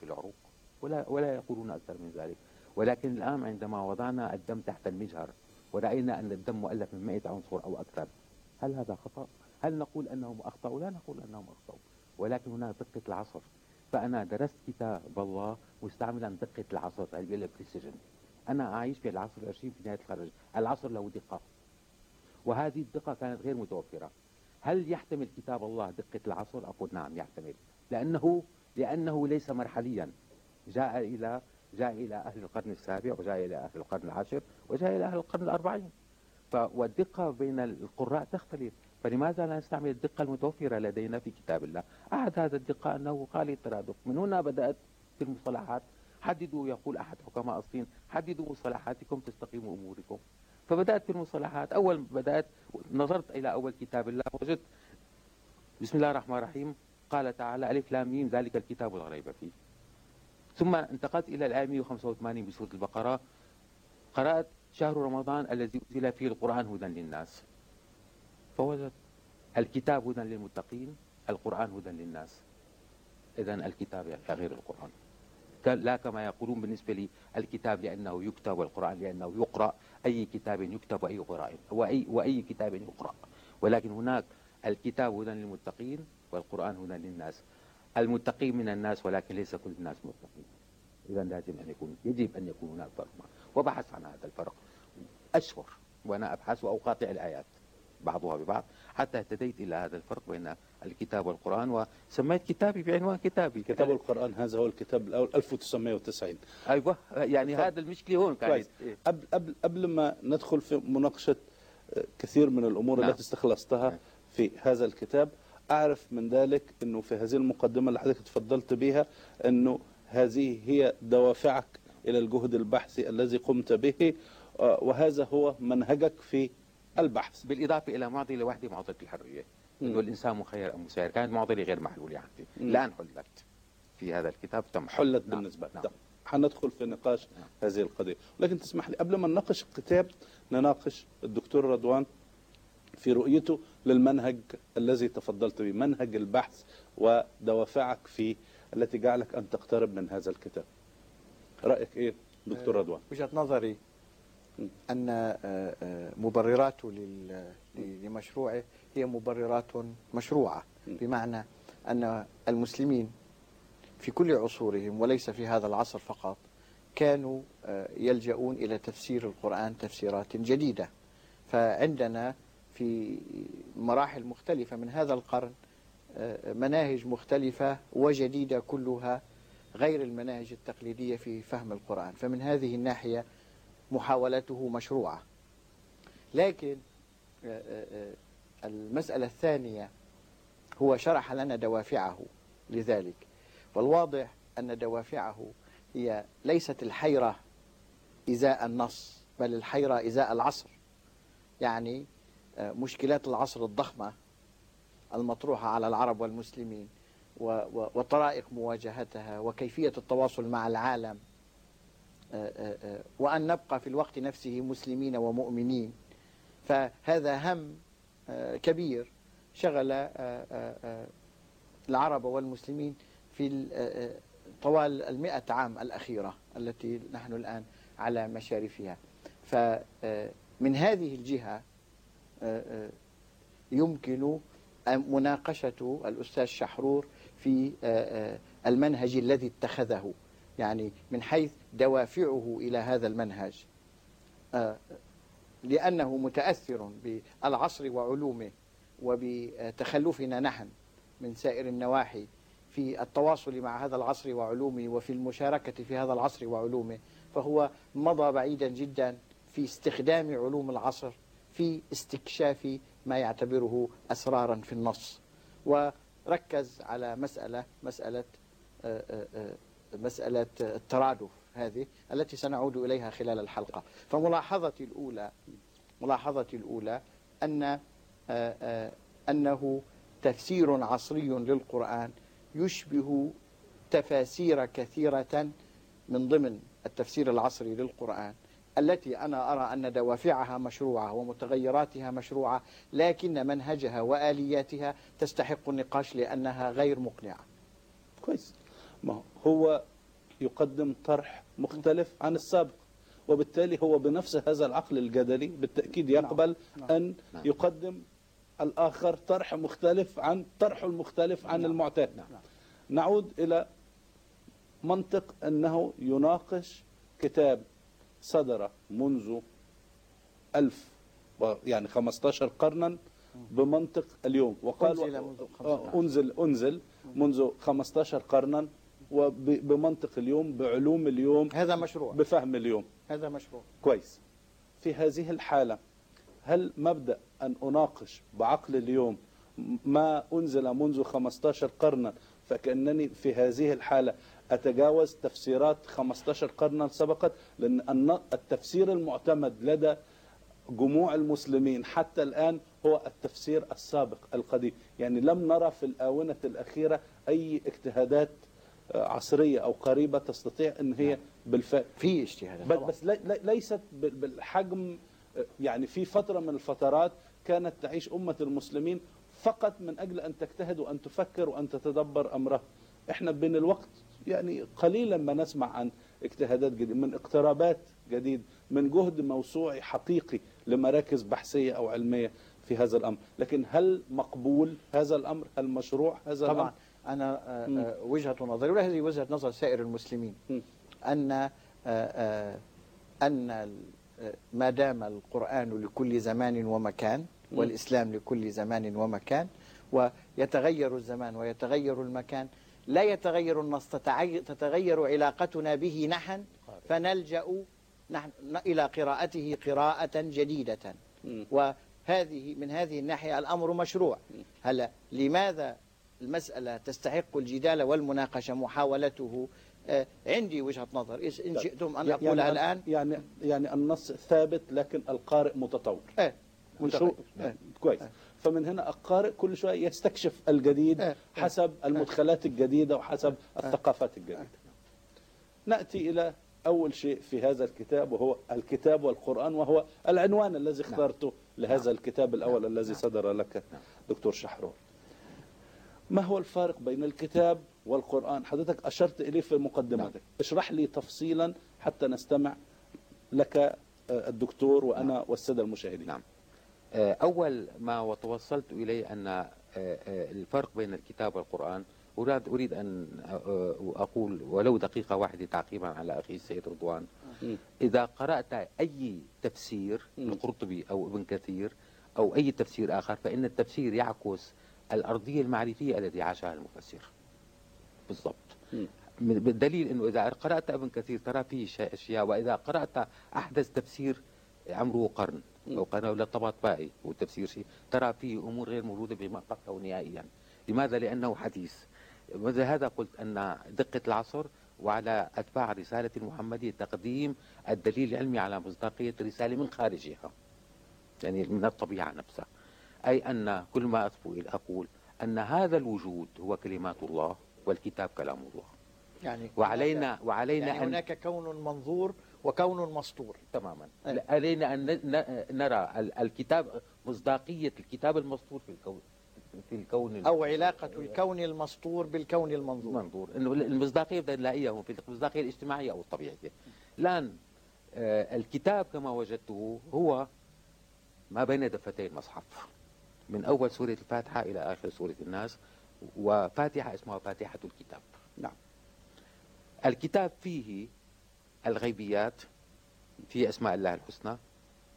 في العروق ولا ولا يقولون أكثر من ذلك. ولكن الآن عندما وضعنا الدم تحت المجهر ورأينا أن الدم مؤلف من 100 عنصر أو أكثر هل هذا خطأ؟ هل نقول أنهم أخطأوا؟ لا نقول أنهم أخطأوا. ولكن هناك دقة العصر. فأنا درست كتاب الله مستعملا دقة العصر البريسيجن أنا أعيش في العصر العشرين في نهاية الخرج. العصر له دقة. وهذه الدقة كانت غير متوفرة. هل يحتمل كتاب الله دقة العصر؟ أقول نعم يحتمل. لأنه لأنه ليس مرحليا. جاء إلى جاء إلى أهل القرن السابع وجاء إلى أهل القرن العاشر وجاء إلى أهل القرن الأربعين. والدقة بين القراء تختلف. فلماذا لا نستعمل الدقة المتوفرة لدينا في كتاب الله؟ أحد هذا الدقة أنه خالي الترادف من هنا بدأت في المصطلحات. حددوا يقول أحد حكماء الصين حددوا مصطلحاتكم تستقيم أموركم. فبدأت في المصطلحات. أول بدأت نظرت إلى أول كتاب الله وجدت بسم الله الرحمن الرحيم. قال تعالى ألف لام ميم ذلك الكتاب لا ريب فيه. ثم انتقلت إلى الآية 185 بسورة البقرة. قرأت شهر رمضان الذي أنزل فيه القرآن هدى للناس. فوجدت الكتاب هدى للمتقين القرآن هدى للناس. إذا الكتاب غير القرآن. لا كما يقولون بالنسبة لي الكتاب لأنه يكتب والقرآن لأنه يقرأ. أي كتاب يكتب وأي قراء وأي, وأي كتاب يقرأ. ولكن هناك الكتاب هدى للمتقين والقرآن هدى للناس المتقين من الناس ولكن ليس كل الناس متقين إذا لازم أن يكون يجب أن يكون هناك فرق وبحث عن هذا الفرق أشهر وأنا أبحث وأقاطع الآيات بعضها ببعض حتى اهتديت إلى هذا الفرق بين الكتاب والقرآن وسميت كتابي بعنوان كتابي كتاب القرآن هذا هو الكتاب الأول 1990 أيوة يعني طيب. هذا المشكلة هون كانت إيه؟ قبل قبل قبل ما ندخل في مناقشة آه، كثير من الأمور نعم. التي استخلصتها نعم. في هذا الكتاب أعرف من ذلك أنه في هذه المقدمة اللي حضرتك تفضلت بها أنه هذه هي دوافعك إلى الجهد البحثي الذي قمت به آه، وهذا هو منهجك في البحث. بالإضافة إلى معضلة واحدة معضلة الحرية أنه الإنسان مخير أم مسير كانت معضلة غير محلولة عندي. الآن حلت في هذا الكتاب تم. حلت نعم. بالنسبة. نعم. حندخل في نقاش نعم. هذه القضية. لكن تسمح لي قبل ما نناقش الكتاب نناقش الدكتور رضوان في رؤيته للمنهج الذي تفضلت به منهج البحث ودوافعك فيه التي جعلك أن تقترب من هذا الكتاب. رأيك إيه دكتور آه، رضوان؟ وجهة نظري أن آه، آه، مبرراته لمشروعه هي مبررات مشروعة. بمعنى أن المسلمين في كل عصورهم وليس في هذا العصر فقط كانوا يلجؤون إلى تفسير القرآن تفسيرات جديدة. فعندنا في مراحل مختلفة من هذا القرن مناهج مختلفة وجديدة كلها غير المناهج التقليدية في فهم القرآن. فمن هذه الناحية محاولته مشروعة. لكن آه، آه، آه، المسألة الثانية هو شرح لنا دوافعه لذلك. والواضح أن دوافعه هي ليست الحيرة إزاء النص بل الحيرة إزاء العصر. يعني مشكلات العصر الضخمة المطروحة على العرب والمسلمين وطرائق مواجهتها وكيفية التواصل مع العالم. آه، آه، آه، وأن نبقى في الوقت نفسه مسلمين ومؤمنين. فهذا هم كبير شغل العرب والمسلمين في طوال المئة عام الأخيرة التي نحن الآن على مشارفها. فمن هذه الجهة يمكن مناقشة الأستاذ شحرور في المنهج الذي اتخذه يعني من حيث دوافعه إلى هذا المنهج. آه، لأنه متأثر بالعصر وعلومه وبتخلفنا نحن من سائر النواحي في التواصل مع هذا العصر وعلومه وفي المشاركة في هذا العصر وعلومه فهو مضى بعيدا جدا في استخدام علوم العصر. في استكشاف ما يعتبره أسرارا في النص. وركز على مسألة مسألة آه، آآ آه، مسألة الترادف هذه التي سنعود إليها خلال الحلقة. فملاحظتي الأولى ملاحظتي الأولى أن آه، آه، أنه تفسير عصري للقرآن يشبه تفاسير كثيرة من ضمن التفسير العصري للقرآن. التي أنا أرى أن دوافعها مشروعة ومتغيراتها مشروعة لكن منهجها وآلياتها تستحق النقاش لأنها غير مقنعة كويس ما هو يقدم طرح مختلف عن السابق وبالتالي هو بنفس هذا العقل الجدلي بالتأكيد يقبل نعم. أن نعم. يقدم الآخر طرح مختلف عن طرحه المختلف عن المعتاد نعم. نعود إلى منطق أنه يناقش كتاب صدر منذ ألف يعني 15 قرنا بمنطق اليوم. وقال أنزل منذ 15 آه، أنزل أنزل منذ 15 قرنا وبمنطق اليوم بعلوم اليوم هذا مشروع. بفهم اليوم. هذا مشروع. كويس. في هذه الحالة هل مبدأ أن أناقش بعقل اليوم ما أنزل منذ 15 قرنا فكأنني في هذه الحالة أتجاوز تفسيرات 15 قرنا سبقت لأن التفسير المعتمد لدى جموع المسلمين حتى الآن هو التفسير السابق القديم. يعني لم نرى في الآونة الأخيرة أي اجتهادات آه، عصرية أو قريبة تستطيع أن هي بالفعل في اجتهادات بس, لي- ليست بال- بالحجم يعني في فترة من الفترات كانت تعيش أمة المسلمين فقط من أجل أن تجتهد وأن تفكر وأن تتدبر أمرها. إحنا بين الوقت يعني قليلا ما نسمع عن اجتهادات جديدة من اقترابات جديد من جهد موسوعي حقيقي لمراكز بحثية أو علمية في هذا الأمر لكن هل مقبول هذا الأمر هل مشروع هذا طبعا الأمر أنا آه،. آه، وجهة نظري وهذه وجهة نظر سائر المسلمين. أن آه، آه، ما دام القرآن لكل زمان ومكان مم. والإسلام لكل زمان ومكان ويتغير الزمان ويتغير المكان لا يتغير النص تتغير علاقتنا به نحن فنلجأ نحن إلى قراءته قراءة جديدة مم. وهذه من هذه الناحية الأمر مشروع هلا لماذا المسألة تستحق الجدال والمناقشة محاولته آه، عندي وجهة نظر إن شئتم أن أقولها يعني الآن يعني يعني النص ثابت لكن القارئ متطور إيه. نعم. إيه. كويس آه. فمن هنا القارئ كل شوية يستكشف الجديد آه. حسب المدخلات الجديدة وحسب الثقافات الجديدة. نأتي إلى أول شيء في هذا الكتاب وهو الكتاب والقرآن وهو العنوان الذي اخترته لهذا الكتاب الأول الذي صدر لك دكتور شحرور. ما هو الفارق بين الكتاب والقرآن؟ حضرتك أشرت إليه في مقدمتك. اشرح لي تفصيلا حتى نستمع لك آه، الدكتور وأنا والسادة المشاهدين. نعم. أول ما وتوصلت إليه أن آه، آه، الفرق بين الكتاب والقرآن أريد أريد أن آه، أقول ولو دقيقة واحدة تعقيبا على أخي السيد رضوان. إذا قرأت أي تفسير. القرطبي أو ابن كثير أو أي تفسير آخر فإن التفسير يعكس الأرضية المعرفية التي عاشها المفسر. بالضبط. بالدليل إنه إذا قرأت ابن كثير ترى فيه أشياء وإذا قرأت أحدث تفسير عمره قرن. أو قرن ولا طباطبائي والتفسير شيء ترى فيه أمور غير موجودة بما قبله نهائيا. لماذا؟ لأنه حديث. هذا؟ قلت أن دقة العصر وعلى أتباع الرساله المحمديه تقديم الدليل العلمي على مصداقية الرساله من خارجها يعني من الطبيعة نفسها. أي أن كل ما أقول- أقول أن هذا الوجود هو كلمات الله والكتاب كلام الله. يعني وعلينا وعلينا يعني ان هناك كون منظور وكون مسطور تماما. أي. علينا ان ن- ن- نرى ال- الكتاب مصداقية الكتاب المسطور في الكون في الكون ال- أو علاقة الكون المسطور بالكون المنظور. منظور إنه المصداقية بدنا نلاقيها في المصداقية الاجتماعية أو الطبيعية. الآن آه، الكتاب كما وجدته هو ما بين دفتي المصحف من أول سورة الفاتحة إلى آخر سورة الناس وفاتحة اسمها فاتحة الكتاب. نعم. الكتاب فيه الغيبيات فيه أسماء الله الحسنى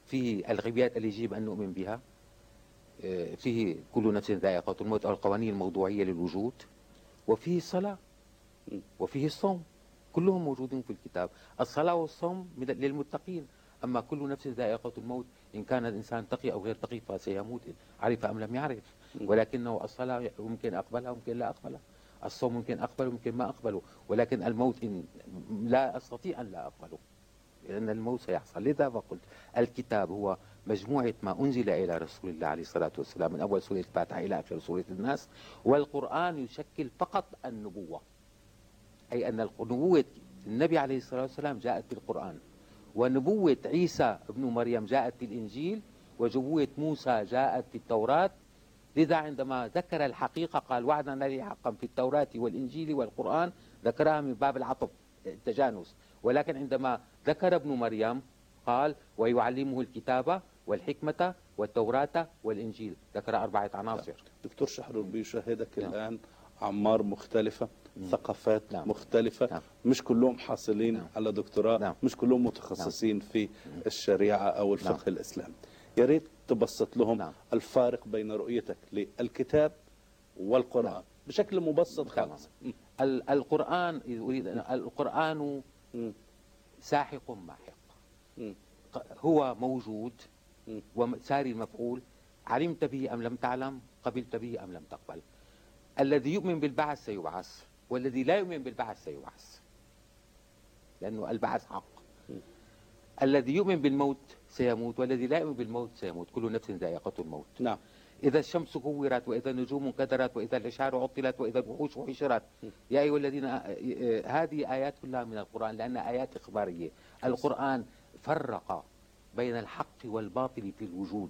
فيه الغيبيات اللي يجب أن نؤمن بها آه، فيه كل نفس ذائقة الموت أو القوانين الموضوعية للوجود وفيه الصلاة وفيه الصوم كلهم موجودين في الكتاب. الصلاة والصوم للمتقين. أما كل نفس ذائقة الموت إن كان الإنسان تقي أو غير تقي فسيموت عرف أم لم يعرف. ولكنه الصلاة ممكن أقبلها ممكن لا أقبلها. الصوم ممكن أقبله ممكن ما أقبله. ولكن الموت إن لا أستطيع أن لا أقبله لأن الموت سيحصل. لذا فقلت الكتاب هو مجموعة ما أنزل إلى رسول الله عليه الصلاة والسلام من أول سورة الفاتحة إلى آخر سورة الناس. والقرآن يشكل فقط النبوة أي أن نبوة النبي عليه الصلاة والسلام جاءت في القرآن ونبوة عيسى ابن مريم جاءت في الإنجيل ونبوة موسى جاءت في التوراة لذا عندما ذكر الحقيقة قال وعدا الذي حقا في التوراة والإنجيل والقرآن ذكرها من باب العطف التجانس ولكن عندما ذكر ابن مريم قال ويعلمه الكتابة والحكمة والتوراة والإنجيل ذكر أربعة عناصر دكتور شحرور بيشاهدك نعم. الآن أعمار مختلفة ثقافات نعم. مختلفة نعم. مش كلهم حاصلين نعم. على دكتوراه نعم. مش كلهم متخصصين في الشريعة أو الفقه الإسلامي يا ريت تبسط لهم نعم. الفارق بين رؤيتك للكتاب والقرآن نعم. بشكل مبسط. خالص ال- القرآن أريد القرآن. ساحق ماحق هو موجود. وساري المفعول علمت به أم لم تعلم قبلت به أم لم تقبل الذي يؤمن بالبعث سيبعث والذي لا يؤمن بالبعث سيبعث لأنه البعث حق الذي يؤمن بالموت سيموت والذي لا يؤمن بالموت سيموت. كل نفس ذائقة الموت. نعم. إذا الشمس كورت وإذا النجوم انكدرت وإذا العشار عطلت وإذا الوحوش حشرت. يا أيها الذين آ- آ- هذه آيات كلها من القرآن لأنها آيات إخبارية. القرآن فرق بين الحق والباطل في الوجود.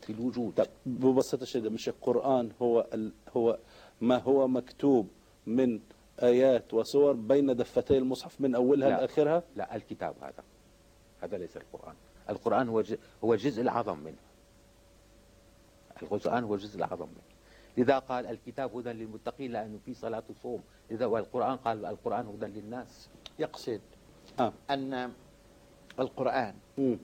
في الوجود. طب ببساطة شديدة مش القرآن هو ال... هو ما هو مكتوب من آيات وسور بين دفتي المصحف من أولها لا. لآخرها؟ لا الكتاب هذا. هذا ليس القرآن. القرآن هو هو الجزء الأعظم منه. القرآن هو الجزء الأعظم منه. لذا قال الكتاب هدى للمتقين لأنه في صلاة وصوم لذا والقرآن قال القرآن هدى للناس. يقصد آه. أن القرآن مم.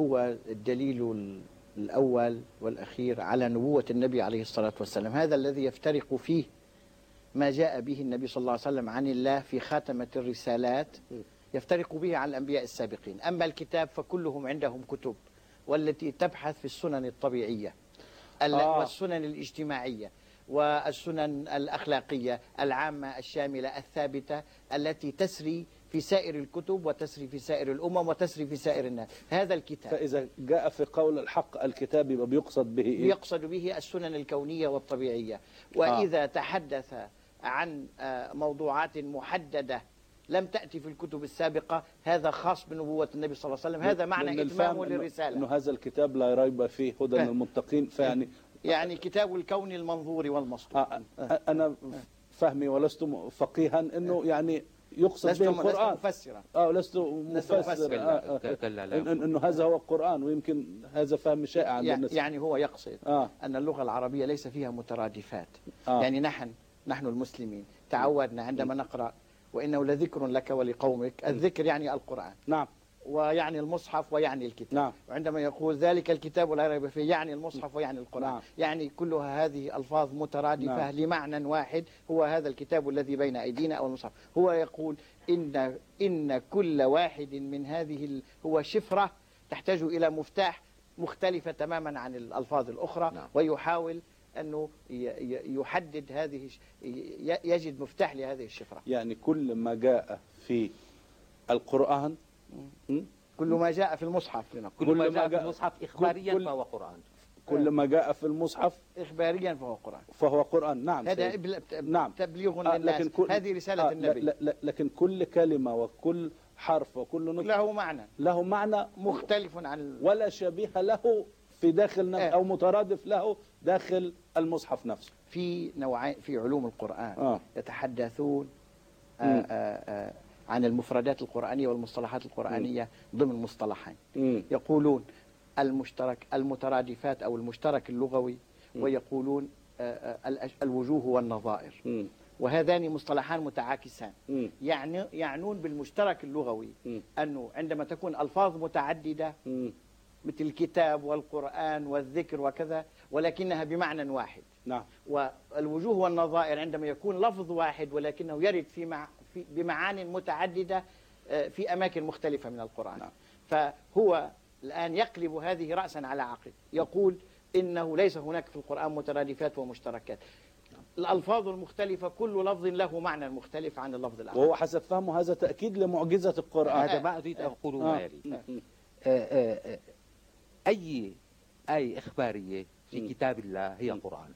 هو الدليل ال- الأول والأخير على نبوة النبي عليه الصلاة والسلام. هذا الذي يفترق فيه ما جاء به النبي صلى الله عليه وسلم عن الله في خاتمة الرسالات يفترق به عن الأنبياء السابقين. أما الكتاب فكلهم عندهم كتب والتي تبحث في السنن الطبيعية ال- آه. والسنن الاجتماعية والسنن الأخلاقية العامة الشاملة الثابتة التي تسري في سائر الكتب وتسري في سائر الأمم وتسري في سائر الناس. هذا الكتاب. فإذا جاء في قول الحق الكتاب يبقى بيقصد به إيه؟ يقصد به السنن الكونية والطبيعية. وإذا تحدث عن آه، موضوعات محددة لم تأتي في الكتب السابقة. هذا خاص بنبوة النبي صلى الله عليه وسلم. هذا معنى إتمامه للرسالة. إنه هذا الكتاب لا ريب فيه هدى آه. للمتقين فيعني يعني كتاب الكون المنظور والمسطور. آه آه، أنا فهمي ولست فقيها إنه يعني يقصد لست به لست القرآن. مفسرا. آه لست لست مفسر مفسر. آه إنه هذا هو القرآن ويمكن هذا فهم شائع عند يعني الناس. يعني هو يقصد آه. أن اللغة العربية ليس فيها مترادفات. آه. يعني نحن نحن المسلمين تعودنا عندما نقرأ وإنه لذكر لك ولقومك الذكر يعني القرآن نعم ويعني المصحف ويعني الكتاب نعم. وعندما يقول ذلك الكتاب لا ريب فيه يعني المصحف ويعني القرآن نعم. يعني كلها هذه ألفاظ مترادفة نعم. لمعنى واحد هو هذا الكتاب الذي بين أيدينا أو المصحف هو يقول إن إن كل واحد من هذه هو شفرة تحتاج إلى مفتاح مختلفة تماما عن الألفاظ الأخرى نعم. ويحاول أنه يحدد هذه يجد مفتاح لهذه الشفرة. يعني كل ما جاء في القرآن? كل ما جاء في المصحف لنقول كل ما جاء في المصحف إخباريا كل- فهو قرآن. كل ما جاء في المصحف إخباريا فهو قرآن. فهو قرآن. نعم هذا نعم. تبليغ آه، للناس. كل- هذه رسالة آه، النبي. لا- لا- لكن كل كلمة وكل حرف وكل نطق له معنى. له معنى مختلف عن. ولا شبيه له في داخل نفسه آه. أو مترادف له داخل المصحف نفسه في نوعين في علوم القرآن آه. يتحدثون آه. آه آه عن المفردات القرآنية والمصطلحات القرآنية ضمن مصطلحين مم. يقولون المشترك المترادفات أو المشترك اللغوي ويقولون آه آه الوجوه والنظائر مم. وهذان مصطلحان متعاكسان. يعني يعنون بالمشترك اللغوي. أنه عندما تكون ألفاظ متعددة. مثل الكتاب والقرآن والذكر وكذا ولكنها بمعنى واحد. نعم. والوجوه والنظائر عندما يكون لفظ واحد ولكنه يرد في, مع في بمعان متعددة آه، في أماكن مختلفة من القرآن. نعم. فهو الآن يقلب هذه رأسا على عقب يقول إنه ليس هناك في القرآن مترادفات ومشتركات. الألفاظ المختلفة كل لفظ له معنى مختلف عن اللفظ الآخر. وهو حسب فهمه هذا تأكيد لمعجزة القرآن. هذا ما أريد أن أقوله أي آية إخبارية في مم. كتاب الله هي مم. قرآن.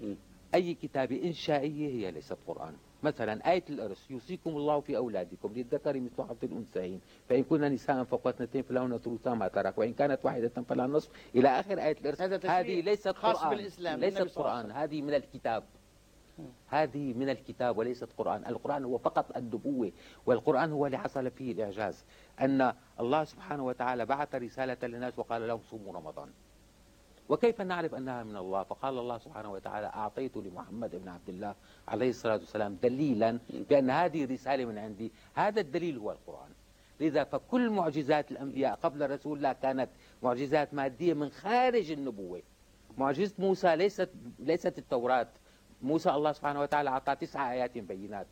مم. أي كتابة إنشائية هي ليست قرآن. مثلا آية الإرث يوصيكم الله في أولادكم للذكر مثل حظ الأنثيين. فإن كن نساء فوق اثنتين فلهن ثلثا ما ترك وإن كانت واحدة فلها النصف إلى آخر آية تشريع هذه ليست خاص قرآن. بالإسلام، ليست قرآن هذه من الكتاب. هذه من الكتاب وليست قرآن. القرآن هو فقط النبوة والقرآن هو اللي حصل فيه الإعجاز. أن الله سبحانه وتعالى بعث رسالة للناس وقال لهم صوموا رمضان. وكيف نعرف أنها من الله؟ فقال الله سبحانه وتعالى أعطيت لمحمد بن عبد الله عليه الصلاة والسلام دليلا بأن هذه رسالة من عندي. هذا الدليل هو القرآن. لذا فكل معجزات الأنبياء قبل رسول الله كانت معجزات مادية من خارج النبوة. معجزة موسى ليست ليست التوراة. موسى الله سبحانه وتعالى أعطاه تسع آيات بينات.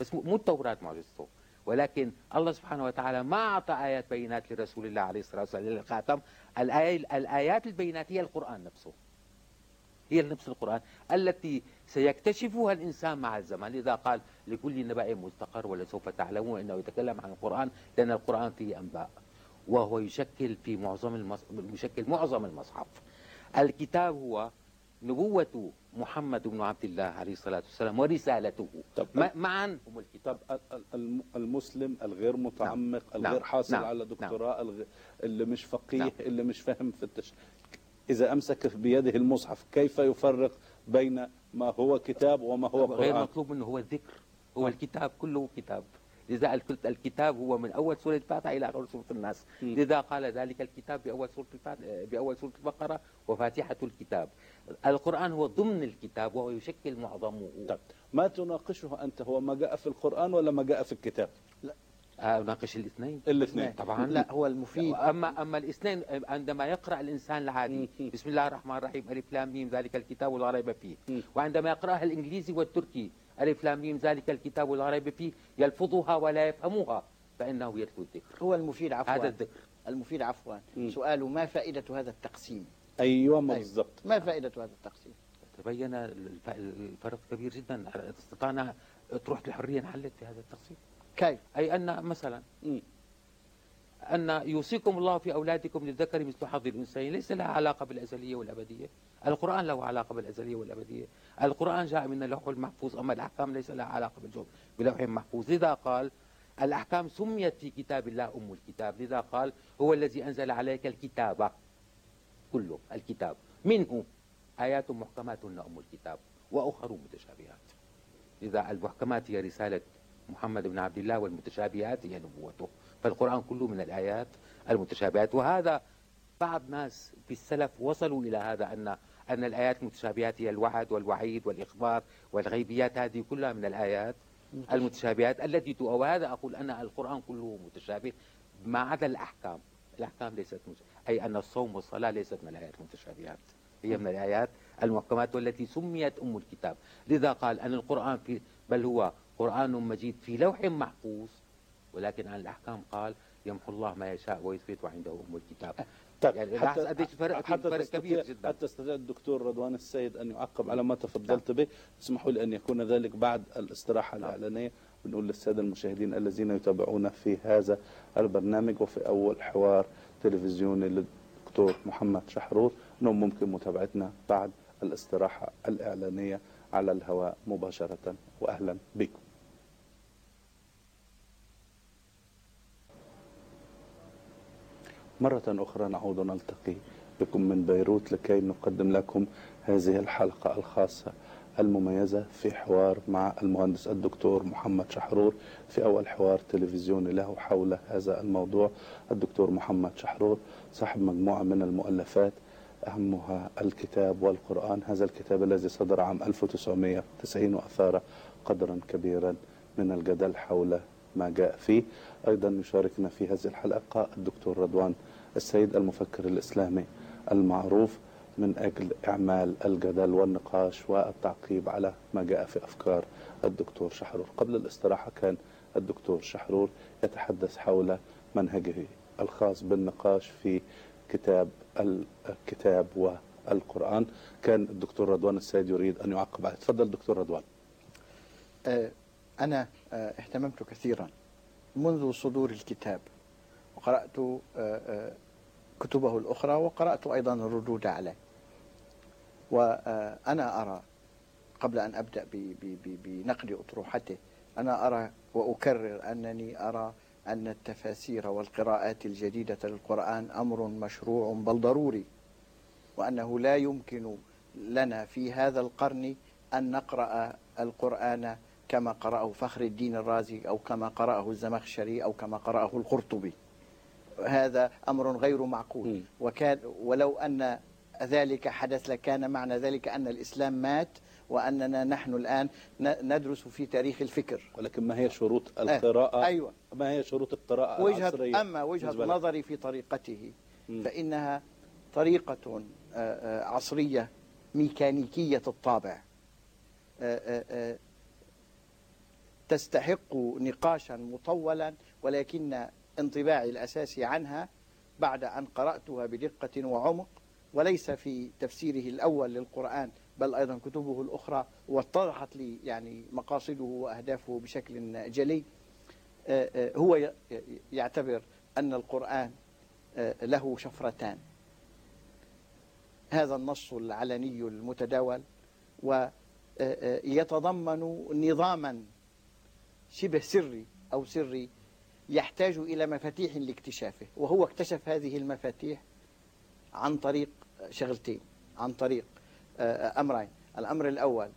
بس مو التوراة معجزته ولكن الله سبحانه وتعالى ما أعطى آيات بينات لرسول الله عليه الصلاة والسلام للخاتم. الآيات البينات هي القرآن نفسه. هي نفس القرآن التي سيكتشفها الإنسان مع الزمن لذا قال لكل نبأ مستقر ولسوف تعلمون أنه يتكلم عن القرآن لأن القرآن فيه أنباء. وهو يشكل في معظم المص... يشكل معظم المصحف. الكتاب هو نبوة محمد بن عبد الله عليه الصلاة والسلام ورسالته. طب معا. هم الكتاب. المسلم الغير متعمق نعم. الغير نعم. حاصل نعم. على دكتوراه نعم اللي مش فقيه نعم. اللي مش فاهم في التش... إذا أمسك بيده المصحف كيف يفرق بين ما هو كتاب وما هو قرآن؟ غير مطلوب منه هو الذكر. هو نعم. الكتاب كله كتاب. لذا الكتاب هو من أول سورة الفاتحة إلى آخر سورة الناس. لذا قال ذلك الكتاب بأول سورة الفاتحة بأول سورة البقرة وفاتحة الكتاب. القرآن هو ضمن الكتاب وهو يشكل معظمه طيب. ما تناقشه أنت؟ هو ما جاء في القرآن ولا ما جاء في الكتاب؟ لا. اناقش الاثنين. الاثنين. طبعا. لا هو المفيد. اما أما الاثنين عندما يقرأ الإنسان العادي بسم الله الرحمن الرحيم ألف لام ميم ذلك الكتاب لا ريب فيه. وعندما يقرأها الإنجليزي والتركي ألف لام ميم ذلك الكتاب لا ريب فيه يلفظها ولا يفهمها فإنه يتلو الذكر. هو المفيد عفوا. هذا الذكر. المفيد عفوا. سؤاله ما فائدة هذا التقسيم؟ أيوة بالضبط. ما فائدة هذا التقسيم؟ تبين الفرق كبير جدا. استطعنا تروح الحرية انحلت في هذا التقسيم؟ كيف؟ أي أن مثلا أن يوصيكم الله في أولادكم للذكر مثل حظ الأنثيين. ليس لها علاقة بالأزلية والأبدية. القرآن له علاقة بالأزلية والأبدية. القرآن جاء من اللوح المحفوظ أما الأحكام ليس لها علاقة بالجوب بلوح محفوظ. لذا قال الأحكام سميت في كتاب الله أم الكتاب. لذا قال هو الذي أنزل عليك الكتاب كله الكتاب. منه آيات محكمات أم الكتاب وأخر متشابهات. لذا المحكمات هي رسالة محمد بن عبد الله والمتشابهات هي نبوته. فالقرآن كله من الآيات المتشابهات. وهذا بعض ناس في السلف وصلوا إلى هذا أن أن الآيات المتشابهات هي الوعد والوعيد والإخبار والغيبيات هذه كلها من الآيات المتشابهات التي وهذا أقول أن القرآن كله متشابه ما عدا الأحكام. الأحكام ليست متشابهة أي أن الصوم والصلاة ليست من الآيات المتشابهات. هي من الآيات المحكمات والتي سميت أم الكتاب. لذا قال أن القرآن في بل هو قرآن مجيد في لوح محفوظ. ولكن عن الأحكام قال يمحو الله ما يشاء ويثبت وعنده أم الكتاب. طيب يعني حتى قديش فرق حتى فرق كبير جدا. حتى استطيع الدكتور رضوان السيد أن يعقب على ما تفضلت به. اسمحوا لي أن يكون ذلك بعد الاستراحة نعم. الإعلانية. بنقول للسادة المشاهدين الذين يتابعونا في هذا البرنامج وفي أول حوار تلفزيوني للدكتور محمد شحرور أنهم ممكن متابعتنا بعد الاستراحة الإعلانية على الهواء مباشرة. وأهلا بكم. مرة أخرى نعود نلتقي بكم من بيروت لكي نقدم لكم هذه الحلقة الخاصة المميزة في حوار مع المهندس الدكتور محمد شحرور في أول حوار تلفزيوني له حول هذا الموضوع. الدكتور محمد شحرور صاحب مجموعة من المؤلفات أهمها الكتاب والقرآن. هذا الكتاب الذي صدر عام 1990 وأثار قدرا كبيرا من الجدل حول ما جاء فيه. أيضا يشاركنا في هذه الحلقة الدكتور رضوان السيد المفكر الإسلامي المعروف من أجل إعمال الجدل والنقاش والتعقيب على ما جاء في أفكار الدكتور شحرور. قبل الاستراحة كان الدكتور شحرور يتحدث حول منهجه الخاص بالنقاش في كتاب الكتاب والقرآن. كان الدكتور رضوان السيد يريد أن يعقب عليه. تفضل دكتور رضوان. أه، أنا أه، اهتممت كثيرا منذ صدور الكتاب. وقرأت أه، كتبه الأخرى وقرأت أيضا الردود عليه. وأنا أرى قبل أن أبدأ بنقد أطروحته أنا أرى وأكرر أنني أرى أن التفاسير والقراءات الجديدة للقرآن أمر مشروع بل ضروري وأنه لا يمكن لنا في هذا القرن أن نقرأ القرآن كما قرأه فخر الدين الرازي أو كما قرأه الزمخشري أو كما قرأه القرطبي. هذا أمر غير معقول. وكان ولو أن ذلك حدث لكان معنى ذلك أن الإسلام مات وأننا نحن الآن ندرس في تاريخ الفكر. ولكن ما هي شروط القراءة؟ أيوة. ما هي شروط القراءة وجهة العصرية؟ أما وجهة نظري في طريقته فإنها طريقة عصرية ميكانيكية الطابع. تستحق نقاشا مطولا ولكن انطباعي الأساسي عنها بعد أن قرأتها بدقة وعمق وليس في تفسيره الأول للقرآن بل أيضا كتبه الأخرى واتضحت لي يعني مقاصده وأهدافه بشكل جلي. هو يعتبر أن القرآن له شفرتان. هذا النص العلني المتداول ويتضمن نظاما شبه سري أو سري يحتاج إلى مفاتيح لاكتشافه وهو اكتشف هذه المفاتيح عن طريق شغلتين عن طريق أمرين. الأمر الأول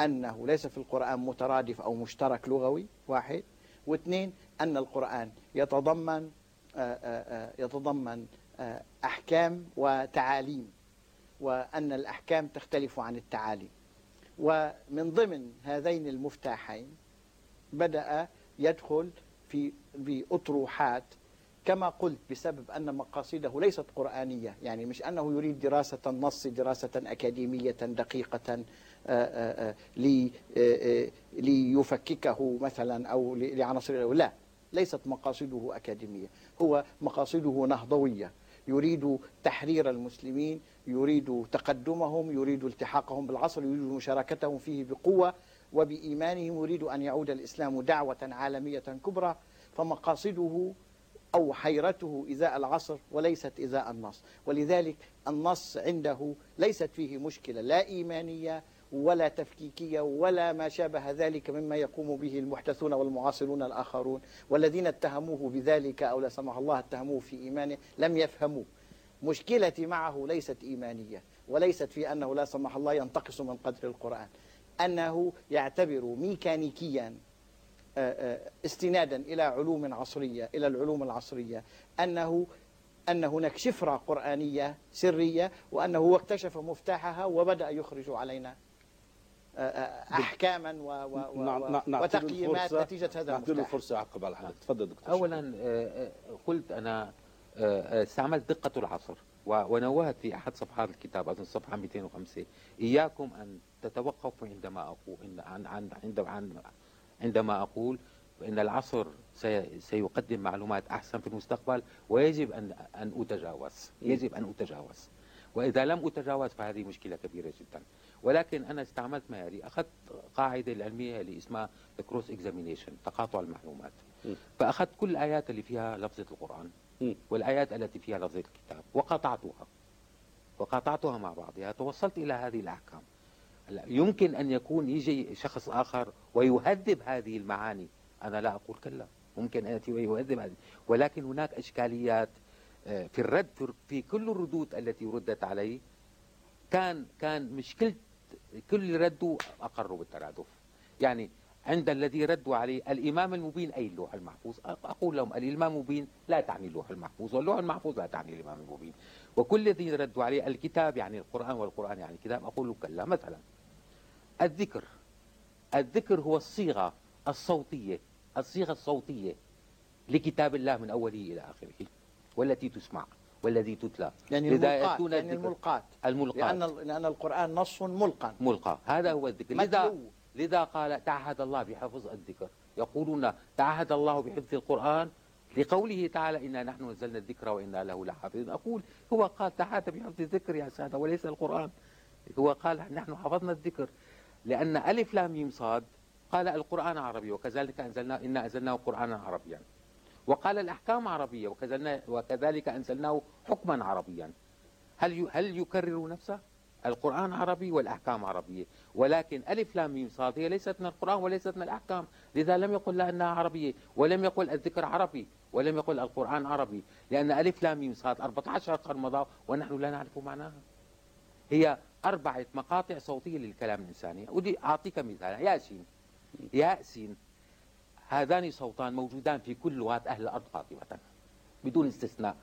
أنه ليس في القرآن مترادف أو مشترك لغوي واحد. واثنين أن القرآن يتضمن يتضمن أحكام وتعاليم وأن الأحكام تختلف عن التعاليم ومن ضمن هذين المفتاحين بدأ يدخل في بأطروحات كما قلت بسبب أن مقاصده ليست قرآنية. يعني مش أنه يريد دراسة النص دراسة أكاديمية دقيقة ليفككه مثلا أو لعناصر لا ليست مقاصده أكاديمية. هو مقاصده نهضوية. يريد تحرير المسلمين يريد تقدمهم يريد التحاقهم بالعصر يريد مشاركتهم فيه بقوة. وبإيمانهم يريد أن يعود الإسلام دعوة عالمية كبرى فمقاصده أو حيرته إزاء العصر وليست إزاء النص. ولذلك النص عنده ليست فيه مشكلة لا إيمانية ولا تفكيكية ولا ما شابه ذلك مما يقوم به المحدثون والمعاصرون الآخرون. والذين اتهموه بذلك أو لا سمح الله اتهموه في إيمانه لم يفهموا. مشكلتي معه ليست إيمانية وليست في أنه لا سمح الله ينتقص من قدر القرآن. أنه يعتبر ميكانيكيا استنادا إلى علوم عصرية إلى العلوم العصرية. أنه أن هناك شفرة قرآنية سرية وأنه هو اكتشف مفتاحها وبدأ يخرج علينا أحكاما و و وتقييمات نتيجة هذا المفتاح له فرصة أعقب على حضرتك تفضل دكتور أولا قلت أنا استعملت دقة العصر. ونوهت في أحد صفحات الكتاب أظن صفحة 205 إياكم أن تتوقفوا عندما أقول عن عن عند عندما أقول بأن العصر سيقدم معلومات أحسن في المستقبل ويجب أن أن أتجاوز. يجب أن أتجاوز. وإذا لم أتجاوز فهذه مشكلة كبيرة جدا. ولكن أنا استعملت معياري أخذت قاعدة العلمية اللي اسمها كروس اكزامينيشن تقاطع المعلومات. فأخذت كل الآيات اللي فيها لفظة القرآن. والآيات التي فيها لفظة الكتاب. وقطعتها. وقطعتها مع بعضها. توصلت إلى هذه الأحكام. يمكن أن يكون يجي شخص آخر ويهذب هذه المعاني. أنا لا أقول كلا. ممكن أن يأتي ويهذب هذه. ولكن هناك إشكاليات آه، في الرد في كل الردود التي ردت عليه كان كان مشكلة كل ردوا أقروا بالترادف. يعني عند الذي ردوا عليه الإمام المبين أي اللوح المحفوظ. أقول لهم الإمام المبين لا تعني اللوح المحفوظ واللوح المحفوظ لا تعني الإمام المبين. وكل الذين ردوا عليه الكتاب يعني القرآن والقرآن يعني الكتاب أقول له كلا مثلا الذكر. الذكر هو الصيغة الصوتية الصيغة الصوتية لكتاب الله من أوله إلى آخره والتي تسمع والذي تتلى. يعني الملقات يعني الملقات الملقات لأن, لأن القرآن نص ملقى. ملقى. هذا هو الذكر. لذا لذا قال تعهد الله بحفظ الذكر. يقولون تعهد الله بحفظ القرآن لقوله تعالى إنا نحن نزلنا الذكر وإنا له لحافظون. أقول هو قال تعهد بحفظ الذكر يا سادة وليس القرآن. هو قال نحن حفظنا الذكر. لأن ألف لام ميم صاد قال القرآن عربي وكذلك أنزلنا إنا أنزلناه قرآنا عربيا. وقال الأحكام عربية وكذلك أنزلناه حكما عربيا. هل هل يكرر نفسه؟ القرآن عربي والأحكام عربية. ولكن ألف لام ميم صاد هي ليست من القرآن وليست من الأحكام. لذا لم يقل لها أنها عربية ولم يقل الذكر عربي ولم يقل القرآن عربي. لأن ألف لام ميم صاد 14 قرن مضى ونحن لا نعرف معناها. هي أربعة مقاطع صوتية للكلام الإنساني. ودي أعطيك مثال ياسين. ياسين. هذان صوتان موجودان في كل لغات أهل الأرض قاطبة بدون استثناء.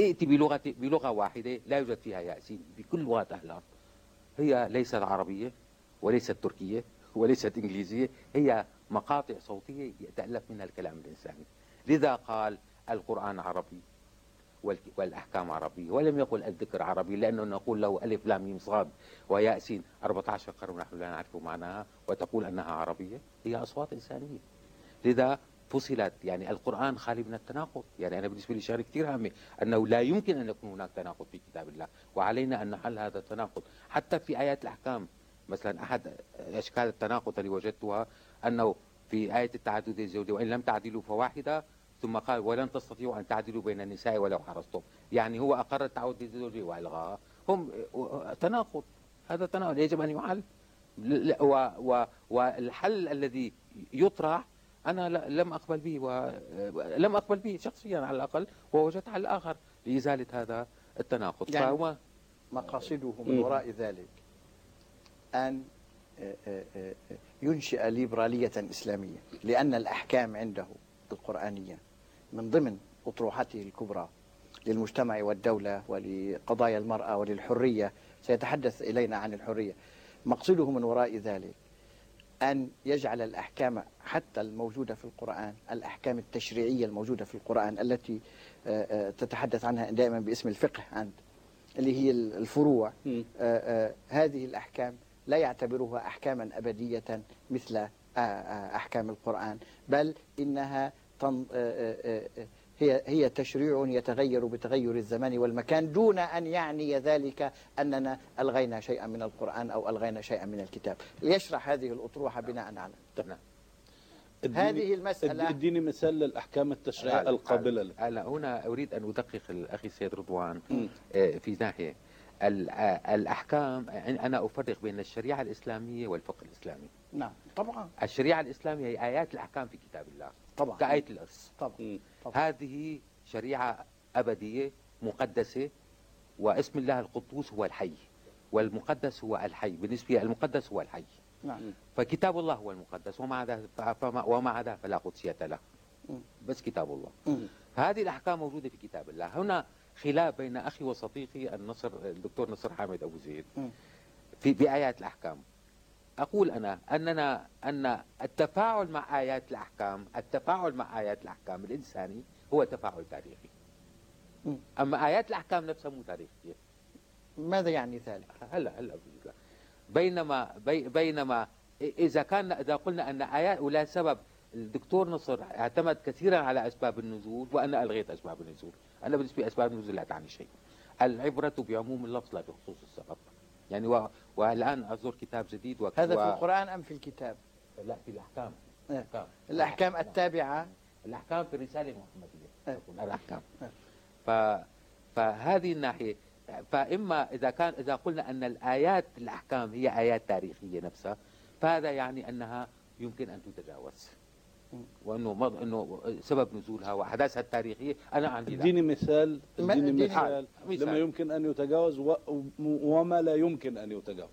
ائتي بلغة بلغة واحدة لا يوجد فيها ياسين في كل لغات أهل الأرض هي ليست عربية وليست تركية وليست إنجليزية. هي مقاطع صوتية يتألف منها الكلام الإنساني. لذا قال القرآن عربي والأحكام عربية. ولم يقل الذكر عربي لأنه نقول له ألف لام ميم صاد ويأسين 14 قرن نحن لا نعرف معناها وتقول أنها عربية. هي أصوات إنسانية. لذا فصلت يعني القرآن خالي من التناقض. يعني أنا بالنسبة لي شغله كثير هامة أنه لا يمكن أن يكون هناك تناقض في كتاب الله وعلينا أن نحل هذا التناقض. حتى في آيات الأحكام مثلا أحد أشكال التناقض اللي وجدتها أنه في آية التعدد الزوجي وإن لم تعدلوا فواحدة ثم قال ولن تستطيعوا أن تعدلوا بين النساء ولو حرصتم. يعني هو أقر التعدد الزوجي وألغاها هم تناقض. هذا تناقض يجب أن يحل. والحل الذي يطرح أنا لم أقبل به ولم أقبل به شخصيا على الأقل ووجدت حل آخر لإزالة هذا التناقض. يعني فهو مقاصده من وراء ذلك أن ينشئ ليبرالية إسلامية لأن الأحكام عنده القرآنية من ضمن أطروحته الكبرى للمجتمع والدولة ولقضايا المرأة وللحرية. سيتحدث إلينا عن الحرية. مقصده من وراء ذلك أن يجعل الأحكام حتى الموجودة في القرآن الأحكام التشريعية الموجودة في القرآن التي آه، آه، تتحدث عنها دائما باسم الفقه عند اللي هي الفروع. آه، هذه الأحكام لا يعتبرها أحكاما أبدية مثل أحكام القرآن بل إنها هي هي تشريع يتغير بتغير الزمان والمكان دون أن يعني ذلك أننا ألغينا شيئا من القرآن أو ألغينا شيئا من الكتاب. ليشرح هذه الأطروحة بناء على نعم. هذه المسألة اديني مثال للأحكام التشريعية القابلة أنا هنا أريد أن أدقق الأخي السيد رضوان آه، في ناحية آه، الأحكام. أنا أفرق بين الشريعة الإسلامية والفقه الإسلامي. نعم طبعا. الشريعة الإسلامية هي آيات الأحكام في كتاب الله. طبعا. الإرث طبعا. طبعا. هذه شريعة أبدية مقدسة واسم الله القدوس هو الحي والمقدس هو الحي بالنسبة المقدس هو الحي. نعم. فكتاب الله هو المقدس وما عدا وما عدا فلا قدسية له. بس كتاب الله. هذه الأحكام موجودة في كتاب الله. هنا خلاف بين أخي وصديقي النصر الدكتور نصر حامد أبو زيد. في بآيات الأحكام. أقول أنا أننا أن التفاعل مع آيات الأحكام التفاعل مع آيات الأحكام الإنساني هو تفاعل تاريخي. أما آيات الأحكام نفسها مو تاريخية. ماذا يعني ذلك؟ هلا هلا بينما بي بينما إذا كان إذا قلنا أن آيات ولا سبب الدكتور نصر اعتمد كثيرا على أسباب النزول وأنا ألغيت أسباب النزول. أنا بالنسبة لي أسباب النزول لا تعني شيء. العبرة بعموم اللفظ لا بخصوص السبب. يعني و... والآن أزور كتاب جديد وك... هذا في القرآن أم في الكتاب؟ لا في الأحكام. الأحكام, الأحكام التابعة. الأحكام في الرسالة المحمدية الأحكام. ف... فهذه الناحية. فإما إذا كان إذا قلنا أن الآيات الأحكام هي آيات تاريخية نفسها فهذا يعني أنها يمكن أن تتجاوز. وأنه إنه سبب نزولها وأحداثها التاريخية. أنا عندي اديني مثال اديني مثال, مثال. لما يمكن أن يتجاوز وما لا يمكن أن يتجاوز.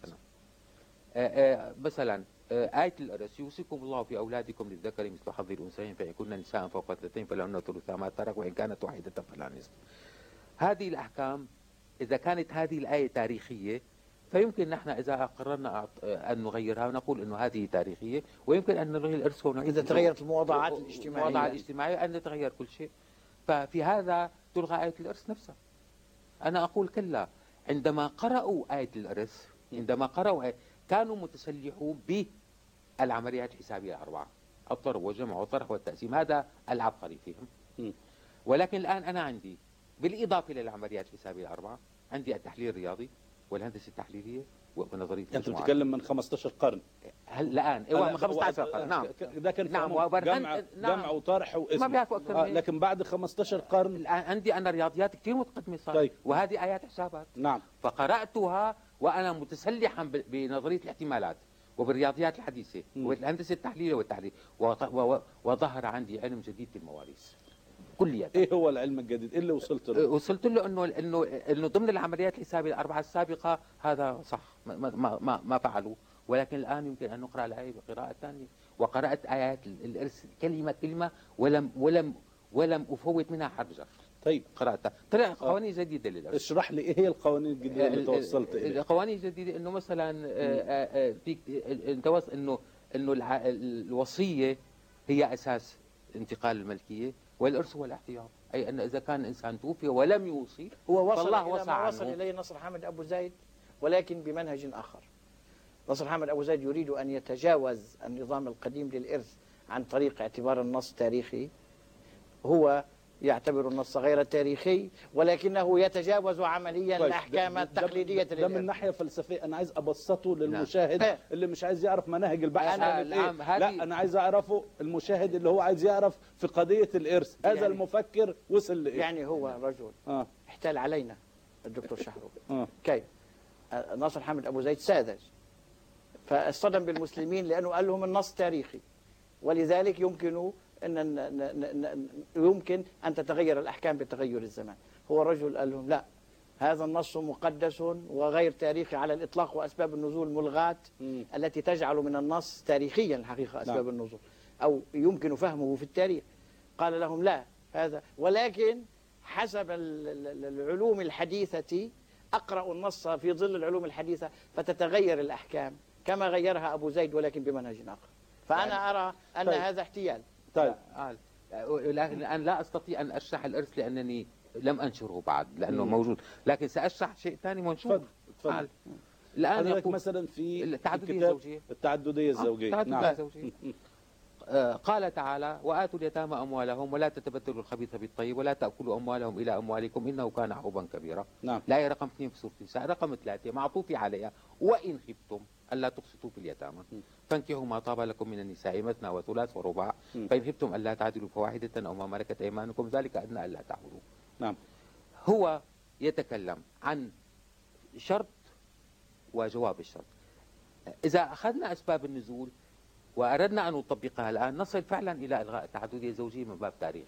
آه، آه، مثلا آه، آية الأرس يوصيكم الله في أولادكم للذكر مثل حظ الأنثيين فإن كن نساء فوق اثنتين فلهن ثلث ما ترك وإن كانت واحدة فلا نصف. هذه الأحكام إذا كانت هذه الآية تاريخية فيمكن نحن إذا قررنا أن نغيرها ونقول أنه هذه تاريخية ويمكن أن نلغي الإرث ونعيد إذا تغيرت الموضوعات الاجتماعية. الموضوعات الاجتماعية أن نتغير كل شيء. ففي هذا تلغى آية الإرث نفسها. أنا أقول كلا عندما قرأوا آية الإرث عندما قرأوا آية كانوا متسلحون بالعمليات الحسابية الأربعة الضرب والجمع والطرح والتقسيم هذا العبقري فيهم. ولكن الآن أنا عندي بالإضافة للعمليات الحسابية الأربعة عندي التحليل الرياضي. والهندسة التحليلية ونظريه أنت بتتكلم من 15 قرن. هل الآن؟ أيوه من 15 قرن. نعم. ده كان نعم جمع, نعم. جمع وطرح واسم. ما بيعرفوا أكثر آه لكن بعد 15 قرن الآن عندي أنا رياضيات كثير متقدمة صار طيب. وهذه آيات حسابات. نعم. فقرأتها وأنا متسلحا بنظرية الاحتمالات وبالرياضيات الحديثة وبالهندسه التحليلية والتحليل وظهر عندي علم جديد في المواريث. كليا. إيه هو العلم الجديد؟ إيه اللي وصلت له؟ وصلت له إنه إنه إنه ضمن العمليات الحسابية الأربعة السابقة هذا صح ما ما ما, ما فعلوا ولكن الآن يمكن أن نقرأ الايه بقراءه ثانية. وقرأت آيات الإرث كلمة كلمة ولم ولم ولم أفوت منها حرف طيب. قرأتها. طلع قوانين جديدة للارث اشرح لي إيه هي القوانين الجديدة اللي توصلت إليها؟ القوانين الجديدة إنه مثلا آه، آه، في انت إنه إنه الوصية هي أساس انتقال الملكية. والإرث هو الاحتياط أي أن إذا كان إنسان توفي ولم يوصي هو وصل فالله إلى ما وصل إليه نصر حامد أبو زيد ولكن بمنهج آخر. نصر حامد أبو زيد يريد أن يتجاوز النظام القديم للإرث عن طريق اعتبار النص تاريخي. هو يعتبر النص غير تاريخي ولكنه يتجاوز عمليا الأحكام التقليديه ده, ده من ناحية فلسفية. أنا عايز أبسطه للمشاهد نعم. اللي مش عايز يعرف مناهج البحث أنا نعم إيه؟ لا أنا عايز أعرفه المشاهد اللي هو عايز يعرف في قضية الإرث. هذا يعني المفكر وصل لإيه؟ يعني هو رجل آه. احتال علينا الدكتور شحرو آه. كيف؟ ناصر حامد أبو زيد ساذج. فاصطدم بالمسلمين لأنه قال لهم النص تاريخي. ولذلك يمكن أن يمكن أن تتغير الأحكام بتغير الزمان. هو الرجل قال لهم لا هذا النص مقدس وغير تاريخي على الإطلاق وأسباب النزول ملغاة التي تجعل من النص تاريخيا الحقيقة أسباب نعم. النزول أو يمكن فهمه في التاريخ. قال لهم لا هذا ولكن حسب العلوم الحديثة أقرأ النص في ظل العلوم الحديثة فتتغير الأحكام كما غيرها أبو زيد ولكن بمنهج آخر. فأنا يعني أرى أن طيب. هذا احتيال. طيب آه. الآن لا أستطيع أن أشرح الإرث لأنني لم أنشره بعد لأنه مم. موجود لكن سأشرح شيء ثاني منشور تفضل تفضل الآن يقول مثلا في التعددية الزوجية التعددية الزوجية التعددية نعم. الزوجية آه، قال تعالى وآتوا اليتامى أموالهم ولا تتبدلوا الخبيث بالطيب ولا تأكلوا أموالهم إلى أموالكم إنه كان حوبا كبيرا نعم. لا رقم اثنين في سورة النساء رقم ثلاثة معطوف عليها وإن خفتم ألا تقسطوا في اليتامى. فانكحوا ما طاب لكم من النساء مثنى وثلاث ورباع. فإن خفتم ألا تعدلوا فواحدة أو ما ملكت أيمانكم ذلك أدنى ألا تعبدوا. نعم. هو يتكلم عن شرط وجواب الشرط. إذا أخذنا أسباب النزول وأردنا أن نطبقها الآن نصل فعلا إلى إلغاء التعددية الزوجية من باب تاريخ.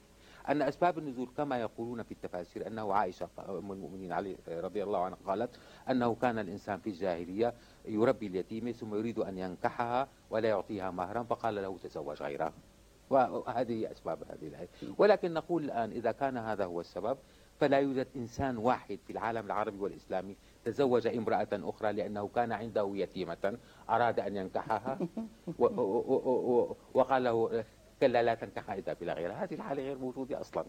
أن أسباب النزول كما يقولون في التفاسير أنه عائشة أم المؤمنين علي رضي الله عنها قالت أنه كان الإنسان في الجاهلية يربي اليتيمة ثم يريد أن ينكحها ولا يعطيها مهرا فقال له تزوج غيرها وهذه أسباب هذه الآية. ولكن نقول الآن إذا كان هذا هو السبب فلا يوجد إنسان واحد في العالم العربي والإسلامي تزوج امرأة أخرى لأنه كان عنده يتيمة أراد أن ينكحها وقال له كلا لا تنكح إذا بلا غيرها هذه الحالة غير موجودة أصلا.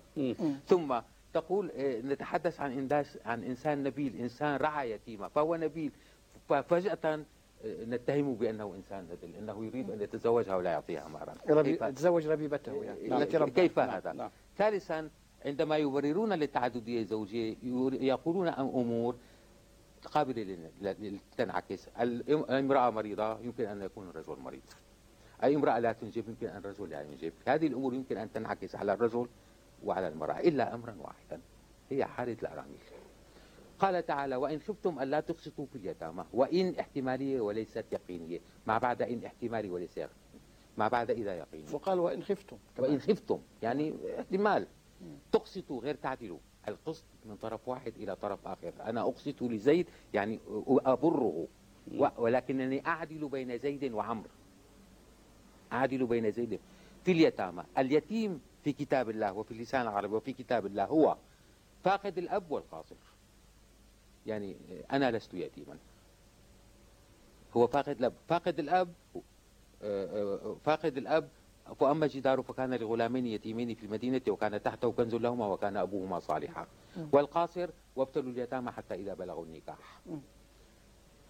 ثم تقول آه، نتحدث عن إنداس عن إنسان نبيل إنسان رعى يتيمة فهو نبيل. ففجأة آه، نتهمه بأنه إنسان نبيل أنه يريد أن يتزوجها ولا يعطيها مهرا ربي يتزوج ربيبته يعني. التي كيف نعم. هذا؟ نعم. ثالثا عندما يبررون للتعددية الزوجية يقولون أمور قابلة للتنعكس الامرأة مريضة يمكن أن يكون الرجل مريض. أي امرأة لا تنجب يمكن أن الرجل لا ينجب. هذه الأمور يمكن أن تنعكس على الرجل وعلى المرأة إلا أمرا واحدا. هي حالة الأرامل. قال تعالى وإن خفتم ألا تقسطوا في اليتامى وإن احتمالية وليست يقينية. ما بعد إن احتمالي وليس يقيني. ما بعد إذا يقيني. وقال وإن خفتم. وإن خفتم يعني احتمال. تقسطوا غير تعدلوا. القسط من طرف واحد إلى طرف آخر. أنا أقسط لزيد يعني أبره. ولكنني أعدل بين زيد وعمر أعدل بين زيد في اليتامى. اليتيم في كتاب الله وفي اللسان العربي وفي كتاب الله هو فاقد الأب والقاصر. يعني أنا لست يتيما. هو فاقد الأب. فاقد الأب فاقد الأب فأما جدار فكان لغلامين يتيمين في المدينة وكان تحته كنز لهما وكان أبوهما صالحا. والقاصر وابتلوا اليتامى حتى إذا بلغوا النكاح.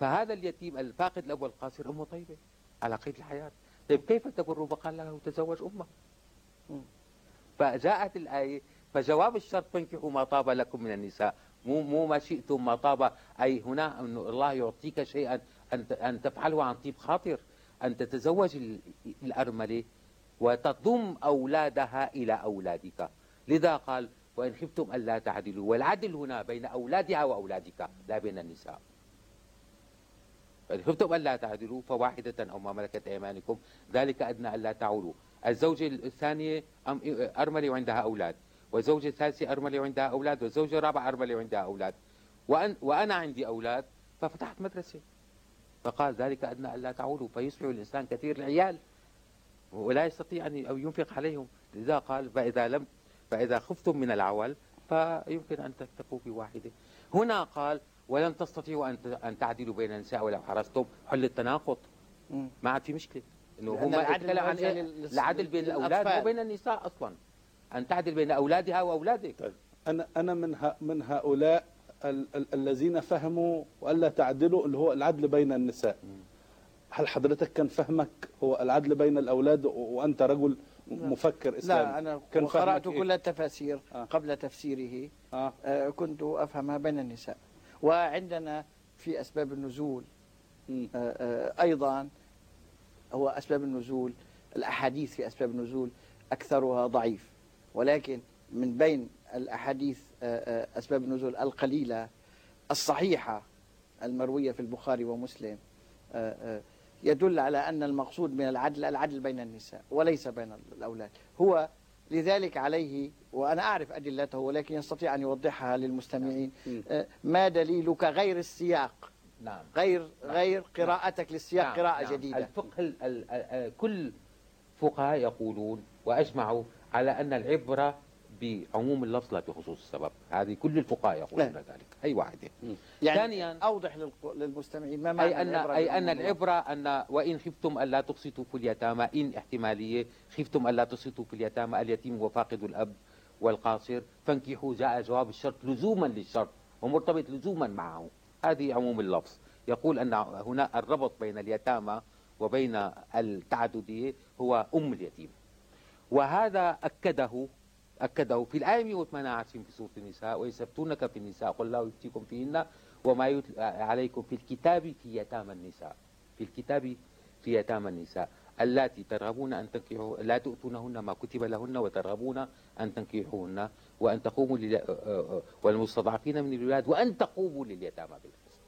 فهذا اليتيم الفاقد الأب والقاصر أمه طيبة على قيد الحياة. طيب كيف تبر فقال له تزوج أمه فجاءت الآية فجواب الشرط فانكحوا ما طاب لكم من النساء. مو مو ما شئتم ما طاب. أي هنا أن الله يعطيك شيئا أن أن تفعله عن طيب خاطر أن تتزوج الأرملة وتضم أولادها إلى أولادك. لذا قال وإن خفتم ألا تعدلوا. والعدل هنا بين أولادها وأولادك لا بين النساء. خفتم ألا تعدلوا فواحدة أو ما ملكت أيمانكم ذلك أدنى ألا تعولوا. الزوجة الثانية أرملة وعندها أولاد وزوجة ثالثة أرملة وعندها أولاد وزوجة رابعة أرملة وعندها أولاد. وأن وأنا عندي أولاد ففتحت مدرسة. فقال ذلك أدنى ألا تعولوا فيصبح الإنسان كثير العيال ولا يستطيع أن ينفق عليهم. لذا قال فإذا لم فإذا خفتم من العول فيمكن أن تكتفوا بواحدة هنا قال ولن تستطيعوا أن أن تعدلوا بين النساء ولو حرصتم. حل التناقض. ما عاد في مشكلة. إنه هو ما اتكلم عن العدل بين الأولاد وبين النساء أصلا. أن تعدل بين أولادها وأولادك. طيب. أنا أنا من من هؤلاء ال ال الذين فهموا والا تعدلوا اللي هو العدل بين النساء. هل حضرتك كان فهمك هو العدل بين الأولاد وأنت رجل مفكر إسلامي؟ لا أنا كان قرأت إيه؟ كل التفاسير آه. قبل تفسيره. آه. آه كنت افهمها بين النساء. وعندنا في أسباب النزول آه آه أيضا هو أسباب النزول الأحاديث في أسباب النزول أكثرها ضعيف. ولكن من بين الأحاديث آه، أسباب النزول القليلة الصحيحة المروية في البخاري ومسلم يدل على أن المقصود من العدل العدل بين النساء وليس بين الأولاد. هو لذلك عليه وأنا أعرف أدلته ولكن يستطيع أن يوضحها للمستمعين نعم. ما دليلك غير السياق نعم غير نعم. غير قراءتك نعم. للسياق نعم. قراءة نعم. جديدة الفقه كل فقهاء يقولون وأجمعوا على أن العبرة بعموم اللفظ لا بخصوص السبب هذه كل الفقهاء يقولون نعم. ذلك أي واحدة يعني ثانيا أوضح للمستمعين ما معنى أي أن, أي أن العبرة أن وإن خفتم ألا تقسطوا في اليتامى إن احتمالية خفتم ألا تقسطوا في اليتامى اليتيم وفاقد الأب والقاصر فانكحوا جاء جواب الشرط لزوما للشرط ومرتبط لزوما معه. هذه عموم اللفظ. يقول أن هنا الربط بين اليتامى وبين التعددية هو أم اليتيم. وهذا أكده أكده في الآية 128 في سورة النساء ويسبتونك في النساء قل الله يفتيكم فيهن وما يتلى عليكم في الكتاب في يتامى النساء في الكتاب في يتامى النساء. اللاتي ترغبون أن تنكحوا لا تؤتونهن ما كتب لهن وترغبون أن تنكحوهن وأن تقوموا والمستضعفين من الولاد وأن تقوموا لليتامى بالقسط.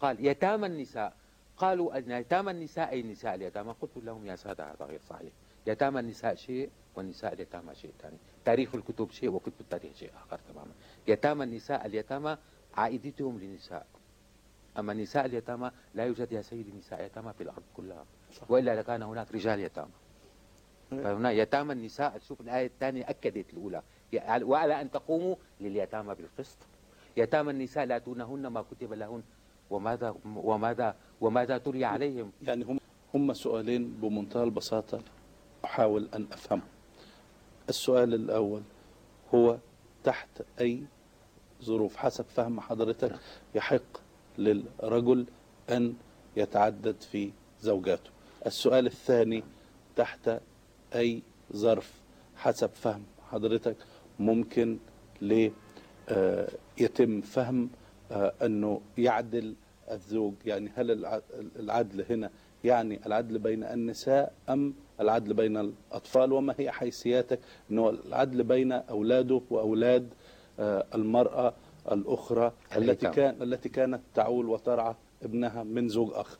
قال يتامى النساء. قالوا أن يتامى النساء أي نساء اليتامى؟ قلت لهم يا سادة هذا غير صحيح. يتامى النساء شيء والنساء اليتامى شيء ثاني. تاريخ الكتب شيء وكتب التاريخ شيء آخر تماما. يتامى النساء اليتامى عائدتهم للنساء. أما نساء اليتامى لا يوجد يا سيدي نساء يتامى في الأرض كلها. صح. وإلا لكان هناك رجال يتامى. فهنا يتامى النساء شوف الآية الثانية أكدت الأولى. وعلى أن تقوموا لليتامى بالقسط. يتامى النساء لا تونهن ما كتب لهن. وماذا وماذا وماذا تري عليهم؟ يعني هم هم سؤالين بمنتهى البساطة. أحاول أن أفهم. السؤال الأول هو تحت أي ظروف؟ حسب فهم حضرتك يحق للرجل أن يتعدد في زوجاته. السؤال الثاني تحت أي ظرف حسب فهم حضرتك ممكن آه، يتم فهم آه، أنه يعدل الزوج؟ يعني هل العدل هنا يعني العدل بين النساء أم العدل بين الأطفال؟ وما هي حيثياتك؟ أنه العدل بين أولاده وأولاد آه، المرأة الأخرى التي كان التي كانت تعول وترعى ابنها من زوج آخر.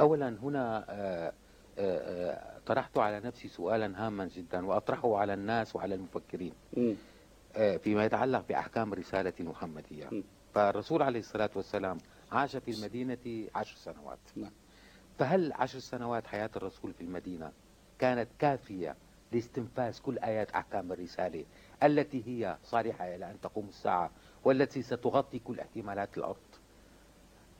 أولا هنا آه، آه، طرحت على نفسي سؤالا هاما جدا وأطرحه على الناس وعلى المفكرين م. فيما يتعلق بأحكام رسالة محمدية. فالرسول عليه الصلاة والسلام عاش في المدينة عشر سنوات نعم. فهل عشر سنوات حياة الرسول في المدينة كانت كافية لاستنفاذ كل آيات أحكام الرسالة التي هي صالحة إلى أن تقوم الساعة والتي ستغطي كل احتمالات الأرض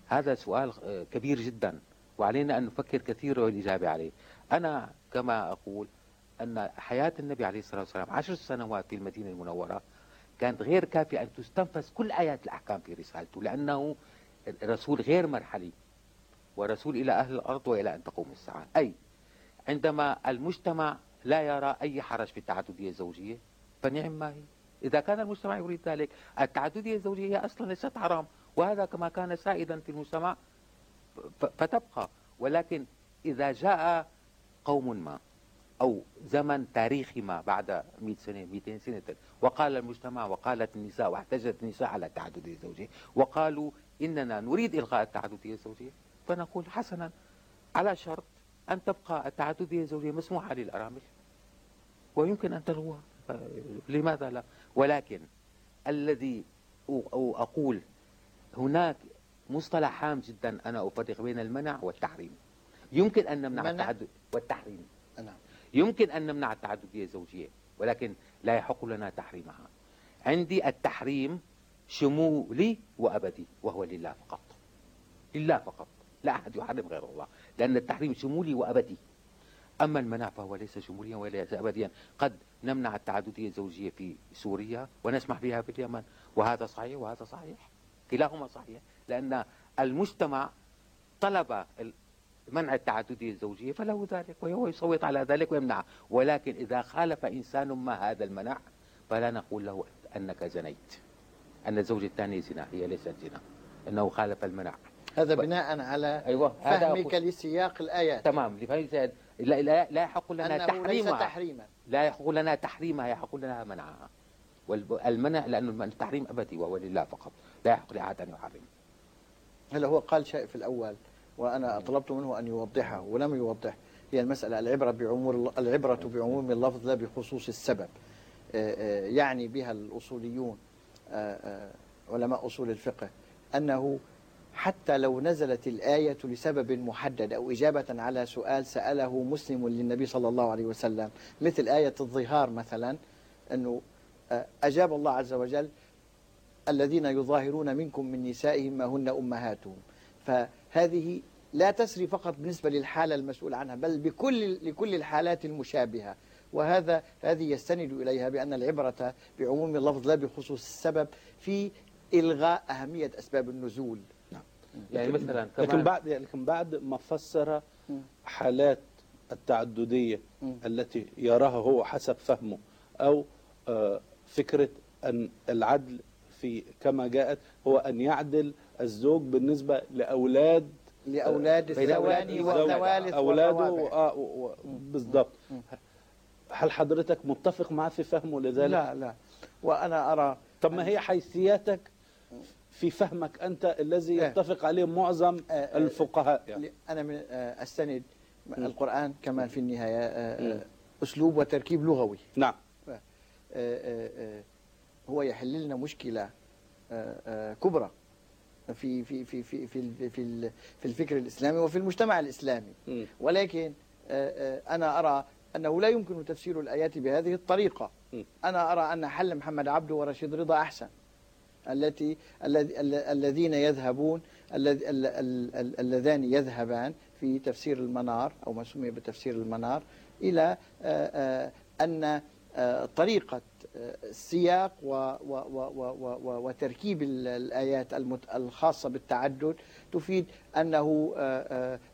هذا سؤال آه، كبير جدا وعلينا أن نفكر كثير والإجابة عليه. أنا كما أقول أن حياة النبي عليه الصلاة والسلام عشر سنوات في المدينة المنورة كانت غير كافية أن تستنفذ كل آيات الأحكام في رسالته لأنه رسول غير مرحلي ورسول إلى أهل الأرض وإلى أن تقوم الساعة. أي عندما المجتمع لا يرى أي حرج في التعددية الزوجية فنعم ما هي. إذا كان المجتمع يريد ذلك التعددية الزوجية هي أصلا ليست حرام وهذا كما كان سائدا في المجتمع فتبقى. ولكن إذا جاء قوم ما أو زمن تاريخي ما بعد 100 سنة 200 سنة وقال المجتمع وقالت النساء واحتجت النساء على التعددية الزوجية وقالوا إننا نريد إلغاء التعددية الزوجية فنقول حسنا على شرط أن تبقى التعددية الزوجية مسموحة للأرامل. ويمكن أن تلغوها. لماذا لا؟ ولكن الذي أقول هناك مصطلح هام جدا أنا أفرق بين المنع والتحريم. يمكن أن نمنع التعدد والتحريم. نعم. يمكن أن نمنع التعددية الزوجية ولكن لا يحق لنا تحريمها. عندي التحريم شمولي وأبدي وهو لله فقط. لله فقط. لا أحد يحرم غير الله لأن التحريم شمولي وأبدي. أما المنع فهو ليس شموليا وليس أبديا. قد نمنع التعددية الزوجية في سوريا ونسمح بها في اليمن. وهذا صحيح؟ وهذا صحيح. كلاهما صحيح. لأن المجتمع طلب منع التعددية الزوجية فله ذلك وهو يصوت على ذلك ويمنعه. ولكن إذا خالف إنسان ما هذا المنع فلا نقول له أنك زنيت. أن الزوجة الثانية زنا هي ليست زنا. أنه خالف المنع. هذا بناء على أيوة فهمك لسياق الآيات. تمام لا, لا, لا يحق لنا تحريمها ليس تحريما. لا يحق لنا تحريمها يحق لنا منعها. والمنع لأن التحريم أبدي وهو لله فقط. لا يحق لأحد أن يحرم هلا هو قال شيء في الأول وأنا طلبت منه أن يوضحه ولم يوضح؟ هي المسألة العبرة بعموم العبرة بعموم اللفظ لا بخصوص السبب. يعني بها الأصوليون علماء أصول الفقه أنه حتى لو نزلت الآية لسبب محدد أو إجابة على سؤال سأله مسلم للنبي صلى الله عليه وسلم مثل آية الظهار مثلا أنه أجاب الله عز وجل الذين يظاهرون منكم من نسائهم ما هن أمهاتهم. فهذه لا تسري فقط بالنسبة للحالة المسؤول عنها بل بكل لكل الحالات المشابهة. وهذا هذه يستند إليها بأن العبرة بعموم اللفظ لا بخصوص السبب في إلغاء أهمية أسباب النزول. نعم. يعني مثلا لكن بعد لكن بعد ما فسر حالات التعددية التي يراها هو حسب فهمه أو آه، فكرة أن العدل في كما جاءت هو أن يعدل الزوج بالنسبة لأولاد لأولاد الثواني والثوالث أولاده آه بالضبط. هل حضرتك متفق معه في فهمه لذلك؟ لا لا. وأنا أرى طب ما هي حيثياتك في فهمك أنت الذي إيه. يتفق عليه معظم آه، آه، الفقهاء؟ يعني. أنا من أستند القرآن كمان في النهاية أسلوب وتركيب لغوي. نعم. هو يحل لنا مشكلة كبرى في في في في في في في الفكر الإسلامي وفي المجتمع الإسلامي. ولكن أنا أرى أنه لا يمكن تفسير الآيات بهذه الطريقة. أنا أرى أن حل محمد عبده ورشيد رضا أحسن. التي الذين يذهبون اللذان يذهبان في تفسير المنار أو ما سمي بتفسير المنار إلى أن طريقة السياق وتركيب الآيات الخاصة بالتعدد تفيد أنه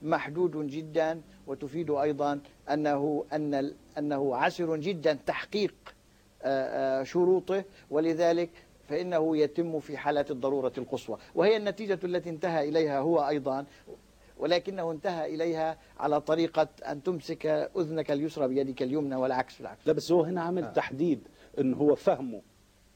محدود جدا وتفيد أيضا أنه أن أنه عسر جدا تحقيق شروطه ولذلك فإنه يتم في حالة الضرورة القصوى. وهي النتيجة التي انتهى إليها هو أيضا ولكنه انتهى إليها على طريقة أن تمسك أذنك اليسرى بيدك اليمنى والعكس بالعكس لا بس هو هنا عامل آه. تحديد إن هو فهمه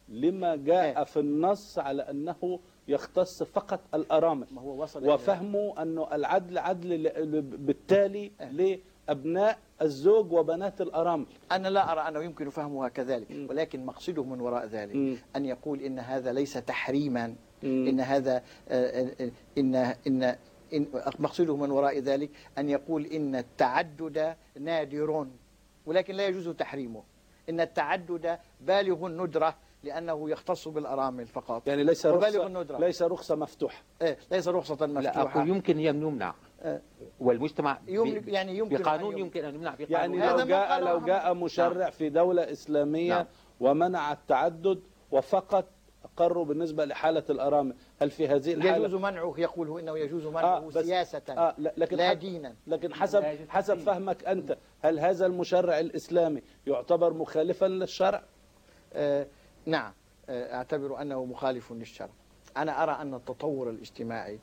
لما جاء إيه. في النص على أنه يختص فقط الأرامل ما هو وصل وفهمه انه العدل عدل بالتالي إيه. لأبناء الزوج وبنات الأرامل أنا لا أرى أنه يمكن فهمها كذلك ولكن مقصده من وراء ذلك أن يقول إن هذا ليس تحريما إن هذا آه، آه، إن إن إن مقصده من وراء ذلك أن يقول إن التعدد نادر ولكن لا يجوز تحريمه إن التعدد بالغ الندرة لأنه يختص بالأرامل فقط يعني ليس رخصة الندرة. ليس رخصة مفتوحة إيه ليس رخصة مفتوحة لا أقول يمكن يمنع إيه. والمجتمع يعني يمكن بقانون يمكن أن يمنع بقانون يعني لو جاء لو جاء مشرع نعم. في دولة إسلامية نعم. ومنع التعدد وفقط أقروا بالنسبة لحالة الأرامل. هل في هذه الحالة؟ يجوز منعه يقول إنه يجوز منعه آه سياسة آه لكن لا دينا. لكن حسب حسب فهمك أنت هل هذا المشرع الإسلامي يعتبر مخالفا للشرع؟ آه نعم. آه أعتبر أنه مخالف للشرع. أنا أرى أن التطور الاجتماعي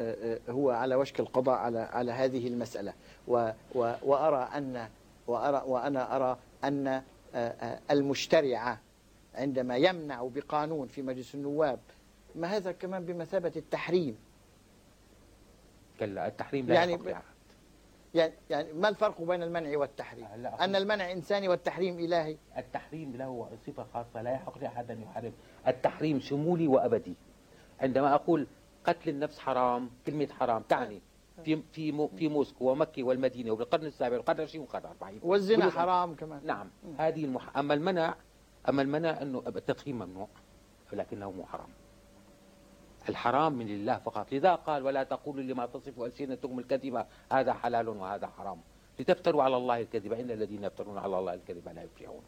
آه, آه، هو على وشك القضاء على على هذه المسألة. و و وأرى أن وأرى وأنا أرى أن المشترعة عندما يمنع بقانون في مجلس النواب ما هذا كمان بمثابة التحريم؟ كلا التحريم لا يعني يعني يعني ما الفرق بين المنع والتحريم؟ أن المنع إنساني والتحريم إلهي؟ التحريم له صفة خاصة لا يحق لأحد أن يحرم. التحريم شمولي وأبدي. عندما أقول قتل النفس حرام كلمة حرام تعني في في في موسكو ومكة والمدينة وبالقرن السابع والقرن العشرين والقرن الأربعين. والزنا حرام كمان. نعم. هذه المح... أما المنع أما المنع أنه التدخين ممنوع ولكنه مو حرام الحرام من الله فقط. لذا قال ولا تقولوا لما تصف ألسنتكم الكذبة هذا حلال وهذا حرام. لتفتروا على الله الكذب. إن الذين يفترون على الله الكذب لا يفلحون.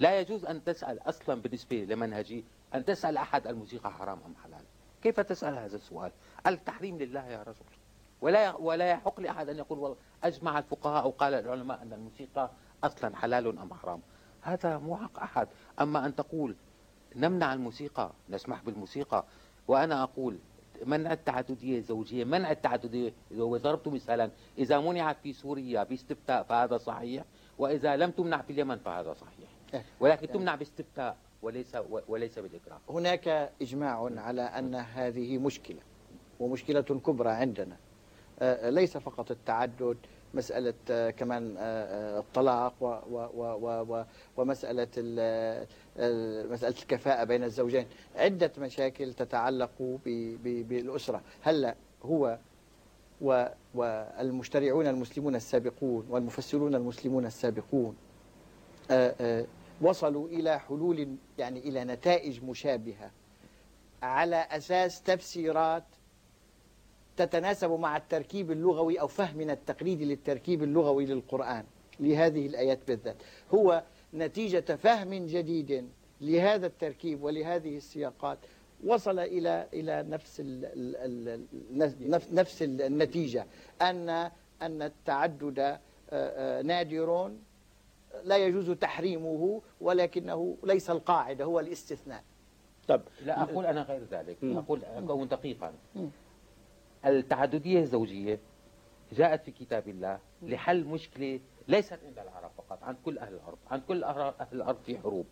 لا يجوز أن تسأل أصلا بالنسبة لمنهجي أن تسأل أحد الموسيقى حرام أم حلال؟ كيف تسأل هذا السؤال؟ التحريم لله يا رجل ولا ولا يحق لأحد أن يقول والله أجمع الفقهاء أو قال العلماء أن الموسيقى أصلا حلال أم حرام. هذا مو حق أحد. أما أن تقول نمنع الموسيقى نسمح بالموسيقى وأنا أقول منع التعددية الزوجية منع التعددية وضربت مثالا إذا منعت في سوريا باستفتاء فهذا صحيح وإذا لم تمنع في اليمن فهذا صحيح. إيه. ولكن تمنع باستفتاء وليس وليس بالإكراه. هناك إجماع على أن هذه مشكلة ومشكلة كبرى عندنا. آه، ليس فقط التعدد مسألة آه، كمان آه، الطلاق ومسألة مسألة الكفاءة بين الزوجين. عدة مشاكل تتعلق بالأسرة. هلأ هو والمشترعون المسلمون السابقون والمفسرون المسلمون السابقون وصلوا إلى حلول يعني إلى نتائج مشابهة على أساس تفسيرات تتناسب مع التركيب اللغوي أو فهمنا التقليدي للتركيب اللغوي للقرآن لهذه الآيات بالذات. هو نتيجة فهم جديد لهذا التركيب ولهذه السياقات. وصل إلى إلى نفس ال نفس النتيجة أن أن التعدد آه، آه، نادر لا يجوز تحريمه ولكنه ليس القاعدة هو الاستثناء. طب لا أقول أنا غير ذلك. أقول أكون دقيقا. التعددية الزوجية جاءت في كتاب الله لحل مشكلة ليست عند العرب فقط عند كل أهل الأرض عند كل أهل الأرض في حروب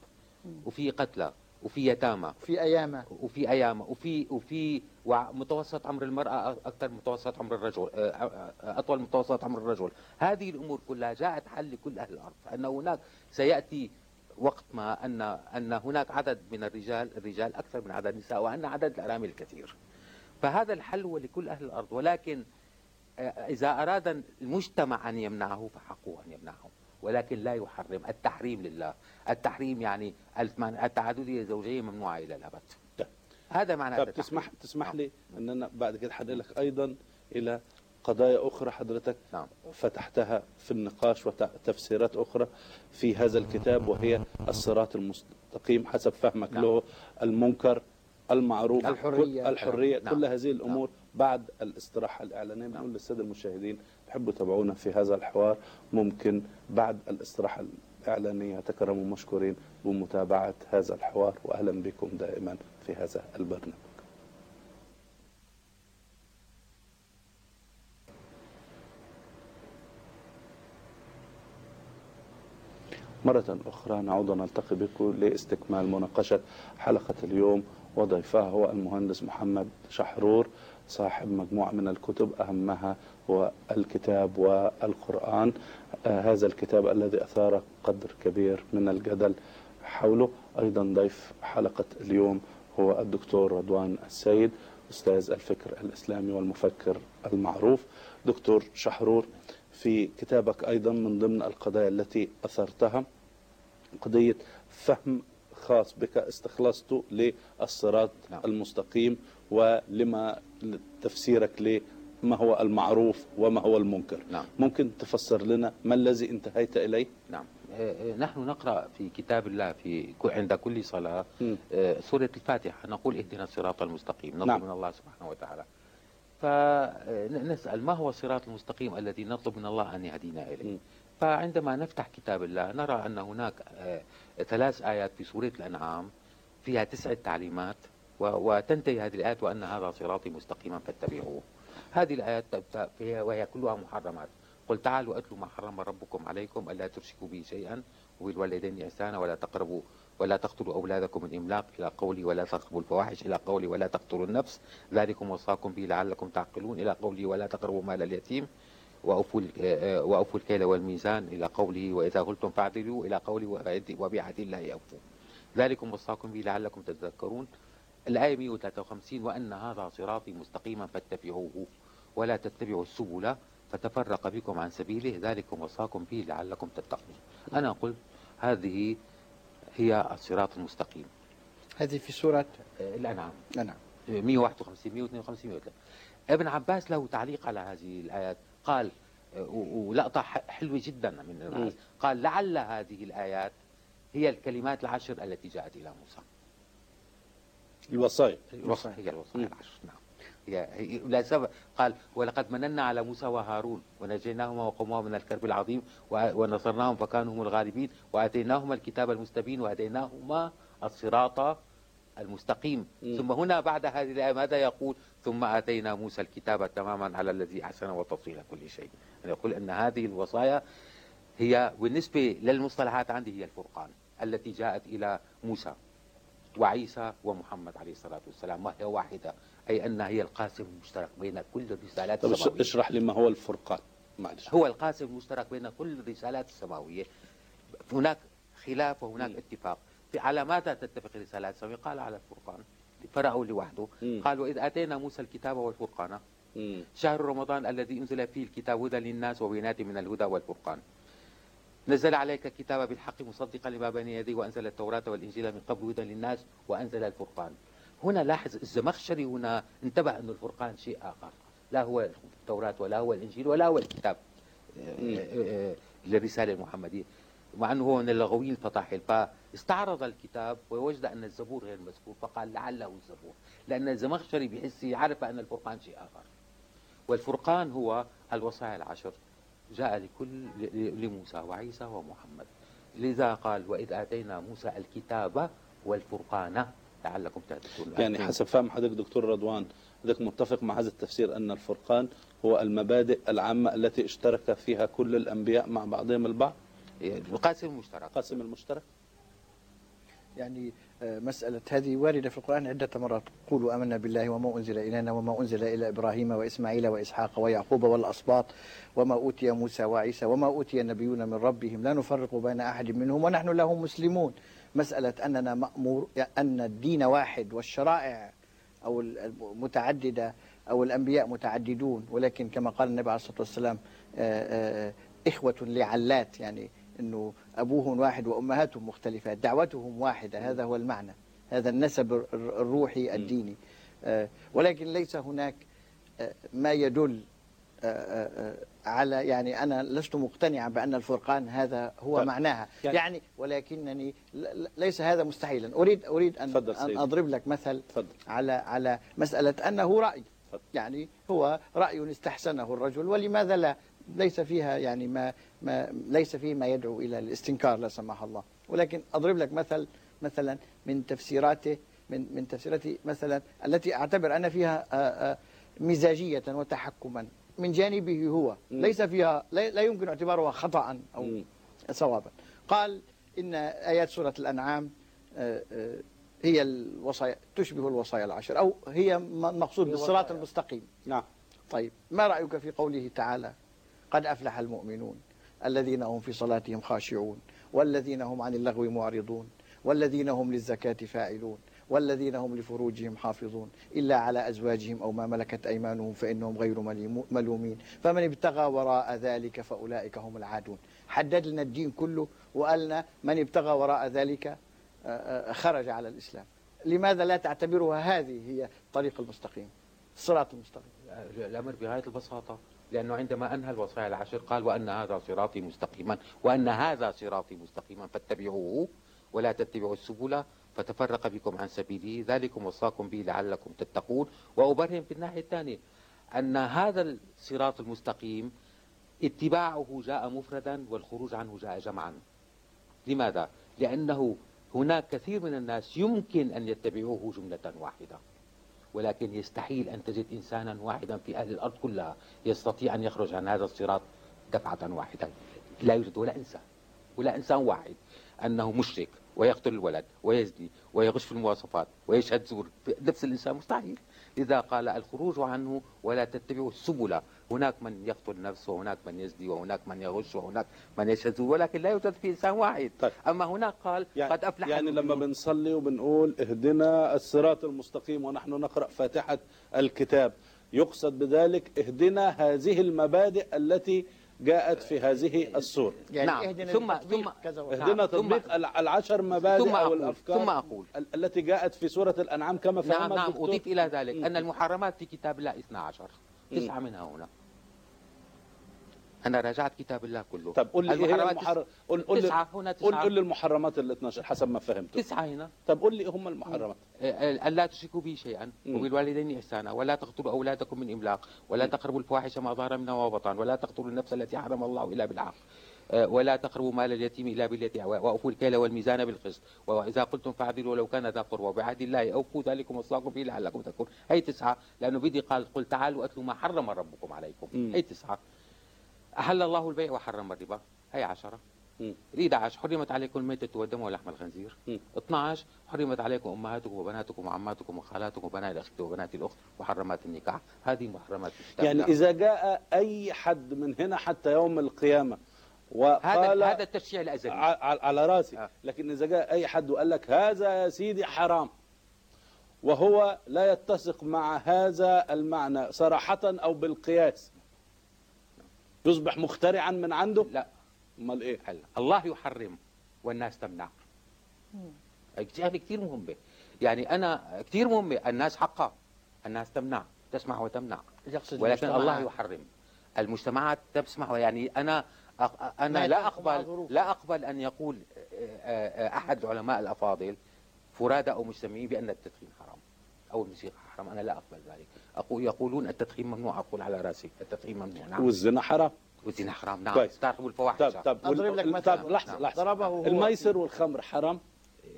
وفي قتلى وفي يتامى وفي أيامة وفي أيامة وفي وفي متوسط عمر المرأة أكثر متوسط عمر الرجل أطول متوسط عمر الرجل. هذه الأمور كلها جاءت حل لكل أهل الأرض فأن هناك سيأتي وقت ما أن أن هناك عدد من الرجال الرجال أكثر من عدد النساء وأن عدد الأرامل كثير. فهذا الحل هو لكل أهل الأرض ولكن آه، إذا أراد المجتمع أن يمنعه فحقه أن يمنعه ولكن لا يحرم التحريم لله التحريم يعني التعددية الزوجية ممنوعة إلى الأبد هذا معنى طب تسمح تسمح لي نعم. إن أنا بعد كده لك أيضا إلى قضايا أخرى حضرتك نعم. فتحتها في النقاش وتفسيرات أخرى في هذا الكتاب وهي الصراط المستقيم حسب فهمك نعم. له المنكر المعروف الحرية الحرية نعم. كل هذه الأمور نعم. بعد الاستراحة الإعلانية نعم. بنقول للسادة المشاهدين تحبوا تابعونا في هذا الحوار ممكن بعد الاستراحة الإعلانية تكرموا مشكورين بمتابعة هذا الحوار وأهلا بكم دائما في هذا البرنامج مرة أخرى نعود ونلتقي بكم لاستكمال مناقشة حلقة اليوم وضيفها هو المهندس محمد شحرور صاحب مجموعة من الكتب أهمها هو الكتاب والقرآن. آه هذا الكتاب الذي أثار قدر كبير من الجدل حوله. أيضا ضيف حلقة اليوم هو الدكتور رضوان السيد أستاذ الفكر الإسلامي والمفكر المعروف. دكتور شحرور في كتابك أيضا من ضمن القضايا التي أثرتها قضية فهم خاص بك استخلصته للصراط نعم. المستقيم ولما تفسيرك لما هو المعروف وما هو المنكر نعم. ممكن تفسر لنا ما الذي انتهيت إليه نعم آه، آه، نحن نقرأ في كتاب الله في عند كل صلاة آه، سورة الفاتحة نقول اهدنا الصراط المستقيم نطلب نعم. من الله سبحانه وتعالى فنسأل ما هو الصراط المستقيم الذي نطلب من الله أن يهدينا إليه. فعندما نفتح كتاب الله نرى أن هناك ثلاث آيات في سورة الأنعام فيها تسعة تعليمات وتنتهي هذه الآيات وأن هذا صراطي مستقيما فاتبعوه. هذه الآيات وهي كلها محرمات. قل تعالوا أتلوا ما حرم ربكم عليكم ألا تشركوا به شيئا وبالوالدين إحسانا ولا تقربوا ولا تقتلوا أولادكم من إملاق إلى قولي ولا تقربوا الفواحش إلى قولي ولا تقتلوا النفس. ذلكم وصاكم به لعلكم تعقلون إلى قولي ولا تقربوا مال اليتيم. وأوفوا وأوفوا الكيل والميزان إلى قوله وإذا قلتم فاعدلوا إلى قوله وبعهد الله أوفوا ذلكم وصاكم به لعلكم تتذكرون. الآية 153 وأن هذا صراطي مستقيما فاتبعوه ولا تتبعوا السبل فتفرق بكم عن سبيله. ذلكم وصاكم به لعلكم تتقون. أنا قلت هذه هي الصراط المستقيم. هذه في سورة الأنعام. الأنعام. 151 152 153 ابن عباس له تعليق على هذه الآيات. قال ولقطة حلوة جدا من قال لعل هذه الآيات هي الكلمات العشر التي جاءت إلى موسى. الوصايا. الوصايا هي الوصايا العشر نعم. هي لا سبب. قال ولقد مننا على موسى وهارون ونجيناهما وقومهما من الكرب العظيم ونصرناهم فكانوا هم الغالبين وآتيناهما الكتاب المستبين وهديناهما الصراط المستقيم. م. ثم هنا بعد هذه الآية ماذا يقول؟ ثم آتينا موسى الكتاب تماما على الذي أحسن وتفصيل كل شيء. يعني يقول أن هذه الوصايا هي بالنسبة للمصطلحات عندي هي الفرقان التي جاءت إلى موسى وعيسى ومحمد عليه الصلاة والسلام وهي واحدة. أي أنها هي القاسم المشترك بين كل الرسالات طب السماوية. اشرح لي ما هو الفرقان. معلش. هو القاسم المشترك بين كل الرسالات السماوية. هناك خلاف وهناك م. اتفاق. في على ماذا تتفق الرسالات السماوية قال على الفرقان فرعوا لوحده. م. قال وإذ آتينا موسى الكتاب والفرقان. م. شهر رمضان الذي أنزل فيه الكتاب هدى للناس وبينات من الهدى والفرقان. نزل عليك الكتاب بالحق مصدقا لما بين يديه وأنزل التوراة والإنجيل من قبل هدى للناس وأنزل الفرقان. هنا لاحظ الزمخشري هنا انتبه أن الفرقان شيء آخر. لا هو التوراة ولا هو الإنجيل ولا هو الكتاب. للرسالة المحمدية. مع أنه هو من اللغويين الفطاحل فاستعرض الكتاب ووجد أن الزبور غير مذكور فقال لعله الزبور. لأن الزمخشري بحس عرف أن الفرقان شيء آخر. والفرقان هو الوصايا العشر. جاء لكل لموسى وعيسى ومحمد. لذا قال وإذ آتينا موسى الكتاب والفرقان. لعلكم تهتدون. يعني حسب فهم حضرتك دكتور رضوان حضرتك متفق مع هذا التفسير أن الفرقان هو المبادئ العامة التي اشترك فيها كل الأنبياء مع بعضهم البعض؟ القاسم المشترك. القاسم المشترك. يعني آه، مسألة هذه واردة في القرآن عدة مرات. قولوا آمنا بالله وما أنزل إلينا وما أنزل إلى إبراهيم وإسماعيل وإسحاق ويعقوب والأسباط وما أوتي موسى وعيسى وما أوتي النبيون من ربهم. لا نفرق بين أحد منهم ونحن له مسلمون. مسألة أننا مأمور أن الدين واحد والشرائع أو المتعددة أو الأنبياء متعددون. ولكن كما قال النبي عليه الصلاة والسلام آه، آه، إخوة لعلات. يعني أنه أبوهم واحد وأمهاتهم مختلفات دعوتهم واحدة هذا هو المعنى هذا النسب الروحي الديني. آه، ولكن ليس هناك ما يدل على يعني أنا لست مقتنعا بأن الفرقان هذا هو معناها. يعني, يعني ولكنني ليس هذا مستحيلا. أريد أريد أن, أن أضرب لك مثل فضل. على على مسألة أنه رأي. فضل. يعني هو رأي استحسنه الرجل ولماذا لا؟ ليس فيها يعني ما, ما ليس فيه ما يدعو إلى الاستنكار لا سمح الله. ولكن أضرب لك مثل مثلا من تفسيراته من من تفسيراته مثلا التي أعتبر أن فيها مزاجية وتحكما. من جانبه هو. ليس فيها لا يمكن اعتبارها خطأ أو صوابا. قال إن آيات سورة الأنعام آه، آه، هي الوصايا تشبه الوصايا العشر أو هي المقصود بالصراط المستقيم. نعم. طيب ما رأيك في قوله تعالى؟ قد أفلح المؤمنون الذين هم في صلاتهم خاشعون والذين هم عن اللغو معرضون والذين هم للزكاة فاعلون والذين هم لفروجهم حافظون إلا على أزواجهم أو ما ملكت أيمانهم فإنهم غير ملومين فمن ابتغى وراء ذلك فأولئك هم العادون حدد لنا الدين كله وقالنا من ابتغى وراء ذلك آه، آه، خرج على الإسلام لماذا لا تعتبرها هذه هي الطريق المستقيم الصراط المستقيم الأمر بغاية البساطة لأنه عندما أنهى الوصايا العشر قال وأن هذا صراطي مستقيما وأن هذا صراطي مستقيما فاتبعوه ولا تتبعوا السبل فتفرق بكم عن سبيله. ذلكم وصاكم به لعلكم تتقون. وأبرهن في الناحية الثانية أن هذا الصراط المستقيم اتباعه جاء مفردا والخروج عنه جاء جمعا. لماذا؟ لأنه هناك كثير من الناس يمكن أن يتبعوه جملة واحدة. ولكن يستحيل أن تجد إنسانا واحدا في أهل الأرض كلها يستطيع أن يخرج عن هذا الصراط دفعة واحدة. لا يوجد ولا إنسان ولا إنسان واحد أنه مشرك ويقتل الولد ويزني ويغش في المواصفات ويشهد زور. نفس الإنسان مستحيل. لذا قال الخروج عنه ولا تتبعوا السبل. هناك من يقتل نفسه وهناك من يزني وهناك من يغش وهناك من زور ولكن لا يوجد في إنسان واحد. طيب. أما هناك قال يعني قد أفلح يعني لما بنصلي وبنقول اهدنا الصراط المستقيم ونحن نقرأ فاتحة الكتاب. يقصد بذلك اهدنا هذه المبادئ التي جاءت في هذه السور يعني نعم. اهدنا ثم ثم اهدنا تطبيق العشر مبادئ ثم أو الافكار ثم أقول. التي جاءت في سورة الأنعام كما فهمت نعم. نعم أضيف إلى ذلك أن المحرمات في كتاب الله 12 تسعه منها هنا. أنا راجعت كتاب الله كله. طب قول لي إيه المحرم قول قول تسعة هنا تسعة. قول, قول المحرمات ال 12 حسب ما فهمت. تسعة هنا. طب قول لي إيه هم المحرمات. الا تشركوا بي شيئا وبالوالدين احسانا ولا تقتلوا أولادكم من إملاق ولا تقربوا الفواحش ما ظهر منها وبطن ولا تقتلوا النفس التي حرم الله إلا بالحق ولا تقربوا مال اليتيم إلا بالتي وأوفوا الكيل والميزان بالقسط. وإذا قلتم فاعدلوا لو كان ذا قربى وبعهد الله أوفوا ذلكم وصاكم به لعلكم تذكرون هي تسعة لأنه بدي قال قل تعالوا أتلوا ما حرم ربكم عليكم. هي تسعة. أحل الله البيع وحرم الربا. هي عشرة. ال 11 حرمت عليكم الميتة والدم ولحم الخنزير. 12 حرمت عليكم أمهاتكم وبناتكم وعماتكم وخالاتكم وبنات الأخت وبنات الأخت وحرمات النكاح. هذه محرمات يعني إذا جاء أي حد من هنا حتى يوم القيامة وقال هذا هذا التشريع الأزلي. على رأسي. آه. لكن إذا جاء أي حد وقال لك هذا يا سيدي حرام وهو لا يتسق مع هذا المعنى صراحة أو بالقياس. يصبح مخترعا من عنده؟ لا. أمال إيه؟ حل. الله يحرم والناس تمنع. يعني كثير مهمه يعني أنا كثير مهمه الناس حقها الناس تمنع. تسمع وتمنع. ولكن الله يحرم. المجتمعات تسمع. يعني أنا أنا لا أقبل لا أقبل أن يقول أحد العلماء الأفاضل فرادى أو مجتمعين بأن التدخين حرام أو الموسيقى حرام. أنا لا اقبل ذلك. أقول يقولون التدخين ممنوع أقول على رأسي التدخين ممنوع نعم. والزنا حرام. والزنا حرام نعم. كويس. تعرفوا الفواحش. طب طب أضرب لك مثلا. لحظة نعم. لحظة. ضربه الميسر والخمر حرام؟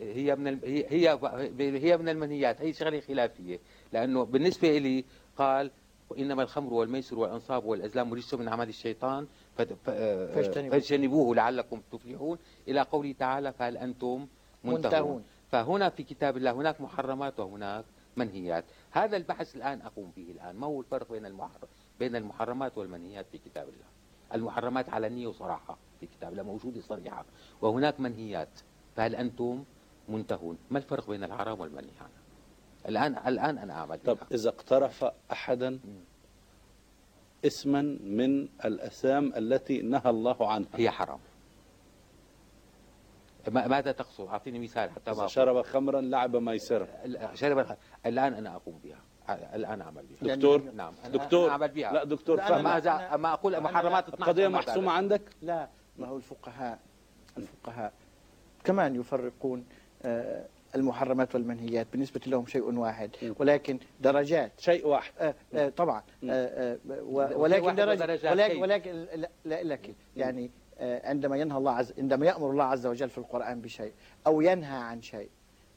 هي من هي هي من المنهيات. هي شغلة خلافية. لأنه بالنسبة لي قال وانما الخمر والميسر والأنصاب والأزلام رجس من عمل الشيطان فاجتنبوه لعلكم تفلحون. إلى قوله تعالى فهل أنتم منتهون, منتهون. فهنا في كتاب الله هناك محرمات وهناك منهيات هذا البحث الآن أقوم به الآن. ما هو الفرق بين المحرم بين المحرمات والمنهيات في كتاب الله؟ المحرمات علنية وصراحة في كتاب الله موجودة صريحة. وهناك منهيات. فهل أنتم منتهون؟ ما الفرق بين الحرام والمنهي؟ الآن الآن أنا أعمل طب إذا اقترف أحدا اسما من الأسام التي نهى الله عنها. هي حرام. ماذا تقصد؟ أعطيني مثال حتى ما شرب خمرا لعب ميسرا شرب الآن أنا أقوم بها. الآن أعمل بها. دكتور؟ يعني نعم. أنا دكتور؟ أنا أعمل بها. لا دكتور فهم. ماذا ما أقول محرمات القضية محسومة عندك؟ لا ما هو الفقهاء الفقهاء كمان يفرقون آه، المحرمات والمنهيات. بالنسبة لهم شيء واحد ولكن درجات. شيء واحد. آه آه طبعا. ولكن درجات ولكن, ولكن لا لك يعني عندما ينهى الله عز عندما يأمر الله عز وجل في القرآن بشيء أو ينهى عن شيء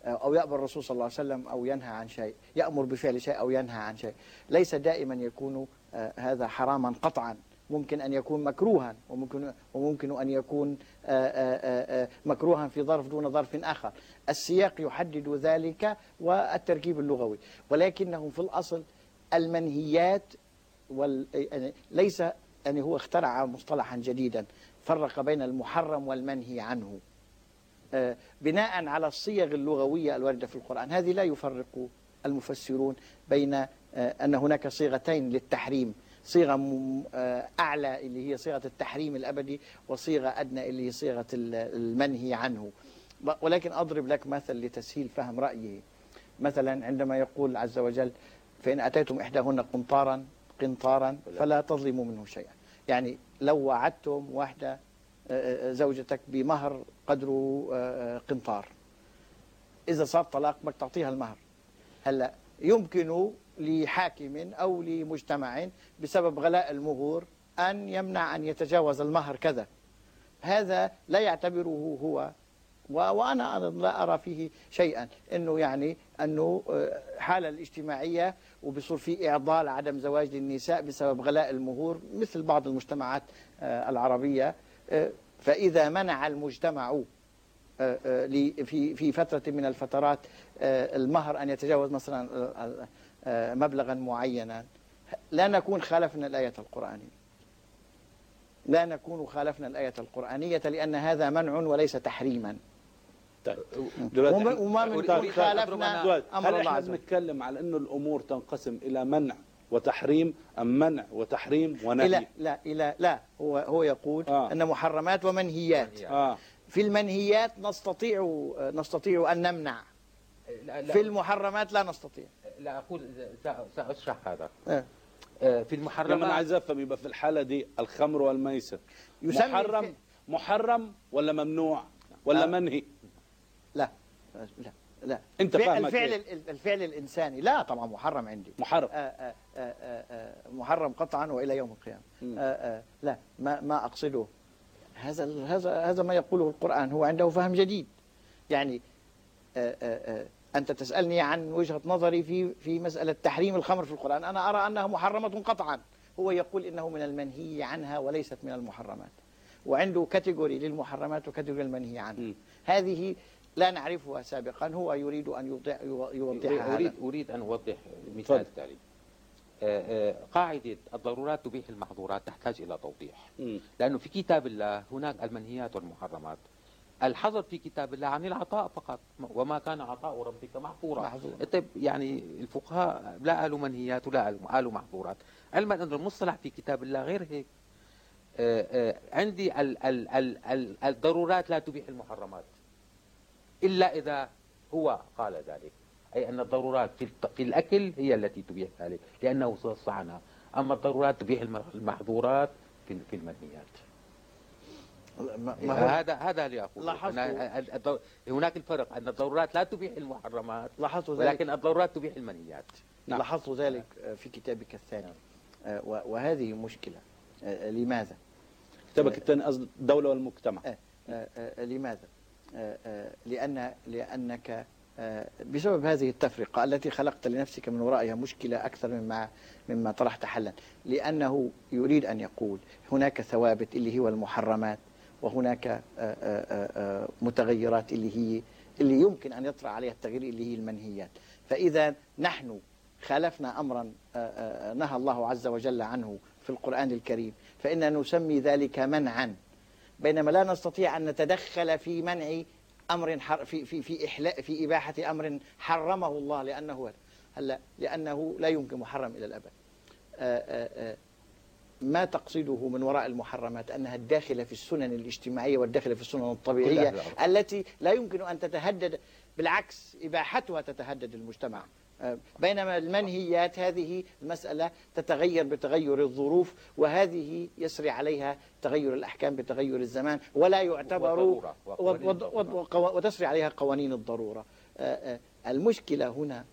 أو يأمر الرسول صلى الله عليه وسلم أو ينهى عن شيء يأمر بفعل شيء أو ينهى عن شيء. ليس دائما يكون آه، هذا حراما قطعا. ممكن أن يكون مكروها وممكن, وممكن أن يكون آه، آه، مكروها في ظرف دون ظرف آخر. السياق يحدد ذلك والتركيب اللغوي. ولكنه في الأصل المنهيات وال... يعني ليس يعني هو اخترع مصطلحا جديدا. فرق بين المحرم والمنهي عنه. آه، بناء على الصيغ اللغوية الواردة في القرآن. هذه لا يفرق المفسرون بين آه، أن هناك صيغتين للتحريم. صيغة آه، أعلى اللي هي صيغة التحريم الأبدي وصيغة أدنى اللي هي صيغة المنهي عنه. ولكن أضرب لك مثل لتسهيل فهم رأيي. مثلا عندما يقول عز وجل فإن أتيتم إحداهن قنطارا قنطارا فلا تظلموا منه شيئا. يعني لو وعدتم واحدة آه، آه، زوجتك بمهر قدره آه، قنطار. إذا صار طلاق بدك تعطيها المهر. هلأ يمكن لحاكم أو لمجتمع بسبب غلاء المهور أن يمنع أن يتجاوز المهر كذا. هذا لا يعتبره هو وأنا لا أرى فيه شيئا. أنه يعني أنه حالة الاجتماعية وبصير في إعضال عدم زواج للنساء بسبب غلاء المهور مثل بعض المجتمعات العربية. فإذا منع المجتمع في في فترة من الفترات المهر أن يتجاوز مثلا مبلغا معينا لا نكون خالفنا الآية القرآنية. لا نكون خالفنا الآية القرآنية لأن هذا منع وليس تحريما. طيب. وما من خالفنا أمر الله عز وجل. نتكلم على أنه الأمور تنقسم إلى منع وتحريم أم منع وتحريم ونهي؟ لا لا لا, لا. هو هو يقول آه. أن محرمات ومنهيات. آه. في المنهيات نستطيع نستطيع أن نمنع. لا لا. في المحرمات لا نستطيع. لا أقول سأشرح هذا. آه. آه، في المحرمات أنا عايز أفهم يبقى في الحالة دي الخمر والميسر. محرم محرم ولا ممنوع ولا منهي؟ لا. لا. لا. أنت فاهم الفعل إيه؟ الفعل الإنساني. لا طبعا محرم عندي. محرم. آآ آآ آآ محرم قطعا وإلى يوم القيامة. لا ما ما أقصده. هذا هذا هذا ما يقوله القرآن. هو عنده فهم جديد. يعني آآ أنت تسألني عن وجهة نظري في في مسألة تحريم الخمر في القرآن أنا أرى أنها محرمة قطعا. هو يقول إنه من المنهي عنها وليست من المحرمات. وعنده كاتيجوري للمحرمات وكاتيجوري المنهي عنها. هذه لا نعرفها سابقا. هو يريد أن يوضحها أريد, أريد أن أوضح مثال التالي آه، آه، قاعدة الضرورات تبيح المحظورات تحتاج إلى توضيح. م. لأنه في كتاب الله هناك المنهيات والمحرمات. الحظر في كتاب الله عن العطاء فقط وما كان عطاء ربك محظورا. طيب يعني الفقهاء لا قالوا منهيات ولا قالوا محظورات. علما أن المصطلح في كتاب الله غير هيك. آه، عندي ال ال ال ال الضرورات لا تبيح المحرمات. إلا إذا هو قال ذلك. أي أن الضرورات في, الأكل هي التي تبيح ذلك لأنه صنع عنها أما الضرورات تبيح المحظورات في المنهيات ما هذا هذا اللي أقول لاحظت. هناك الفرق. أن الضرورات لا تبيح المحرمات لاحظت ذلك. ولكن الضرورات تبيح المنهيات نعم. لاحظت ذلك في كتابك الثاني. نعم. وهذه مشكلة. لماذا؟ كتابك الثاني قصد الدولة والمجتمع. لماذا؟ لأن لأنك بسبب هذه التفرقة التي خلقت لنفسك من ورائها مشكلة أكثر مما مما طرحت حلا لأنه يريد أن يقول هناك ثوابت اللي هو المحرمات وهناك آه، آه، آه، متغيرات اللي هي اللي يمكن أن يطرأ عليها التغيير اللي هي المنهيات. فإذا نحن خالفنا أمرا نهى الله عز وجل عنه في القرآن الكريم فإننا نسمي ذلك منعا. بينما لا نستطيع أن نتدخل في منع أمر في في في إحلاء في إباحة أمر حرمه الله لأنه هلا لأنه لا يمكن محرم إلى الأبد. ما تقصده من وراء المحرمات؟ أنها الداخلة في السنن الاجتماعية والداخلة في السنن الطبيعية التي لا يمكن أن تتهدد بالعكس إباحتها تتهدد المجتمع. آه، بينما المنهيات هذه المسألة تتغير بتغير الظروف وهذه يسري عليها تغير الأحكام بتغير الزمان ولا يعتبر وتسري عليها قوانين الضرورة. آه، آه، المشكلة هنا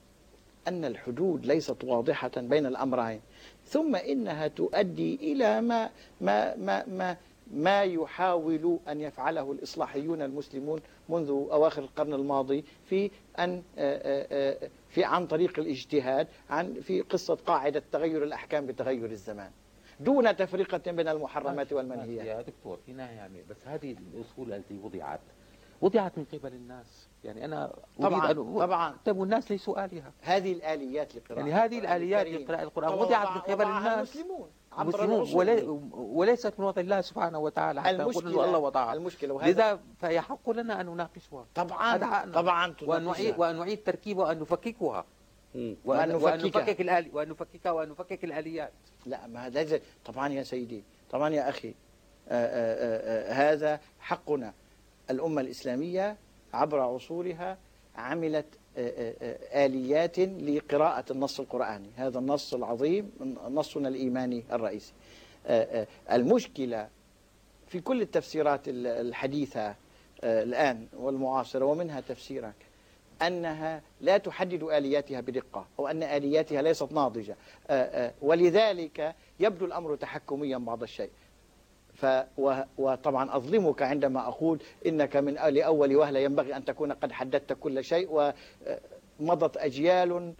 أن الحدود ليست واضحة بين الأمرين ثم إنها تؤدي إلى ما ما ما ما ما يحاول أن يفعله الإصلاحيون المسلمون منذ أواخر القرن الماضي في أن في عن طريق الاجتهاد عن في قصة قاعدة تغير الأحكام بتغير الزمان. دون تفرقة بين المحرمات والمنهيات. يا دكتور في يعني بس هذه الأصول التي وضعت وضعت من قبل الناس. يعني أنا طبعا أن طبعا. طيب والناس ليسوا آلهة؟ هذه الآليات لقراءة يعني هذه الآليات لقراءة القرآن. وضعت من قبل الناس. المسلمون. المسلمون ولي وليست من وضع الله سبحانه وتعالى حتى المشكلة الله وضعها. المشكلة وهذا لذا فيحق لنا أن نناقشها. طبعا طبعا وأن نعيد, وأن نعيد تركيبها وأن نفككها. وأن, وأن نفكك الآلي وأن نفككها وأن نفكك الآليات. لا ما هذا طبعا يا سيدي طبعا يا أخي آآ آآ آآ هذا حقنا. الأمة الإسلامية عبر عصورها عملت آليات لقراءة النص القرآني. هذا النص العظيم نصنا الإيماني الرئيسي. المشكلة في كل التفسيرات الحديثة الآن والمعاصرة ومنها تفسيرك أنها لا تحدد آلياتها بدقة أو أن آلياتها ليست ناضجة. ولذلك يبدو الأمر تحكميا بعض الشيء. ف وطبعا أظلمك عندما أقول إنك من لأول وهلة. ينبغي أن تكون قد حددت كل شيء ومضت أجيال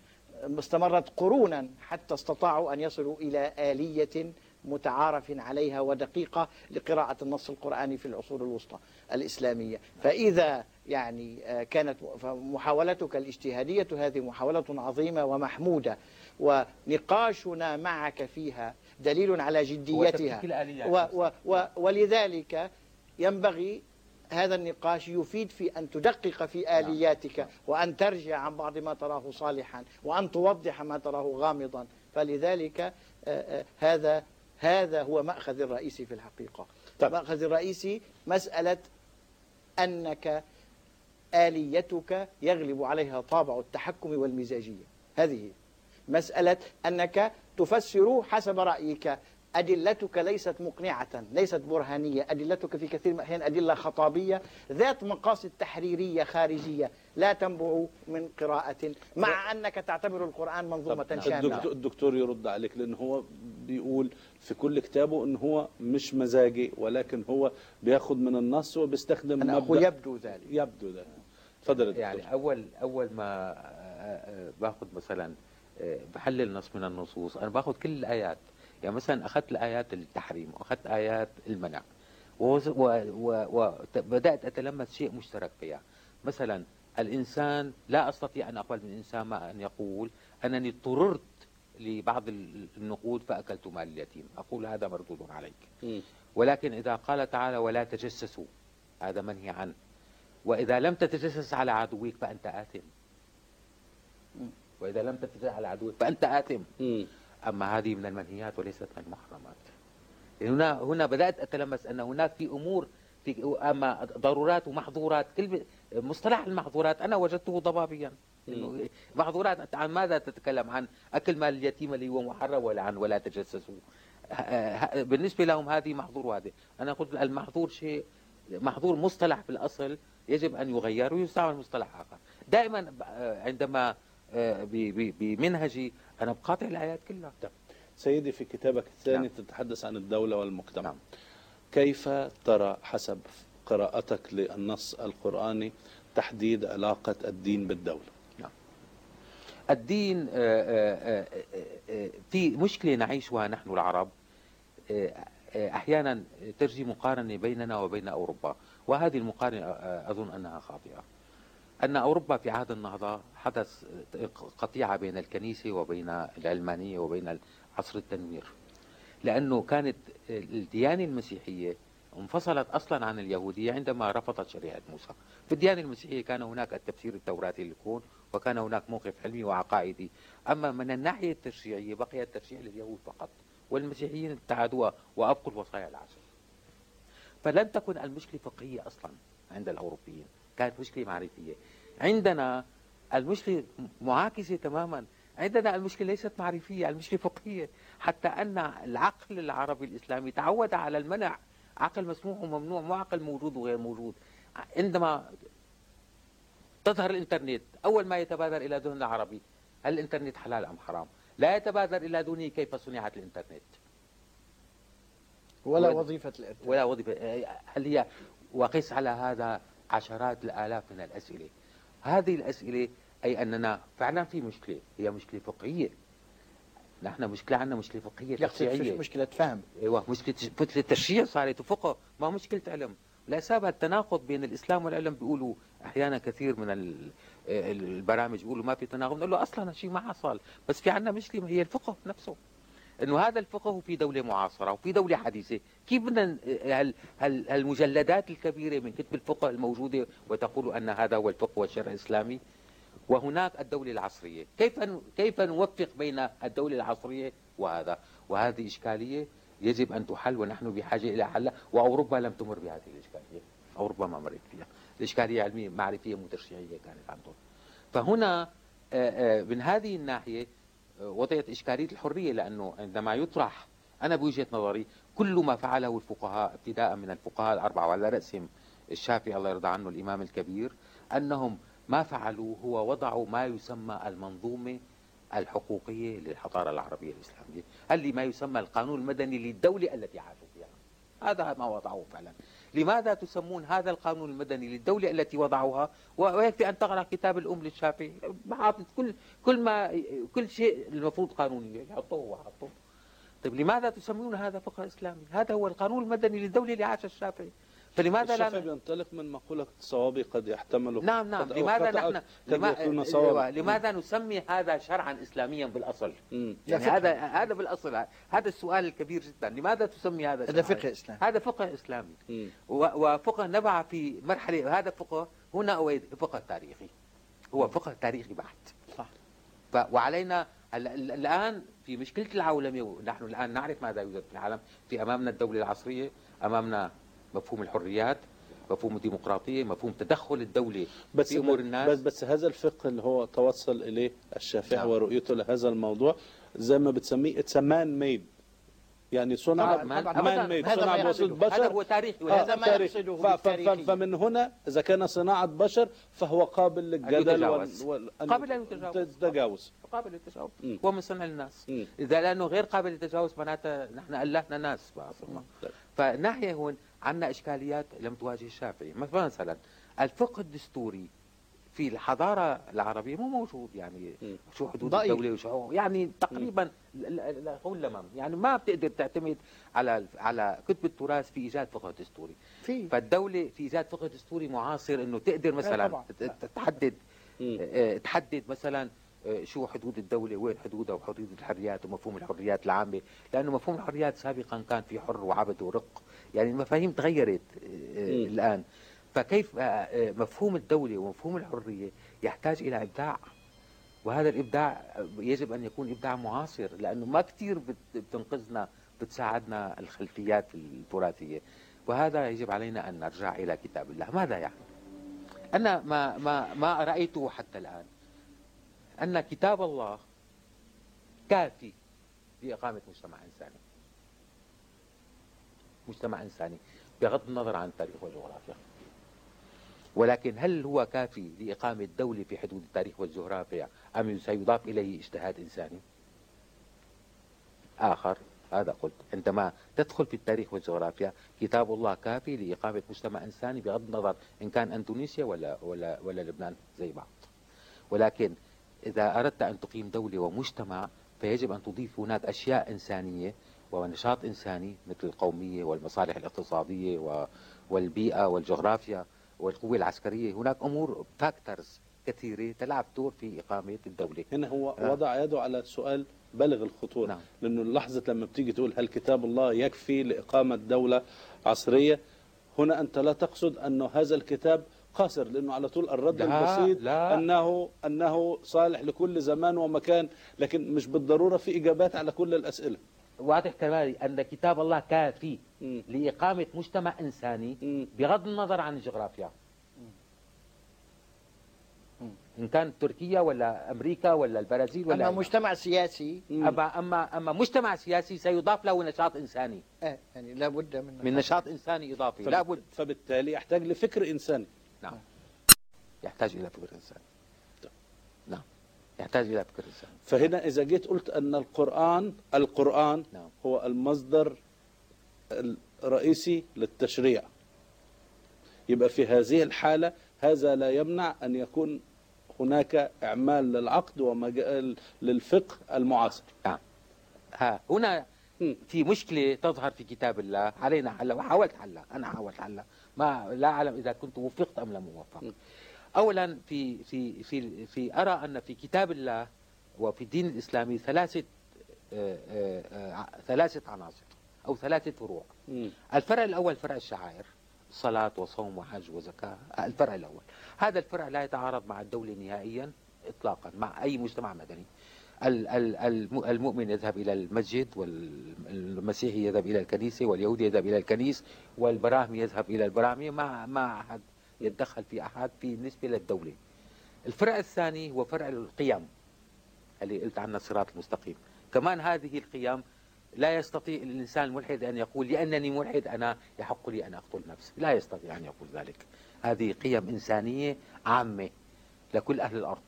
استمرت قرونا حتى استطاعوا أن يصلوا إلى آلية متعارف عليها ودقيقة لقراءة النص القرآني في العصور الوسطى الإسلامية. فإذا يعني آه، كانت محاولتك الاجتهادية هذه محاولة عظيمة ومحمودة ونقاشنا معك فيها دليل على جديتها. و و و ولذلك ينبغي هذا النقاش يفيد في أن تدقق في نعم. آلياتك وأن ترجع عن بعض ما تراه صالحا وأن توضح ما تراه غامضا. فلذلك آه، آه، هذا هذا هو مأخذ الرئيسي في الحقيقة. طيب. مأخذ الرئيسي مسألة أنك آليتك يغلب عليها طابع التحكم والمزاجية. هذه مسألة أنك تفسر حسب رأيك. أدلتك ليست مقنعة ليست برهانية. أدلتك في كثير من الأحيان أدلة خطابية ذات مقاصد تحريرية خارجية. لا تنبع من قراءة مع أنك تعتبر القرآن منظومة شاملة. الدكتور يرد عليك لأنه هو بيقول في كل كتابه أنه هو مش مزاجي ولكن هو بياخذ من النص وبيستخدم أنا مبدأ. يبدو ذلك. يبدو ذلك تفضل يعني أول أول ما باخذ مثلا بحلل نص من النصوص. أنا باخذ كل الآيات. يعني مثلا أخذت الآيات التحريم وأخذت آيات المنع. وبدأت أتلمس شيء مشترك فيها. مثلا الإنسان لا أستطيع أن أقبل من الإنسان ما أن يقول أنني اضطررت لبعض النقود فأكلت مال اليتيم. أقول هذا مردود عليك. ولكن إذا قال تعالى ولا تجسسوا هذا منهي عنه. وإذا لم تتجسس على عدوك فأنت آثم. وإذا لم تتجسس على عدوك فأنت آثم. أما هذه من المنهيات وليست من المحرمات. هنا هنا بدأت أتلمس أن هناك في أمور في أما ضرورات ومحظورات. كل مصطلح المحظورات أنا وجدته ضبابيا. محظورات عن ماذا تتكلم؟ عن أكل مال اليتيم اللي هو محرم ولا عن ولا تجسسوا بالنسبة لهم هذه محظور وهذه أنا قلت المحظور شيء محظور مصطلح في الأصل يجب أن يغير ويستعمل مصطلح آخر. دائما عندما آه، بمنهجي أنا بقاطع الآيات كلها طيب. سيدي في كتابك الثاني نعم. تتحدث عن الدولة والمجتمع نعم. كيف ترى حسب قراءتك للنص القرآني تحديد علاقة الدين بالدولة نعم. الدين آه، آه، في مشكلة نعيشها نحن العرب أحيانا تجري مقارنة بيننا وبين أوروبا وهذه المقارنة أظن أنها خاطئة أن أوروبا في عهد النهضة حدث قطيعة بين الكنيسة وبين العلمانية وبين عصر التنوير. لأنه كانت الديانة المسيحية انفصلت أصلا عن اليهودية عندما رفضت شريعة موسى. في الديانة المسيحية كان هناك التفسير التوراتي للكون وكان هناك موقف علمي وعقائدي. أما من الناحية التشريعية بقي التشريع لليهود فقط والمسيحيين ابتعدوها وأبقوا الوصايا العشر فلم تكن المشكلة فقهية أصلا عند الأوروبيين. كانت مشكلة معرفية. عندنا المشكلة معاكسة تماما. عندنا المشكلة ليست معرفية المشكلة فقهية. حتى أن العقل العربي الإسلامي تعود على المنع. عقل مسموح وممنوع مو عقل موجود وغير موجود. عندما تظهر الإنترنت أول ما يتبادر إلى ذهن العربي هل الإنترنت حلال أم حرام؟ لا يتبادر إلى ذهنه كيف صنعت الإنترنت؟ ولا وظيفة الإنترنت. ولا وظيفة. هل هي وقس على هذا عشرات الآلاف من الأسئلة. هذه الأسئلة أي أننا فعلا في مشكلة هي مشكلة فقهية. نحن مشكلة عندنا مشكلة فقهية تشريعية. مشكلة فهم. أيوه مشكلة مشكلة تشريع صارت وفقه ما مشكلة علم. لا سبب التناقض بين الإسلام والعلم بيقولوا أحيانا كثير من البرامج بيقولوا ما في تناقض نقول له أصلا شيء ما حصل. بس في عندنا مشكلة هي الفقه نفسه. إنه هذا الفقه في دولة معاصرة وفي دولة حديثة. كيف بدنا المجلدات الكبيرة من كتب الفقه الموجودة وتقول أن هذا هو الفقه والشرع الإسلامي؟ وهناك الدولة العصرية. كيف كيف نوفق بين الدولة العصرية وهذا؟ وهذه إشكالية يجب أن تحل ونحن بحاجة إلى حلها وأوروبا لم تمر بهذه الإشكالية. أوروبا ما مرت فيها. الإشكالية علمية معرفية متشريعيه كانت عندهم. فهنا من هذه الناحية وضعت إشكالية الحرية لأنه عندما يطرح أنا بوجهة نظري كل ما فعله الفقهاء ابتداء من الفقهاء الأربعة وعلى رأسهم الشافعي الله يرضى عنه الإمام الكبير أنهم ما فعلوا هو وضعوا ما يسمى المنظومة الحقوقية للحضارة العربية الإسلامية اللي ما يسمى القانون المدني للدولة التي عاشوا فيها. هذا ما وضعوه فعلا. لماذا تسمون هذا القانون المدني للدولة التي وضعوها؟ ويكفي أن تقرأ كتاب الأم للشافعي. كل كل ما كل شيء المفروض قانوني يحطوه وحطوه طيب لماذا تسمون هذا فقه إسلامي؟ هذا هو القانون المدني للدولة اللي عاش الشافعي. فلماذا لا ينطلق من مقولة صوابي قد يحتمل نعم نعم. لماذا نحن لما... لماذا نسمي هذا شرعا إسلاميا بالأصل؟ يعني هذا هذا بالأصل. هذا السؤال الكبير جدا. لماذا تسمي هذا هذا فقه إسلامي. هذا فقه إسلامي. وفقه نبع في مرحلة هذا فقه هنا فقه تاريخي. هو فقه تاريخي بحت صح. وعلينا الآن في مشكلة العولمة. ونحن الآن نعرف ماذا يوجد في العالم. في أمامنا الدولة العصرية أمامنا مفهوم الحريات مفهوم الديمقراطية مفهوم تدخل الدولة بس في أمور الناس. بس, بس هذا الفقه اللي هو توصل إليه الشافعي نعم. ورؤيته لهذا الموضوع زي ما بتسميه it's man made يعني صنع man made صنع بواسطة بشر هذا هو تاريخي وهذا ما يقصده فمن هنا إذا كان صناعة بشر فهو قابل للجدل. قابل للتجاوز قابل للتجاوز. هو من صنع الناس. إذا لأنه غير قابل للتجاوز معناتها نحن ألفنا ناس طيب. فناحية هون عندنا إشكاليات لم تواجه الشافعي. مثلا الفقه الدستوري في الحضارة العربية مو موجود يعني شو حدود ضعيف. الدولة وشو يعني تقريبا قول لمم يعني ما بتقدر تعتمد على على كتب التراث في إيجاد فقه دستوري. في. فالدولة في إيجاد فقه دستوري معاصر إنه تقدر مثلا تحدد آه، تحدد مثلا آه، شو حدود الدولة وين حدودها وحدود الحريات ومفهوم الحريات العامة. لأنه مفهوم الحريات سابقا كان في حر وعبد ورق. يعني المفاهيم تغيرت آه، الآن. فكيف مفهوم الدولة ومفهوم الحرية يحتاج إلى إبداع؟ وهذا الإبداع يجب أن يكون إبداع معاصر لأنه ما كثير بتنقذنا بتساعدنا الخلفيات التراثية. وهذا يجب علينا أن نرجع إلى كتاب الله. ماذا يعني؟ أنا ما, ما, ما رأيته حتى الآن. أن كتاب الله كافي لإقامة مجتمع إنساني. مجتمع إنساني بغض النظر عن التاريخ والجغرافيا. ولكن هل هو كافي لإقامة دولة في حدود التاريخ والجغرافيا أم سيضاف إليه اجتهاد إنساني؟ آخر هذا قلت. عندما تدخل في التاريخ والجغرافيا كتاب الله كافي لإقامة مجتمع إنساني بغض النظر إن كان أندونيسيا ولا, ولا, ولا لبنان زي بعض. ولكن إذا أردت أن تقيم دولة ومجتمع فيجب أن تضيف هناك أشياء إنسانية ونشاط إنساني مثل القومية والمصالح الاقتصادية والبيئة والجغرافيا والقوة العسكرية. هناك أمور فاكتورز كثيرة تلعب دور في إقامة الدولة. هنا هو آه. وضع يده على سؤال بلغ الخطورة. نعم. لأنه لحظة لما بتيجي تقول هل كتاب الله يكفي لإقامة دولة عصرية هنا أنت لا تقصد أنه هذا الكتاب قاصر لأنه على طول الرد لا البسيط لا. أنه, أنه صالح لكل زمان ومكان لكن مش بالضرورة في إجابات على كل الأسئلة. واضح كمالي أن كتاب الله كافي لإقامة مجتمع إنساني بغض النظر عن الجغرافيا. إن كان تركيا ولا أمريكا ولا البرازيل ولا أما مجتمع سياسي أما, أما, أما مجتمع سياسي سيضاف له نشاط إنساني. إيه يعني لابد من من نشاط. إنساني إضافي. لابد فبالتالي يحتاج لفكر إنساني. نعم. يحتاج إلى فكر إنساني. يحتاج إلى فكر إنساني فهنا إذا جيت قلت أن القرآن القرآن نعم. هو المصدر الرئيسي للتشريع. يبقى في هذه الحالة هذا لا يمنع أن يكون هناك إعمال للعقد ومجال للفقه المعاصر. نعم. ها هنا في مشكلة تظهر في كتاب الله. علينا حلها وحاولت حلها أنا حاولت حلها ما لا أعلم إذا كنت وفقت أم لم أوفق أولا في في في في أرى أن في كتاب الله وفي الدين الإسلامي ثلاثة آه، آآ آه، ثلاثة عناصر أو ثلاثة فروع. الفرع الأول فرع الشعائر صلاة وصوم وحج وزكاة الفرع الأول. هذا الفرع لا يتعارض مع الدولة نهائيا إطلاقا مع أي مجتمع مدني. المؤمن يذهب إلى المسجد والمسيحي يذهب إلى الكنيسة واليهودي يذهب إلى الكنيس والبراهمي يذهب إلى البراهمية ما ما أحد يتدخل في أحد بالنسبة للدولة. الفرع الثاني هو فرع القيم اللي قلت عنها الصراط المستقيم. كمان هذه القيم لا يستطيع الإنسان الملحد أن يقول لأنني ملحد أنا يحق لي أن أقتل نفسي. لا يستطيع أن يقول ذلك. هذه قيم إنسانية عامة لكل أهل الأرض.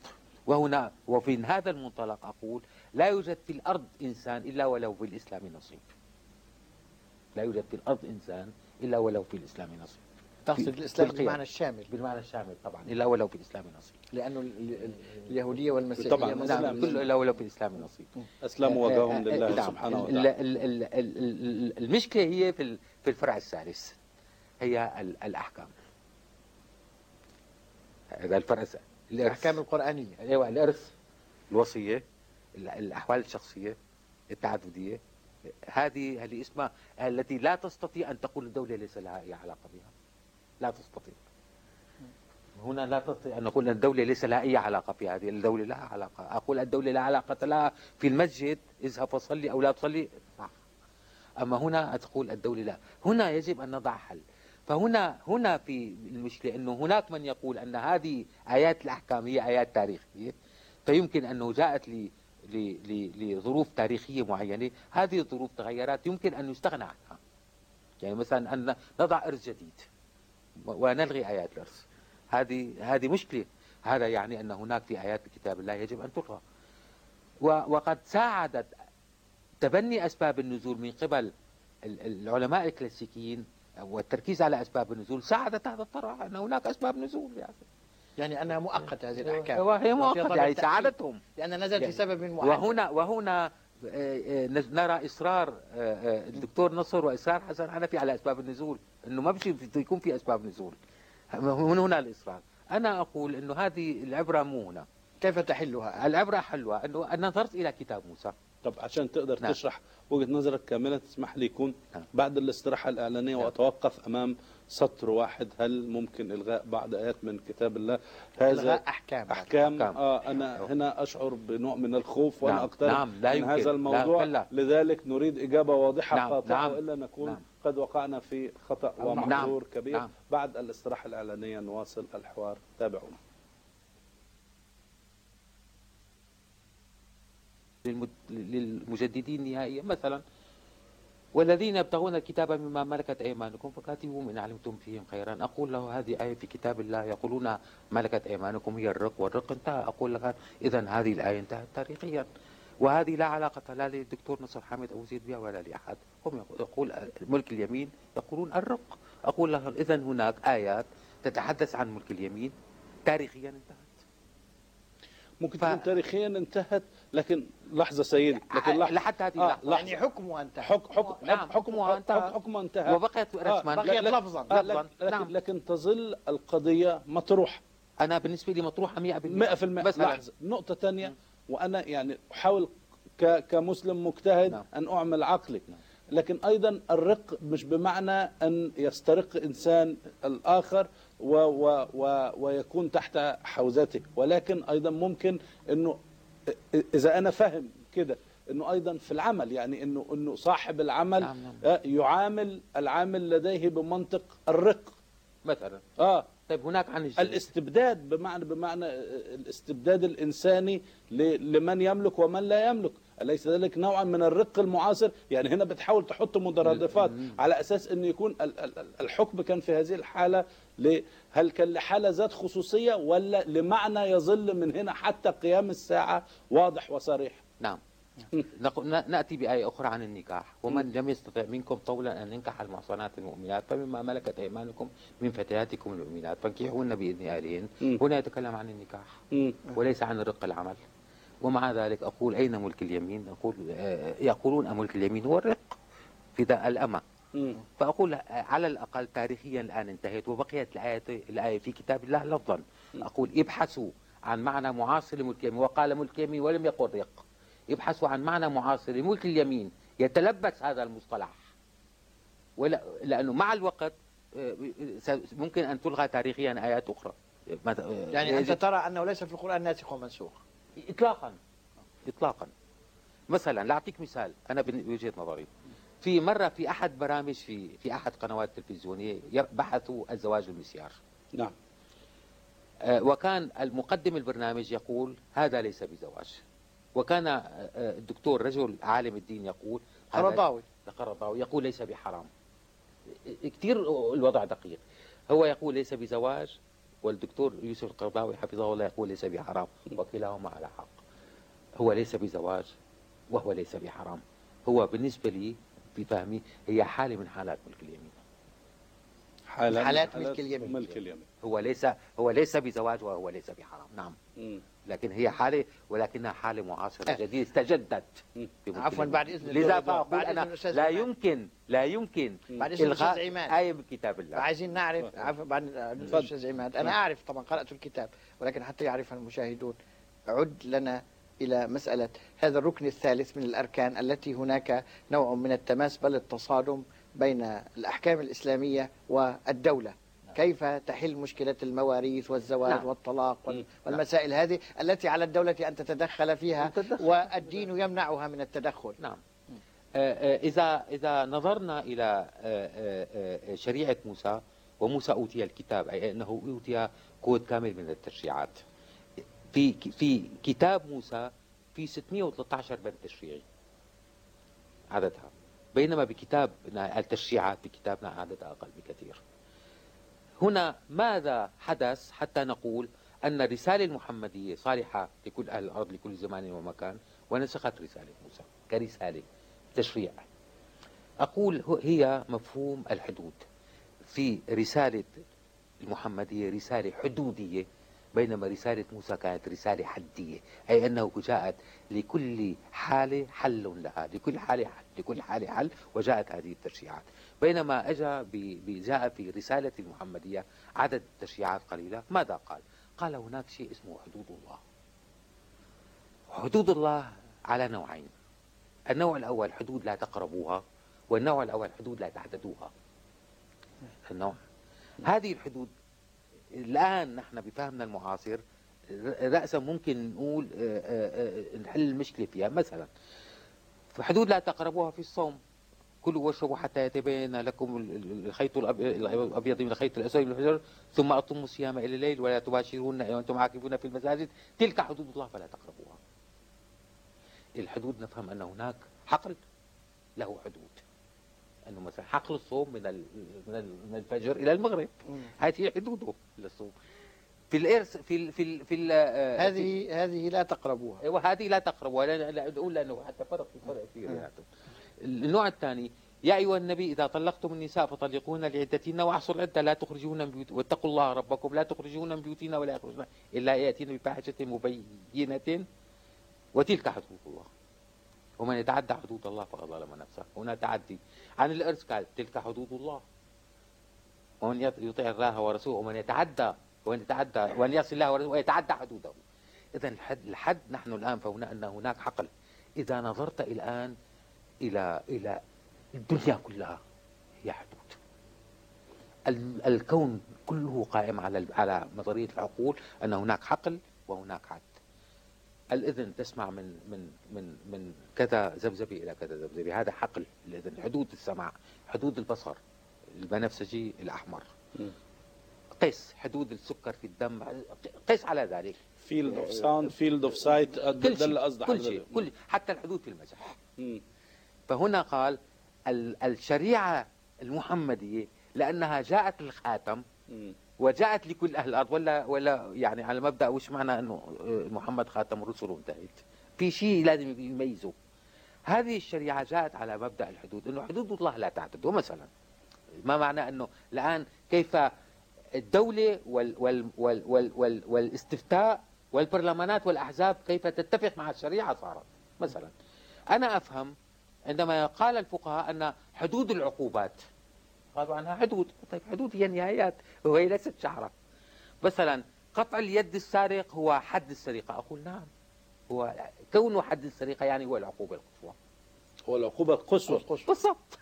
وهنا وفي هذا المنطلق أقول لا يوجد في الأرض إنسان إلا ولو في الإسلام نصيب. لا يوجد في الأرض إنسان إلا ولو في الإسلام نصيب. تقصد الإسلام بالمعنى الشامل. بالمعنى الشامل طبعا. إلا ولو في الإسلام نصيب. لأنه اليهودية والمسيحية طبعا نعم كل إلا ولو في الإسلام نصيب. أسلموا وجههم لله نعم. سبحانه وتعالى. المشكلة هي في في الفرع الثالث. هي الأحكام. هذا الفرع الثالث الأحكام القرآنية. أيوة الإرث. الوصية. الأحوال الشخصية. التعددية. هذه اللي اسمها التي لا تستطيع أن تقول الدولة ليس لها أي علاقة بها. لا تستطيع. هنا لا تستطيع أن نقول الدولة ليس لها أي علاقة في هذه الدولة لها علاقة. أقول الدولة لا علاقة لها في المسجد اذهب فصلي أو لا تصلي صح أما هنا تقول الدولة لا. هنا يجب أن نضع حل. فهنا هنا في المشكلة أنه هناك من يقول أن هذه آيات الأحكام هي آيات تاريخية. فيمكن أنه جاءت لي لظروف تاريخية معينة. هذه الظروف تغيرات يمكن أن يستغنى عنها. يعني مثلا أن نضع إرث جديد. ونلغي آيات الإرث هذه هذه مشكلة. هذا يعني أن هناك في آيات كتاب الله يجب أن تلغى. وقد ساعدت تبني أسباب النزول من قبل العلماء الكلاسيكيين والتركيز على أسباب النزول. ساعدت هذا الطرح. أن هناك أسباب نزول يعني. يعني أنها مؤقتة هذه الأحكام. وهي مؤقتة يعني ساعدتهم. لأن نزلت يعني لسبب معين وهنا وهنا نرى إصرار آه، الدكتور نصر وإصرار حسن حنفي على أسباب النزول أنه ما بشي يكون في أسباب نزول من هنا الإصرار أنا أقول أنه هذه العبرة مو هنا كيف تحلها؟ العبرة حلوة أنه نظرت إلى كتاب موسى طب عشان تقدر نعم. تشرح وجهة نظرك كاملة تسمح لي يكون نعم. بعد الاستراحة الإعلانية نعم. وأتوقف أمام سطر واحد هل ممكن إلغاء بعض آيات من كتاب الله هذا إلغاء أحكام أحكام, أحكام. آه أنا نعم. هنا أشعر بنوع من الخوف وأنا نعم. أقترب نعم. لا من هذا الموضوع لا. لذلك نريد إجابة واضحة نعم. قاطعة نعم. وإلا نكون نعم. قد وقعنا في خطأ نعم. ومحظور نعم. كبير نعم. بعد الاستراحة الإعلانية نواصل الحوار تابعونا للمجددين نهائيا مثلا والذين يبتغون الكتاب مما ملكت أيمانكم فكاتبوهم إن علمتم فيهم خيرا. أقول له هذه آية في كتاب الله يقولون ملكت أيمانكم هي الرق والرق انتهى. أقول لك إذا هذه الآية انتهت تاريخيا. وهذه لا علاقة لا للدكتور نصر حامد أبو زيد بها ولا لأحد. هم يقول ملك اليمين يقولون الرق. أقول له إذا هناك آيات تتحدث عن ملك اليمين تاريخيا انتهت. ممكن ف... تكون تاريخيا انتهت لكن لحظة سيدي لكن لحظة. لحتى هذه آه لحظة. يعني حكمها أنتهى. حك حك نعم حكمها أنتهى. حكمها أنتهى. وبقيت رسما. آه بقيت لفظا. آه لفظا. لكن, نعم. لكن تظل القضية مطروحة. أنا بالنسبة لي مطروحة 100% 100% لحظة. نقطة ثانية. وأنا يعني أحاول كمسلم مجتهد نعم. أن أعمل عقلي. نعم. لكن أيضا الرق مش بمعنى أن يسترق إنسان الآخر و و و ويكون تحت حوزته. ولكن أيضا ممكن أنه إذا أنا فاهم كده إنه أيضا في العمل يعني إنه إنه صاحب العمل نعم نعم. آه، يعامل العامل لديه بمنطق الرق مثلا آه طيب هناك عن الجديد. الاستبداد بمعنى بمعنى الاستبداد الإنساني لمن يملك ومن لا يملك أليس ذلك نوعا من الرق المعاصر؟ يعني هنا بتحاول تحط مترادفات على أساس أن يكون الحكم كان في هذه الحالة هل كان لحالة ذات خصوصية ولا لمعنى يظل من هنا حتى قيام الساعة؟ واضح وصريح. نعم. نأتي بآية أخرى عن النكاح. ومن لم يستطع منكم طولا أن ينكح المحصنات المؤمنات فمما ملكت أيمانكم من فتياتكم المؤمنات فانكحوهن بإذن أهلهن هنا يتكلم عن النكاح. وليس عن الرق العمل. ومع ذلك أقول أين ملك اليمين؟ أقول آه، يقولون ملك اليمين هو الرق فداء الأمة. فأقول على الأقل تاريخيا الآن انتهت وبقيت الآية, الآية في كتاب الله لفظا. أقول ابحثوا عن معنى معاصر لملك اليمين. وقال ملك اليمين ولم يقل رق. يبحثوا عن معنى معاصر لملك اليمين يتلبس هذا المصطلح. ولا لأنه مع الوقت آه، ممكن أن تلغى تاريخيا آيات أخرى. يعني أنت ترى أنه ليس في القرآن ناسخ ومنسوخ. إطلاقا. إطلاقا. مثلا لأعطيك مثال. أنا بوجهة نظري. في مرة في أحد برامج في في أحد قنوات التلفزيونية بحثوا الزواج المسيار. نعم. آه، وكان المقدم البرنامج يقول هذا ليس بزواج. وكان آه، آه، الدكتور رجل عالم الدين يقول قرضاوي قرضاوي يقول ليس بحرام. كثير الوضع دقيق. هو يقول ليس بزواج. والدكتور يوسف القرضاوي حفظه الله يقول ليس بحرام وكلاهما على حق. هو ليس بزواج وهو ليس بحرام. هو بالنسبة لي في فهمي هي حالة من حالات ملك اليمين حالات ملك اليمين. ملك اليمين. هو ليس هو ليس بزواج وهو ليس بحرام. نعم. م. لكن هي حالة ولكنها حالة معاصرة أه. جديدة استجدت. عفوا بعد إذن لذا فأقول أنا لا يمكن لا يمكن بعد إذن إلغاء عماد آية من كتاب الله. عايزين نعرف عفوا بعد الأستاذ عماد أنا أعرف طبعا قرأت الكتاب ولكن حتى يعرف المشاهدون. عد لنا إلى مسألة هذا الركن الثالث من الأركان التي هناك نوع من التماس بل التصادم بين الأحكام الإسلامية والدولة. كيف تحل مشكلة المواريث والزواج نعم. والطلاق نعم. والمسائل هذه التي على الدولة أن تتدخل فيها تتدخل. والدين يمنعها من التدخل. نعم. آه، آه، إذا إذا نظرنا إلى آه، شريعة موسى وموسى أوتي الكتاب أي أنه أوتي كود كامل من التشريعات. في في كتاب موسى في 613 بند تشريعي. عددها. بينما بكتاب التشريعات بكتابنا عددها أقل بكثير. هنا ماذا حدث حتى نقول أن الرسالة المحمدية صالحة لكل أهل الأرض لكل زمان ومكان ونسخت رسالة موسى كرسالة تشريع. أقول هي مفهوم الحدود. في رسالة المحمدية رسالة حدودية بينما رسالة موسى كانت رسالة حدية أي أنه جاءت لكل حالة حل لها لكل حالة حل لكل حالة حل وجاءت هذه التشريعات بينما أجا جاء في رسالة المحمدية عدد تشريعات قليلة. ماذا قال؟ قال هناك شيء اسمه حدود الله. حدود الله على نوعين. النوع الأول حدود لا تقربوها والنوع الأول حدود لا تعتدوها النوع. هذه الحدود الآن نحن بفهمنا المعاصر رأسا ممكن نقول نحل المشكلة فيها مثلا في حدود لا تقربوها في الصوم كلوا واشربوا حتى يتبين لكم الخيط الأبيض من الخيط الأسود من الفجر ثم أطموا الصيام إلى الليل ولا تباشرون وأنتم عاكفون في المساجد تلك حدود الله فلا تقربوها. الحدود نفهم أن هناك حقل له حدود. أنه مثلا حقل الصوم من من الفجر إلى المغرب. هذه حدوده للصوم. في الإرث في في في آه، هذه هذه لا تقربوها. أيوه هذه لا تقربوها لا أقول لأنه حتى فرق في فرق كثير يعني. النوع الثاني يا أيها النبي إذا طلقتم النساء فطلقوهن لعدتهن وأحصوا العدة لا تخرجون من بيوت واتقوا الله ربكم لا تخرجون من بيوتنا ولا يخرجون إلا يأتين بفاحشة مبينة. وتلك حدود الله. ومن يتعدى حدود الله فقد ظلم نفسه. هنا تعدي عن الإرث تلك حدود الله. ومن يطيع الله ورسوله ومن يتعدى ومن يتعدى ومن يصل الله ورسوله ويتعدى حدوده. إذا الحد, الحد نحن الآن فهنا أن هناك حقل إذا نظرت الآن إلى إلى الدنيا كلها هي حدود. الكون كله قائم على على نظرية العقول أن هناك حقل وهناك حد الإذن تسمع من من من من كذا ذبذبي إلى كذا ذبذبي هذا حقل الإذن حدود السمع حدود البصر البنفسجي الأحمر. قس حدود السكر في الدم قس على ذلك. field of sound field of sight كل شيء كل شيء كل حتى الحدود في المزح فهنا قال الشريعة المحمدية لأنها جاءت الخاتم وجاءت لكل أهل الأرض ولا ولا يعني على مبدأ وش معنى أنه محمد خاتم الرسل وانتهت في شيء لازم يميزه. هذه الشريعة جاءت على مبدأ الحدود أنه حدود الله لا تعتد. مثلا ما معنى أنه الآن كيف الدولة وال وال وال وال وال والاستفتاء والبرلمانات والأحزاب كيف تتفق مع الشريعة صارت؟ مثلا أنا أفهم عندما قال الفقهاء أن حدود العقوبات قالوا عنها حدود. طيب حدود هي نهايات وهي ليست شعرة. مثلا قطع اليد السارق هو حد السرقة. أقول نعم هو كونه حد السرقة يعني هو العقوبة القصوى. هو العقوبة القصوى. بالضبط.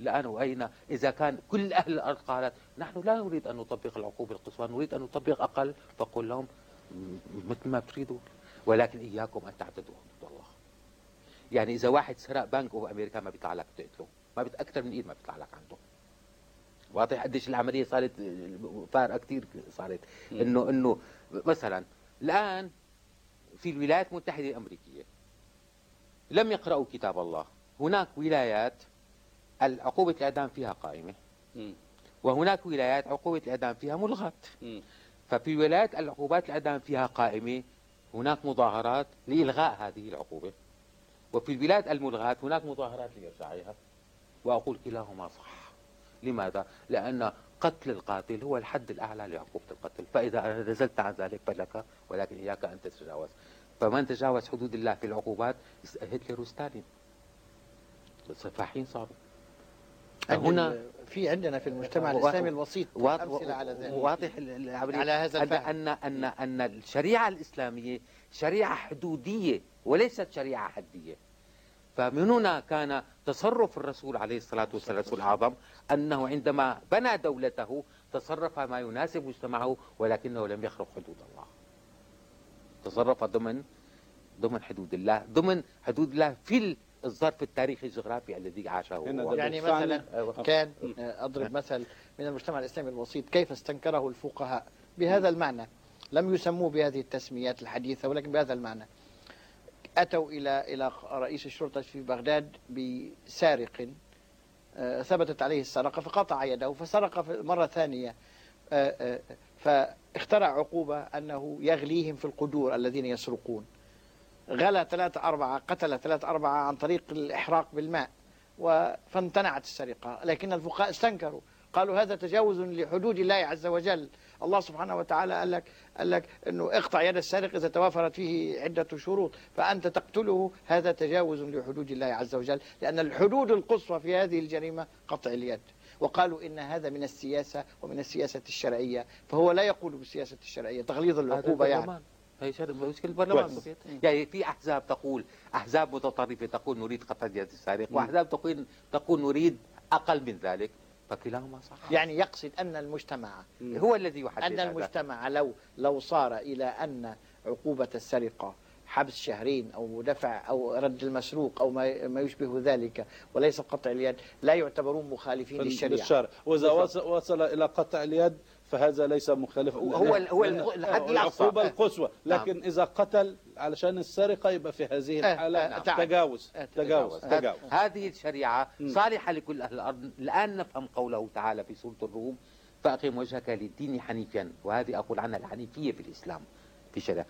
الآن وأين إذا كان كل أهل الأرض قالت نحن لا نريد أن نطبق العقوبة القصوى نريد أن نطبق أقل فقل لهم مثل ما تريدوا ولكن إياكم أن تعتدوا. حدود الله يعني إذا واحد سرق بنك في أمريكا ما بيطلع لك تقتله ما بت أكثر من إيد ما بيطلع لك عنده. واضح قديش العملية صارت فارقة كثير صارت. إنه إنه مثلا الآن في الولايات المتحدة الأمريكية لم يقرأوا كتاب الله. هناك ولايات عقوبة الإعدام فيها قائمة. وهناك ولايات عقوبة الإعدام فيها ملغاة. ففي ولايات العقوبات الإعدام فيها قائمة هناك مظاهرات لإلغاء هذه العقوبة. وفي البلاد الملغاة هناك مظاهرات لإرجاعها. وأقول كلاهما صح. لماذا؟ لأن قتل القاتل هو الحد الأعلى لعقوبة القتل. فإذا نزلت عن ذلك فلك ولكن إياك أن تتجاوز. فمن تجاوز حدود الله في العقوبات هتلر وستالين سفاحين صاروا هنا في عندنا في المجتمع الإسلامي الوسيط أمثلة على ذلك. واضح على هذا الفهم ان ان أن الشريعة الإسلامية شريعة حدودية وليست شريعة حدية. فمن هنا كان تصرف الرسول عليه الصلاة والسلام الأعظم أنه عندما بنى دولته تصرف ما يناسب مجتمعه ولكنه لم يخرق حدود الله. تصرف ضمن ضمن حدود الله ضمن حدود الله في الظرف التاريخي الجغرافي الذي عاشه هو. يعني مثلا أيوة. كان أضرب مثل من المجتمع الإسلامي الوسيط كيف استنكره الفقهاء؟ بهذا المعنى. لم يسموه بهذه التسميات الحديثة ولكن بهذا المعنى. أتوا إلى إلى رئيس الشرطة في بغداد بسارق آه، ثبتت عليه السرقة فقطع يده فسرق مرة ثانية آه، آه، فاخترع عقوبة أنه يغليهم في القدور الذين يسرقون. غلى ثلاثة أربعة قتل ثلاثة أربعة عن طريق الإحراق بالماء فامتنعت السرقة لكن الفقهاء استنكروا قالوا هذا تجاوز لحدود الله عز وجل. الله سبحانه وتعالى قال لك قال لك إنه اقطع يد السارق إذا توافرت فيه عدة شروط فأنت تقتله هذا تجاوز لحدود الله عز وجل لأن الحدود القصوى في هذه الجريمة قطع اليد. وقالوا إن هذا من السياسة ومن السياسة الشرعية فهو لا يقول بالسياسة الشرعية تغليظ العقوبة يعني. هي مشكلة البرلمان يعني في أحزاب تقول أحزاب متطرفة تقول نريد قطع يد السارق وأحزاب تقول تقول نريد أقل من ذلك. فكلاهما صح. يعني يقصد أن المجتمع هو الذي يحدد أن المجتمع لو لو صار إلى أن عقوبة السرقة حبس شهرين أو دفع أو رد المسروق أو ما يشبه ذلك وليس قطع اليد لا يعتبرون مخالفين للشريعة. للشرع وإذا وصل إلى قطع اليد فهذا ليس مخالف هو هو الحد العقوبة القصوى. نعم. لكن نعم. إذا قتل علشان السرقة يبقى في هذه آه، الحالة آه، نعم. تجاوز. آه، تجاوز. تجاوز هذه الشريعة صالحة لكل أهل الأرض. الآن نفهم قوله تعالى في سورة الروم فأقم وجهك للدين حنيفا وهذه أقول عنها الحنيفية في الإسلام في شريعة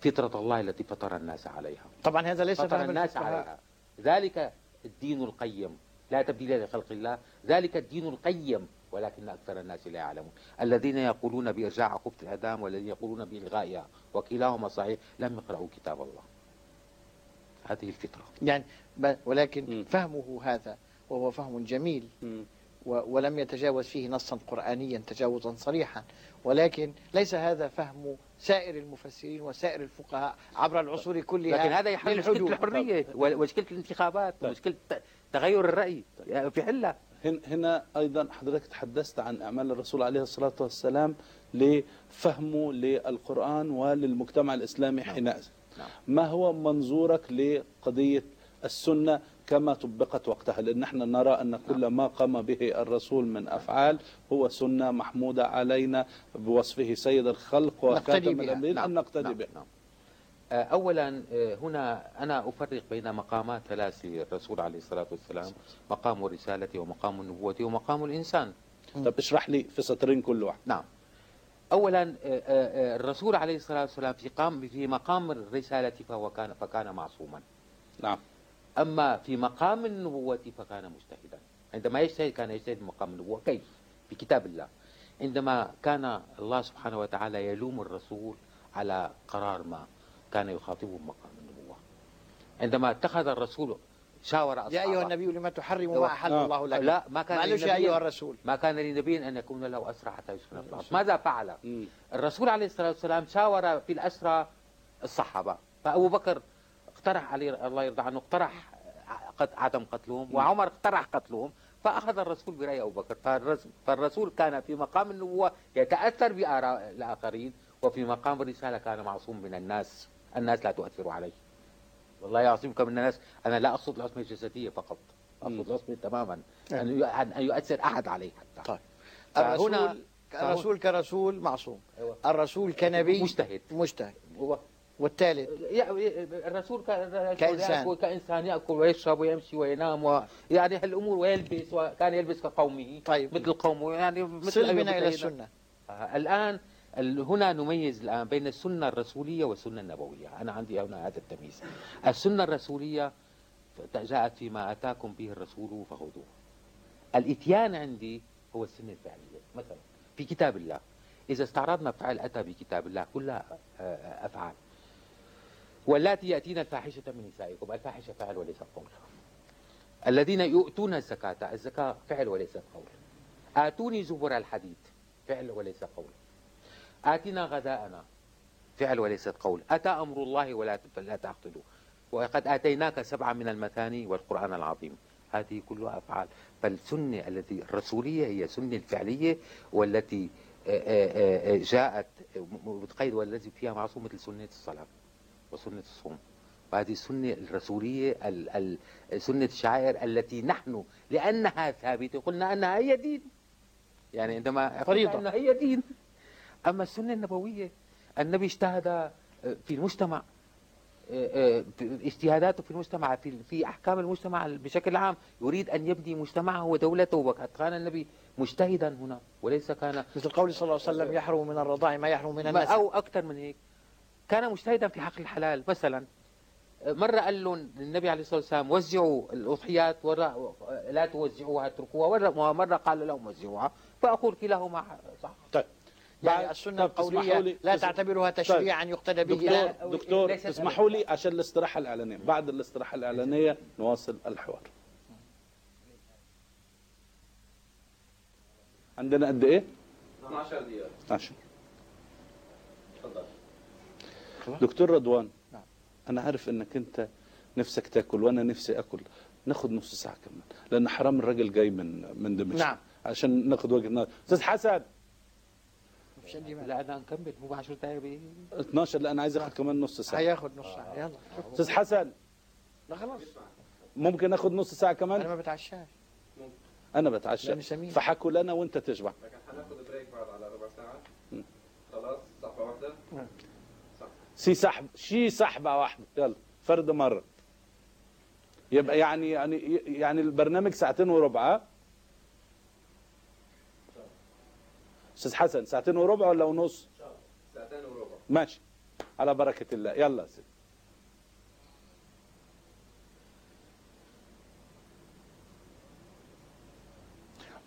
فطرة الله التي فطر الناس عليها. طبعا هذا ليس فطر الناس عليها. ذلك الدين القيم. لا تبديل لخلق الله. ذلك الدين القيم. ولكن أكثر الناس لا يعلمون. الذين يقولون بإرجاع عقوبة الإعدام والذين يقولون بإلغائها وكلاهما صحيح لم يقرأوا كتاب الله. هذه الفطرة. يعني ولكن م. فهمه هذا وهو فهم جميل. م. ولم يتجاوز فيه نصا قرآنيا تجاوزا صريحا. ولكن ليس هذا فهم سائر المفسرين وسائر الفقهاء عبر العصور كلها لكن هذا يحل مشكلة الحرية ومشكلة الانتخابات ومشكلة تغير الرأي. في حلة. هنا أيضا حضرتك تحدثت عن أعمال الرسول عليه الصلاة والسلام لفهمه للقرآن وللمجتمع الإسلامي نعم. حينئذ نعم. ما هو منظورك لقضية السنة كما طبقت وقتها لأن نحن نرى أن كل ما قام به الرسول من أفعال هو سنة محمودة علينا بوصفه سيد الخلق وخاتم الأنبياء نعم. أن نقتدي نعم. آه، أولا آه، هنا أنا أفرق بين مقامات ثلاث للرسول عليه الصلاة والسلام مقام الرسالة ومقام النبوة ومقام الإنسان. طب اشرح لي في سطرين كل واحد. نعم. أولا آه، الرسول عليه الصلاة والسلام في قام في مقام الرسالة فهو كان فكان معصوما. نعم. أما في مقام النبوة فكان مجتهدا. عندما يجتهد كان يجتهد في مقام النبوة. كيف؟ في كتاب الله. عندما كان الله سبحانه وتعالى يلوم الرسول على قرار ما كان يخاطبه مقام النبوة. عندما اتخذ الرسول شاور أصحابه. يا أيها النبي لما تحرم ما أحل. الله لك؟ لا ما كان معلش يا أيها الرسول. ما كان لنبي أن يكون له أسرى حتى يسكن الأرض. ماذا فعل. الرسول عليه الصلاة والسلام شاور في الأسرى الصحابة. فأبو بكر اقترح علي الله يرضى عنه اقترح عدم قتلهم وعمر اقترح قتلهم فأخذ الرسول برأي أبو بكر. فالرسول كان في مقام النبوة يتأثر بآراء الآخرين وفي مقام الرسالة كان معصوم من الناس. الناس لا تؤثر عليه والله يعصمك من الناس أنا لا أقصد العصمة الجسدية فقط. أقصد العصمة تماما. أن أن يؤثر أحد عليه حتى. طيب. الرسول الرسول كرسول معصوم. أيوة. الرسول كنبي مجتهد. مجتهد. والثالث؟ الرسول كإنسان. كإنسان يأكل ويشرب ويمشي وينام و... يعني هالأمور ويلبس وكان يلبس كقومه طيب. مثل قومه يعني مثل بنا إلى السنة. آه، الآن هنا نميز الآن بين السنة الرسولية والسنة النبوية. أنا عندي هنا هذا التمييز. السنة الرسولية جاءت فيما أتاكم به الرسول فخذوه. الإتيان عندي هو السنة الفعلية. مثلا في كتاب الله إذا استعرضنا فعل أتى بكتاب الله كلها آه، أفعال واللاتي يأتين الفاحشة من نسائكم. الفاحشة فعل وليس قول. الذين يؤتون الزكاة الزكاة فعل وليس قول. آتوني زبر الحديد فعل وليس قول. آتنا غداءنا. فعل وليست قول. أتى أمر الله ولا لا تعقلوا. وقد آتيناك سبعة من المثاني والقرآن العظيم. هذه كلها أفعال. فالسنة التي الرسولية هي سنة الفعلية والتي آه، آه، آه، جاءت متقيد والذي فيها معصوم مثل سنة الصلاة وسنة الصوم. وهذه السنة الرسولية سنة الشعائر التي نحن لأنها ثابتة قلنا أنها هي دين. يعني عندما فريضة. أنها هي دين أما السنة النبوية النبي اجتهد في المجتمع اجتهاداته في المجتمع في في أحكام المجتمع بشكل عام يريد أن يبني مجتمعه ودولته وقد كان النبي مجتهدا هنا وليس كان مثل قول صلى الله عليه وسلم يحرم من الرضاع ما يحرم من النسب أو أكثر من هيك. كان مجتهدا في حق الحلال مثلا مرة قال لهم النبي عليه الصلاة والسلام وزعوا الأضحيات لا توزعوها اتركوها ومرة قال لهم وزعوها فأقول كلاهما صح. طيب. يعني السنة القولية لا تعتبرها تشريعا طيب. يقتدى به. دكتور, دكتور تسمحوا لي عشان الاستراحة الإعلانية. بعد الاستراحة الإعلانية نواصل الحوار. عندنا قد إيه؟ 12 دقيقة. 10 تفضل دكتور رضوان نعم. أنا عارف إنك أنت نفسك تأكل وأنا نفسي أكل. ناخد نص ساعة كمان لأن حرام الراجل جاي من من دمشق. نعم. عشان ناخد وجهه نظر أستاذ حسن. لا أنا نكمل. مو 10 دقائق 12 لا أنا عايز أخد كمان نص ساعة. هياخد نص ساعة. يلا. أستاذ حسن. لا خلاص. ممكن أخد نص ساعة كمان؟ أنا ما بتعشاش. أنا بتعشى. فحكوا لنا وأنت تشبع. لكن هناخد break بعد على ربع ساعة. خلاص صحبه واحدة. صح سي سحب شي سحبه واحدة. يلا فرد مرة. يبقى يعني يعني يعني البرنامج ساعتين وربع أستاذ حسن ساعتين وربع ولا ونص؟ ساعتين وربع. ماشي. على بركة الله. يلا سيدي.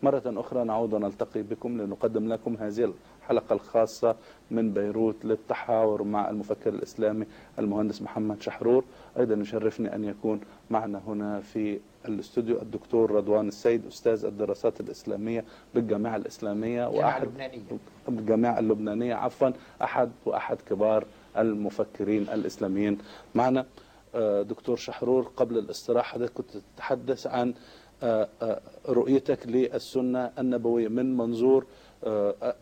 مرة أخرى نعود ونلتقي بكم لنقدم لكم هذه الحلقة الخاصة من بيروت للتحاور مع المفكر الإسلامي المهندس محمد شحرور. أيضا يشرفني أن يكون معنا هنا في الاستوديو الدكتور رضوان السيد أستاذ الدراسات الإسلامية بالجامعة الإسلامية وأحد اللبنانية. بالجامعة اللبنانية عفوا أحد وأحد كبار المفكرين الإسلاميين. معنا آه، دكتور شحرور قبل الاستراحة كنت تتحدث عن آه، آه، رؤيتك للسنة النبوية من منظور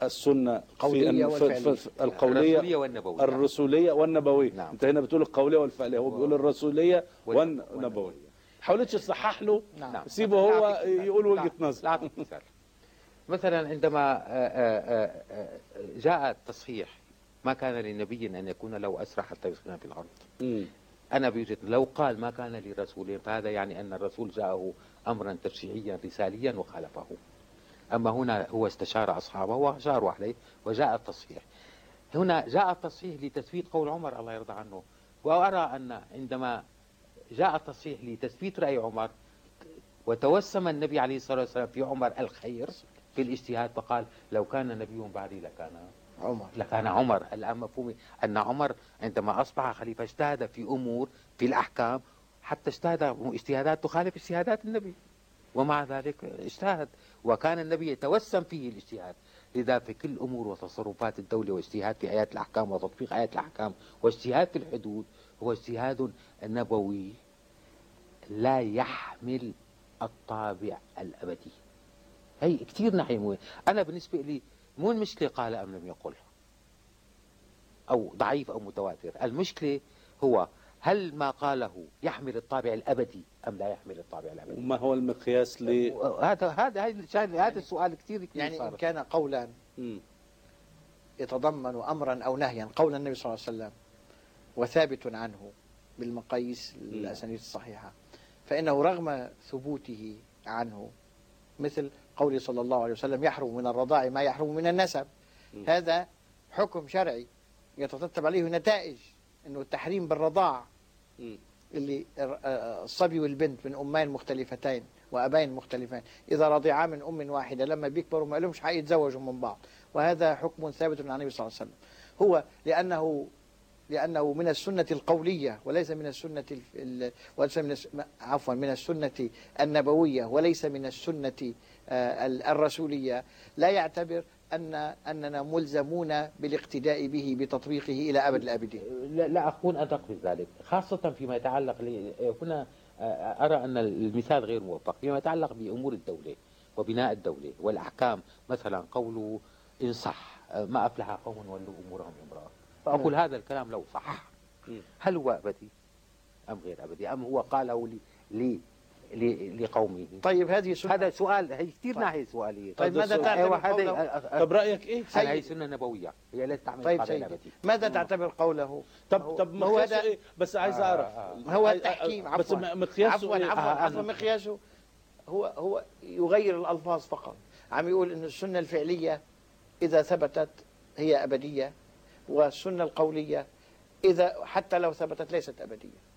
السنة القولية في القولية الرسولية والنبوية. الرسولية والنبوية. نعم. انت هنا بتقول القولية والفعلية. هو بيقول الرسولية والنبوية. حاولتش تصحح له؟ نعم. سيبه هو يقول وجهة نظر. مثلا عندما جاء التصحيح ما كان لنبي أن يكون له أسرى حتى يسكن في الأرض. م. أنا بوجهة لو قال ما كان لرسول فهذا يعني أن الرسول جاءه أمرا تشريعيا رساليا وخالفه. أما هنا هو استشار أصحابه وأشاروا عليه وجاء التصحيح. هنا جاء التصحيح لتثبيت قول عمر الله يرضى عنه. وأرى أن عندما جاء التصحيح لتثبيت رأي عمر وتوسم النبي عليه الصلاة والسلام في عمر الخير في الاجتهاد فقال لو كان نبي بعدي لكان عمر. لكان عمر. الآن مفهوم أن عمر عندما أصبح خليفة اجتهد في أمور في الأحكام حتى اجتهد اجتهادات تخالف اجتهادات النبي. ومع ذلك اجتهد. وكان النبي يتوسم فيه الاجتهاد. لذا في كل أمور وتصرفات الدولة واجتهاد في آيات الأحكام وتطبيق آيات الأحكام واجتهاد في الحدود هو اجتهاد نبوي لا يحمل الطابع الأبدي. هي كثير ناحية مهمة أنا بالنسبة لي مو المشكلة قال أم لم يقل أو ضعيف أو متواتر. المشكلة هو هل ما قاله يحمل الطابع الأبدي أم لا يحمل الطابع الأبدي؟ وما هو المقياس ل هذا هذا هذا السؤال كثير كثير يعني إن كان قولا يتضمن امرا أو نهيا قول النبي صلى الله عليه وسلم وثابت عنه بالمقاييس الأسانيد الصحيحة فإنه رغم ثبوته عنه مثل قوله صلى الله عليه وسلم يحرم من الرضاع ما يحرم من النسب. هذا حكم شرعي يترتب عليه نتائج إنه التحريم بالرضاع اللي الصبي والبنت من أمين مختلفتين وأبين مختلفين. إذا رضعا من أم واحدة لما بيكبروا ما لهمش حيتزوجوا من بعض. وهذا حكم ثابت عن النبي صلى الله عليه وسلم. هو لأنه لأنه من السنة القولية وليس من السنة وليس من عفوا من السنة النبوية وليس من السنة آه، الرسولية. لا يعتبر أن أننا ملزمون بالاقتداء به بتطبيقه إلى أبد الآبدين. لا, لا أكون أدق في ذلك خاصة فيما يتعلق هنا آه، أرى أن المثال غير موفق فيما يتعلق بأمور الدولة وبناء الدولة والأحكام مثلا قوله إن صح آه، ما أفلح قوم ولوا أمورهم امرأة فأقول هذا الكلام لو صح هل هو أبدي أم غير أبدي؟ أم هو قاله لي لقومه. طيب هذه سنة. هذا سؤال هي كثير طيب. ناحية سؤالية. طيب ماذا تعتبر قوله؟ طب رأيك إيه؟ هي سنة نبوية. هي لا تعمل طيب سيدي. ماذا تعتبر قوله؟ طب طب هو هذا إيه؟ بس عايز آه، أعرف. آه آه. هو التحكيم عفوا. بس مقياسه عفوا إيه؟ عفوا, عفوا, مقياسه. هو هو يغير الألفاظ فقط. عم يقول إن السنة الفعلية إذا ثبتت هي أبدية والسنة القولية إذا حتى لو ثبتت ليست أبدية.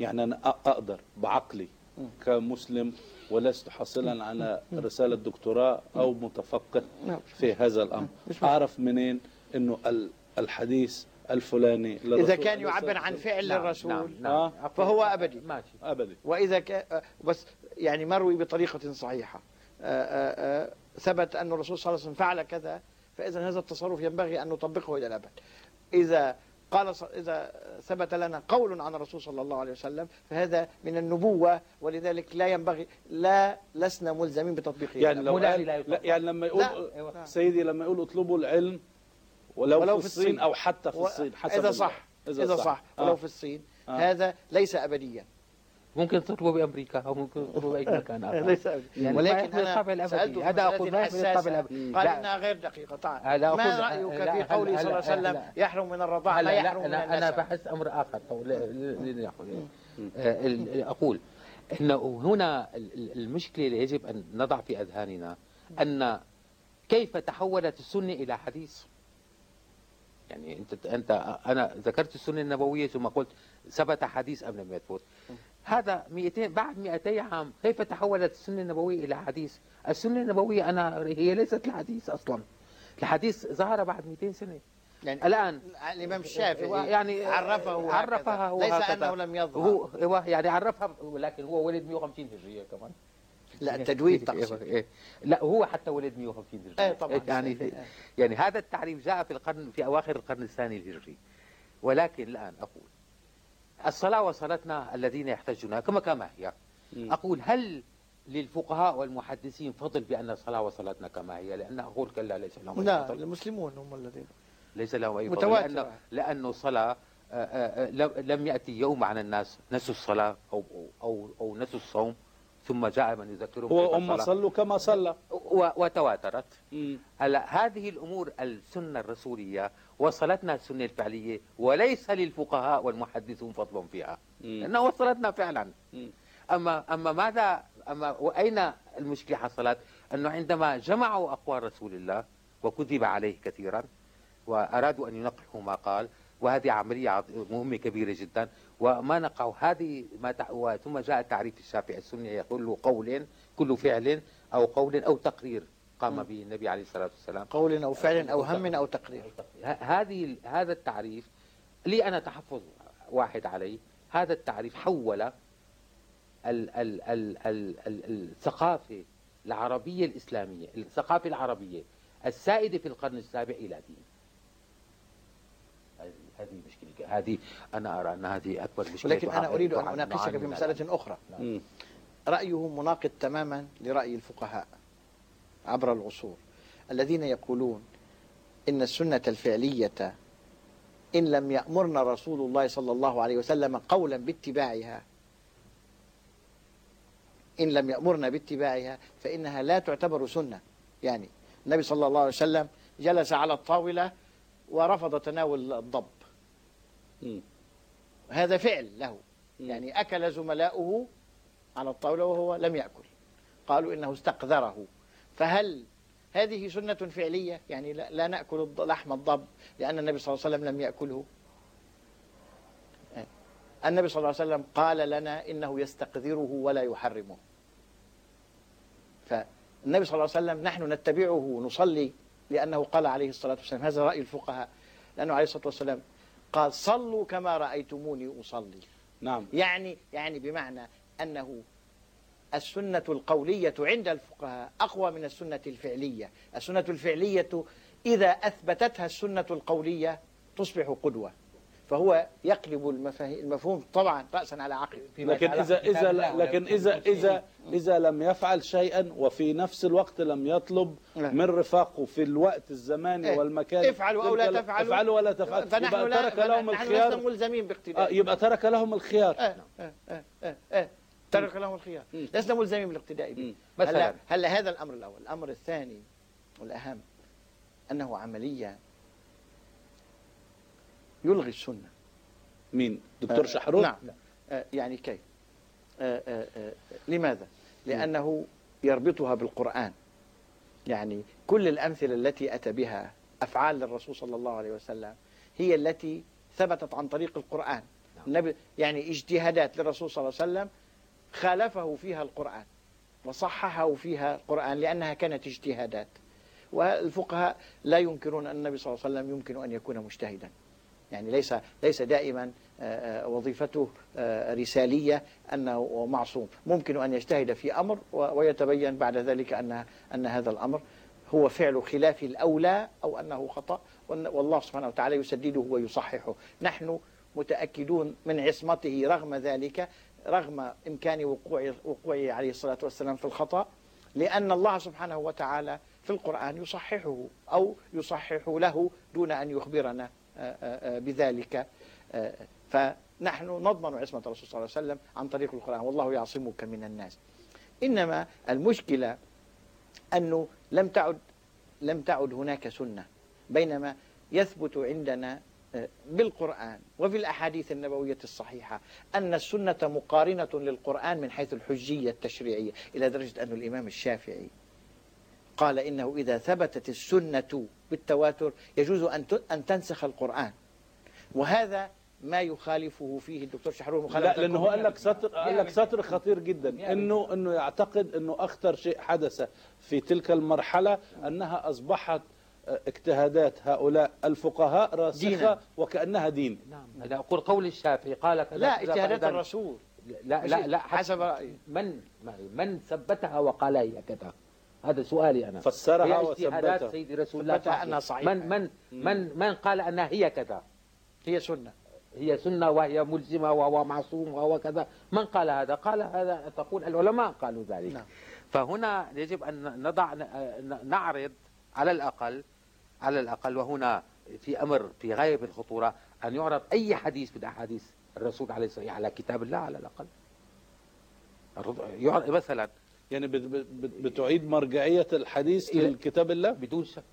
يعني أنا أقدر بعقلي كمسلم ولست حاصلا على رسالة دكتوراه أو متفقة نعم. في هذا الأمر. أعرف منين أنه الحديث الفلاني إذا كان يعبر عن فعل نعم للرسول نعم نعم. آه؟ فهو أبدي. ماشي. أبدي. وإذا كان بس يعني مروي بطريقة صحيحة. آآ آآ ثبت أن الرسول صلى الله عليه وسلم فعل كذا فإذا هذا التصرف ينبغي أن نطبقه إلى الأبد. إذا قال إذا ثبت لنا قول عن الرسول صلى الله عليه وسلم فهذا من النبوة ولذلك لا ينبغي لا لسنا ملزمين بتطبيقه يعني لو قال لا يعني لما يقول لا. سيدي لما يقول اطلبوا العلم ولو, ولو في الصين أو حتى في الصين حسب إذا صح. إذا, إذا صح, صح. ولو آه. في الصين. آه. هذا ليس أبديا. ممكن تطلبوا بأمريكا أو ممكن تطلبوا بأي مكان. اخر يعني ولكن أنا سالته هذا أقول ما الأبدي؟ قال إنها غير دقيقة. طبعا ما رأيك في قوله صلى الله عليه وسلم يحرم من الرضاعة؟ لا يحرم من أنا أنا بحث أمر آخر. أقول إنه هنا المشكلة اللي يجب أن نضع في أذهاننا أن كيف تحولت السنة إلى حديث؟ يعني انت انت أنا ذكرت السنة النبوية ثم قلت ثبت حديث أم لم يثبت. هذا 200 بعد 200 عام كيف تحولت السنة النبوية إلى حديث؟ السنة النبوية أنا هي ليست الحديث أصلا. الحديث ظهر بعد 200 سنة. يعني الآن الإمام الشافعي يعني عرفه عرفها هو ليس هكذا. أنه لم يظهر. هو, هو يعني عرفها ولكن هو ولد 150 هجرية كمان. لا التدوين تقصد إيه. لا هو حتى ولد 150 هجرية. إيه طبعا. يعني يعني هذا التعريف جاء في القرن في أواخر القرن الثاني الهجري. ولكن الآن أقول الصلاة وصلتنا الذين يحتجونها كما كما هي. أقول هل للفقهاء والمحدثين فضل بأن الصلاة وصلتنا كما هي؟ لأن أقول كلا ليس لهم لا فضل. المسلمون هم الذين. ليس لهم أي فضل لأنه, لأنه الصلاة آه، آه، آه، لم يأتي يوم على الناس نسوا الصلاة أو, أو, أو نسوا الصوم ثم جاء من يذكرهم هم صلوا كما صلى. وتواترت. هلا هذه الأمور السنة الرسولية وصلتنا السنة الفعلية وليس للفقهاء والمحدثون فضل فيها. لانها وصلتنا فعلا. اما أما ماذا أما وأين المشكلة حصلت؟ أنه عندما جمعوا أقوال رسول الله وكذب عليه كثيرا وأرادوا أن ينقحوا ما قال وهذه عملية مهمة كبيرة جدا وما نقع هذه ما تع... ثم جاء تعريف الشافعي السني يقول قول كل فعل أو قول أو تقرير. قام به النبي عليه الصلاة والسلام. قول أو فعل أو هم أو تقرير. هذه هذا التعريف لي أنا تحفظ واحد عليه هذا التعريف حول ال ال ال ال ال الثقافة العربية الإسلامية الثقافة العربية السائدة في القرن السابع إلى دين. هذه مشكلة. هذه أنا أرى أن هذه أكبر مشكلة. ولكن أنا أريد أن أناقشك في مسألة أخرى. نعم. رأيه مناقض تماما لرأي الفقهاء. عبر العصور. الذين يقولون إن السنة الفعلية إن لم يأمرنا رسول الله صلى الله عليه وسلم قولا باتباعها إن لم يأمرنا باتباعها فإنها لا تعتبر سنة. يعني النبي صلى الله عليه وسلم جلس على الطاولة ورفض تناول الضب. هذا فعل له. يعني أكل زملاؤه على الطاولة وهو لم يأكل. قالوا إنه استقذره. فهل هذه سنة فعلية؟ يعني لا نأكل لحم الضب لأن النبي صلى الله عليه وسلم لم يأكله. النبي صلى الله عليه وسلم قال لنا إنه يستقذره ولا يحرمه. فالنبي صلى الله عليه وسلم نحن نتبعه ونصلي لأنه قال عليه الصلاة والسلام هذا رأي الفقهاء لأنه عليه الصلاة والسلام قال صلوا كما رأيتموني أصلي. نعم. يعني يعني بمعنى أنه السنة القولية عند الفقهاء أقوى من السنة الفعلية. السنة الفعلية إذا أثبتتها السنة القولية تصبح قدوة. فهو يقلب المفهوم طبعا رأسا على عقب لكن إذا إذا لكن إذا إذا إذا لم يفعل شيئا وفي نفس الوقت لم يطلب نعم. من رفاقه في الوقت الزماني إيه. والمكان افعلوا أو لا تفعلوا. افعلوا ولا تفعلوا. فنحن لا ترك لهم الخيار. نحن ملزمين باقتداء. آه يبقى ترك لهم الخيار. آه آه آه آه, آه. ترك لهم الخيار. لسنا ملزمين بالاقتداء به مثلا. هلا هذا الأمر الأول. الأمر الثاني والأهم أنه عملية يلغي السنة. مين؟ دكتور آه شحرور؟ نعم. آه يعني كيف؟ آه آه آه لماذا؟ لأنه يربطها بالقرآن. يعني كل الأمثلة التي أتى بها أفعال للرسول صلى الله عليه وسلم هي التي ثبتت عن طريق القرآن. نعم. النبي يعني اجتهادات للرسول صلى الله عليه وسلم خالفه فيها القرآن وصححه فيها القرآن لأنها كانت اجتهادات والفقهاء لا ينكرون أن النبي صلى الله عليه وسلم يمكن أن يكون مجتهدا. يعني ليس ليس دائما آه، آه، وظيفته آه، رسالية أنه معصوم. ممكن أن يجتهد في أمر ويتبين بعد ذلك أن أن هذا الأمر هو فعل خلاف الأولى أو أنه خطأ. والله سبحانه وتعالى يسدده ويصححه. نحن متأكدون من عصمته رغم ذلك رغم إمكان وقوع وقوعه عليه الصلاة والسلام في الخطأ لأن الله سبحانه وتعالى في القرآن يصححه أو يصحح له دون أن يخبرنا بذلك. فنحن نضمن عصمة الرسول صلى الله عليه وسلم عن طريق القرآن والله يعصمك من الناس. إنما المشكلة أنه لم تعد لم تعد هناك سنة بينما يثبت عندنا بالقرآن وفي الأحاديث النبوية الصحيحة أن السنة مقارنة للقرآن من حيث الحجية التشريعية إلى درجة أن الإمام الشافعي قال إنه إذا ثبتت السنة بالتواتر يجوز أن أن تنسخ القرآن. وهذا ما يخالفه فيه الدكتور شحرور مخالفة لا لأنه قال لك سطر قال لك سطر خطير جدا. إنه إنه يعتقد إنه أخطر شيء حدث في تلك المرحلة أنها أصبحت اجتهادات هؤلاء الفقهاء راسخة دينا. وكأنها دين. نعم. لا أقول قول الشافعي. قال كذا لا اجتهادات الرسول. لا لا لا حسب رأيي. من من ثبتها وقال هي كذا؟ هذا سؤالي أنا. فسرها وثبتها. سيدي رسول الله ثبتها أنها صحيحة. من من من من قال أنها هي كذا؟ هي سنة. هي سنة وهي ملزمة وهو معصوم وهو كذا من قال هذا؟ قال هذا تقول العلماء قالوا ذلك. نعم. فهنا يجب أن نضع نعرض على الأقل على الأقل وهنا في أمر في غاية الخطورة أن يعرض أي حديث من أحاديث الرسول عليه الصلاة على كتاب الله على الأقل. مثلا. يعني بتعيد مرجعية الحديث للكتاب الله؟ بدون شك.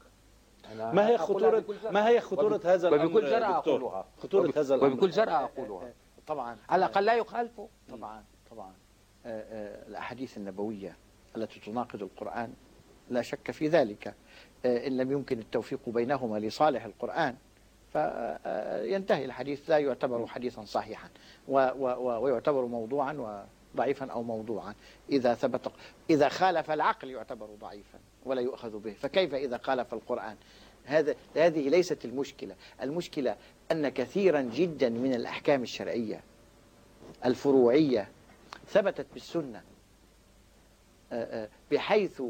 ما هي خطورة ما هي خطورة هذا الأمر وبكل جرأة أقولها. خطورة هذا الأمر. وبكل جرأة أقولها. طبعا. على الأقل لا يخالفه. طبعا. طبعا. آه، آه، الأحاديث النبوية التي تناقض القرآن لا شك في ذلك. آه، إن لم يمكن التوفيق بينهما لصالح القرآن فينتهي الحديث لا يعتبر حديثا صحيحا ويعتبر موضوعا وضعيفا أو موضوعا إذا ثبت إذا خالف العقل يعتبر ضعيفا ولا يؤخذ به فكيف إذا خالف القرآن؟ هذا هذه ليست المشكلة المشكلة أن كثيرا جدا من الأحكام الشرعية الفروعية ثبتت بالسنة آه، آه، بحيث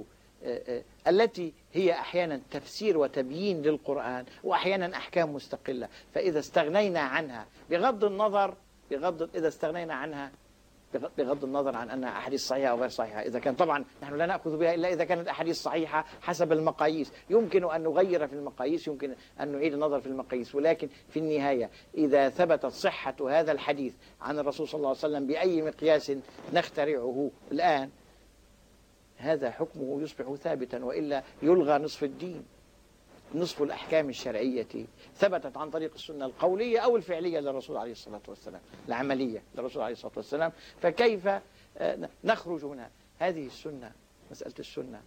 التي هي أحيانا تفسير وتبيين للقرآن وأحيانا أحكام مستقلة. فإذا استغنينا عنها بغض النظر بغض إذا استغنينا عنها بغض النظر عن أنها أحاديث صحيحة أو غير صحيحة. إذا كان طبعا نحن لا نأخذ بها إلا إذا كانت أحاديث صحيحة حسب المقاييس. يمكن أن نغير في المقاييس يمكن أن نعيد النظر في المقاييس ولكن في النهاية إذا ثبتت صحة هذا الحديث عن الرسول صلى الله عليه وسلم بأي مقياس نخترعه الآن هذا حكمه يصبح ثابتا وإلا يلغى نصف الدين نصف الأحكام الشرعية ثبتت عن طريق السنة القولية أو الفعلية للرسول عليه الصلاة والسلام العملية للرسول عليه الصلاة والسلام. فكيف آه، نخرج هنا؟ هذه السنة مسألة السنة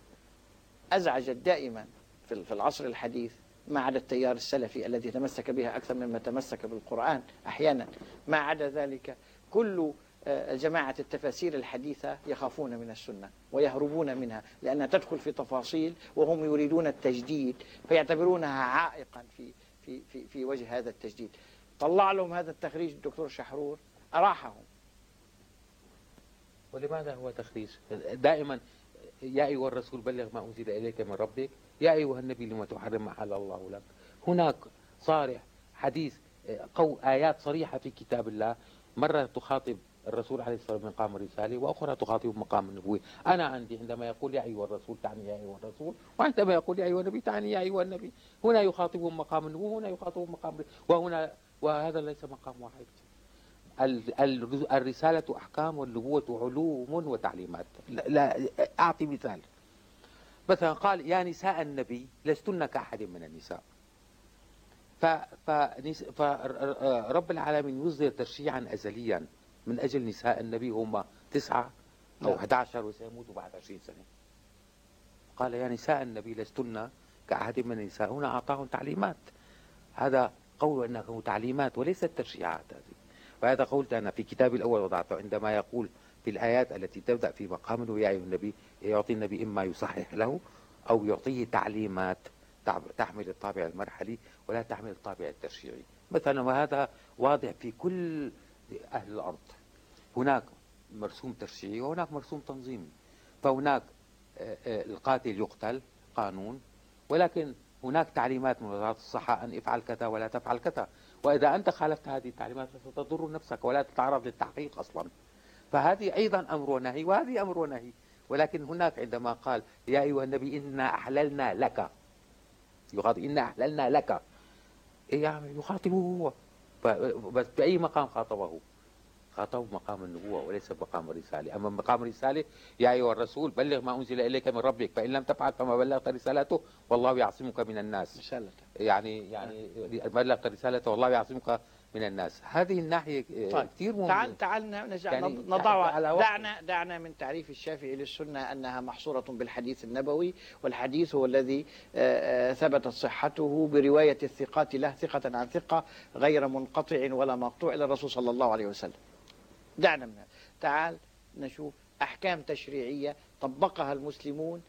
أزعجت دائما في العصر الحديث ما عدا التيار السلفي الذي تمسك بها أكثر مما تمسك بالقرآن أحيانا ما عدا ذلك كل جماعة التفاسير الحديثة يخافون من السنة ويهربون منها لأنها تدخل في تفاصيل وهم يريدون التجديد فيعتبرونها عائقا في في في في وجه هذا التجديد. طلع لهم هذا التخريج الدكتور شحرور أراحهم. ولماذا هو تخريج؟ دائما يا أيها الرسول بلغ ما أنزل إليك من ربك يا أيها النبي لما تحرم ما حل الله لك. هناك صارح حديث قو آيات صريحة في كتاب الله. مرة تخاطب الرسول عليه الصلاة والسلام مقام الرسالة وأخرى تخاطب مقام النبوة أنا عندي عندما يقول يا أيها الرسول تعني يا أيها الرسول وعندما يقول يا أيها النبي تعني يا أيها النبي. هنا يخاطبهم مقام النبوة وهنا يخاطبهم مقام وهنا وهذا ليس مقام واحد. الرسالة أحكام والنبوة علوم وتعليمات. لا أعطي مثال. مثلا قال يا نساء النبي لستن كأحد من النساء. فرب العالمين يصدر تشريعا أزليا. من أجل نساء النبي هم تسعة أو 11 نعم. وسيموتوا بعد 20 سنة. قال يا نساء النبي لستن كأحد من النساء هنا أعطاهم تعليمات. هذا قول أنه تعليمات وليست تشريعات هذه. وهذا قلت أنا في كتابي الأول وضعته عندما يقول في الآيات التي تبدأ في مقام يا أيها النبي يعطي النبي إما يصحح له أو يعطيه تعليمات تحمل الطابع المرحلي ولا تحمل الطابع التشريعي مثلا وهذا واضح في كل أهل الأرض. هناك مرسوم تشريعي وهناك مرسوم تنظيمي. فهناك آه، آه، القاتل يقتل قانون ولكن هناك تعليمات من وزارة الصحة أن افعل كذا ولا تفعل كذا. وإذا أنت خالفت هذه التعليمات ستضر نفسك ولا تتعرض للتحقيق أصلا. فهذه أيضا أمر ونهي وهذه أمر ونهي. ولكن هناك عندما قال يا أيها النبي إنا أحللنا لك. يخاطب إنا أحللنا لك. يعني يخاطبه هو. بس بأي مقام خاطبه؟ خاطبه مقام النبوة وليس مقام الرسالة أما مقام الرسالة يا أيها الرسول بلغ ما أنزل إليك من ربك فإن لم تفعل فما بلغت رسالته والله يعصمك من الناس. رسالته يعني يعني بلغت رسالته والله يعصمك من الناس. هذه الناحية طيب. كثير مهمة. تعال تعال نرجع يعني نضع دعنا دعنا من تعريف الشافعي للسنة أنها محصورة بالحديث النبوي والحديث هو الذي آه، آه، ثبتت صحته برواية الثقات له ثقة عن ثقة غير منقطع ولا مقطوع إلى الرسول صلى الله عليه وسلم. دعنا من هذا. تعال نشوف أحكام تشريعية طبقها المسلمون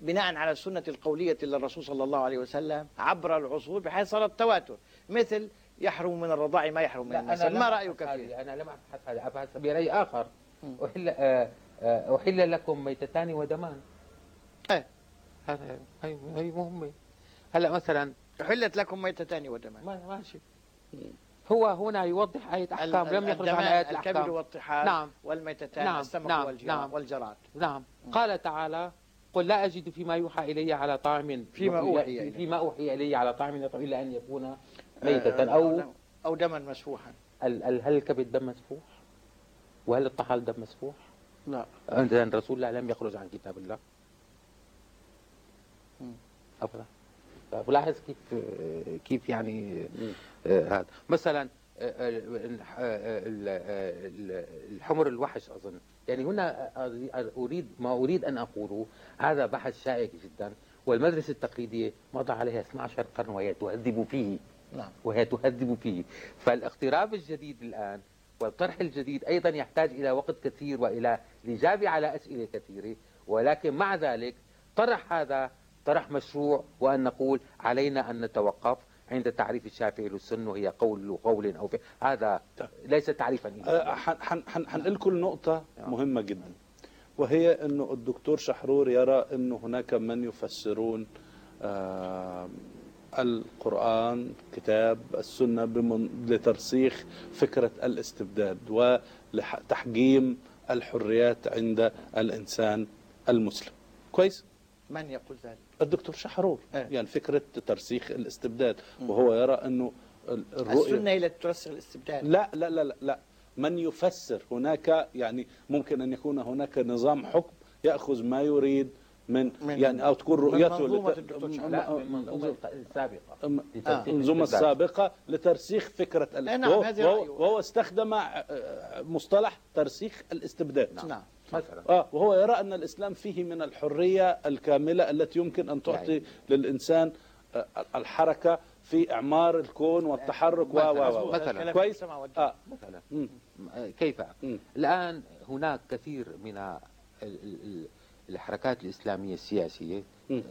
بناء على السنة القولية للرسول صلى الله عليه وسلم عبر العصور بحيث صارت تواتر مثل يحرم من الرضاع ما يحرم من النساء. ما رأيك فيه؟ أنا لم أبحث هذا. أبحث برأي آخر. أحل, آه، آه، أحل لكم ميتتان ودمان. إيه. هذا هي مهمة هلا مثلا أحلت لكم ميتتان ودمان. ماشي. هو هنا يوضح آية أحكام لم يخرج عن آية الأحكام. الكبد والطحال نعم. والميتتان نعم السمك نعم نعم. والجراد. نعم. قال تعالى قل لا أجد فيما يوحى إلي على طعم فيما أوحي إلي. فيما أوحي إلي على طعم إلا أن يكون ميتة أو أو دما مسفوحا. هل الكبد دم مسفوح؟ وهل الطحال دم مسفوح؟ لا. إذا الرسول الله لم يخرج عن كتاب الله. أفضل. طيب ولاحظ كيف كيف يعني آه، هذا. مثلا آه، آه، الحمر الوحش أظن. يعني هنا اريد ما أريد أن أقوله هذا بحث شائك جدا والمدرسة التقليديه مضى عليها 12 قرن وهي تهذب فيه. نعم. وهي تهذب فيه. فالاقتراب الجديد الآن والطرح الجديد أيضا يحتاج إلى وقت كثير وإلى الاجابه على أسئلة كثيرة ولكن مع ذلك طرح هذا طرح مشروع وأن نقول علينا أن نتوقف عند تعريف الشافعي للسنة وهي قول قول أو فعل. هذا ليس تعريفا أه، حنقول كل نقطة نعم. مهمة جدا وهي أنه الدكتور شحرور يرى أنه هناك من يفسرون آه القرآن كتاب السنة لترسيخ فكرة الاستبداد ولتحجيم الحريات عند الإنسان المسلم كويس؟ من يقول ذلك؟ الدكتور شحرور أه. يعني فكرة ترسيخ الاستبداد وهو يرى أنه الرؤية السنة هي ترسخ الاستبداد لا لا لا لا, لا. من يفسر هناك يعني ممكن أن يكون هناك نظام حكم يأخذ ما يريد من, من يعني أو تكون رؤيته لت... لا المنظومة السابقة. المنظومة آه. السابقة لترسيخ فكرة ال... نعم وهو, وهو استخدم آه، مصطلح ترسيخ الاستبداد. نعم, نعم. مثلا. آه وهو يرى أن الإسلام فيه من الحرية الكاملة التي يمكن أن تعطي يعني. للإنسان الحركة في إعمار الكون والتحرك و و مثلا. كويس؟ آه. مثلا. كيف؟ مم. الآن هناك كثير من الحركات الإسلامية السياسية مم.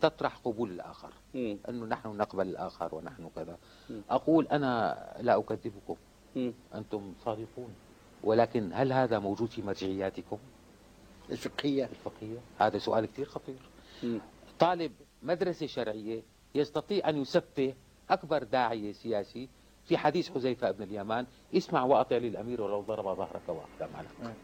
تطرح قبول الآخر. مم. أنه نحن نقبل الآخر ونحن كذا. مم. أقول أنا لا أكذبكم. مم. أنتم صادقون. ولكن هل هذا موجود في مرجعياتكم الفقهية. الفقهية. هذا سؤال كثير خطير. طالب مدرسة شرعية يستطيع أن يسفه أكبر داعية سياسي في حديث حذيفة بن اليمان. اسمع وأطع للأمير ولو ضرب ظهرك وأخذ مالك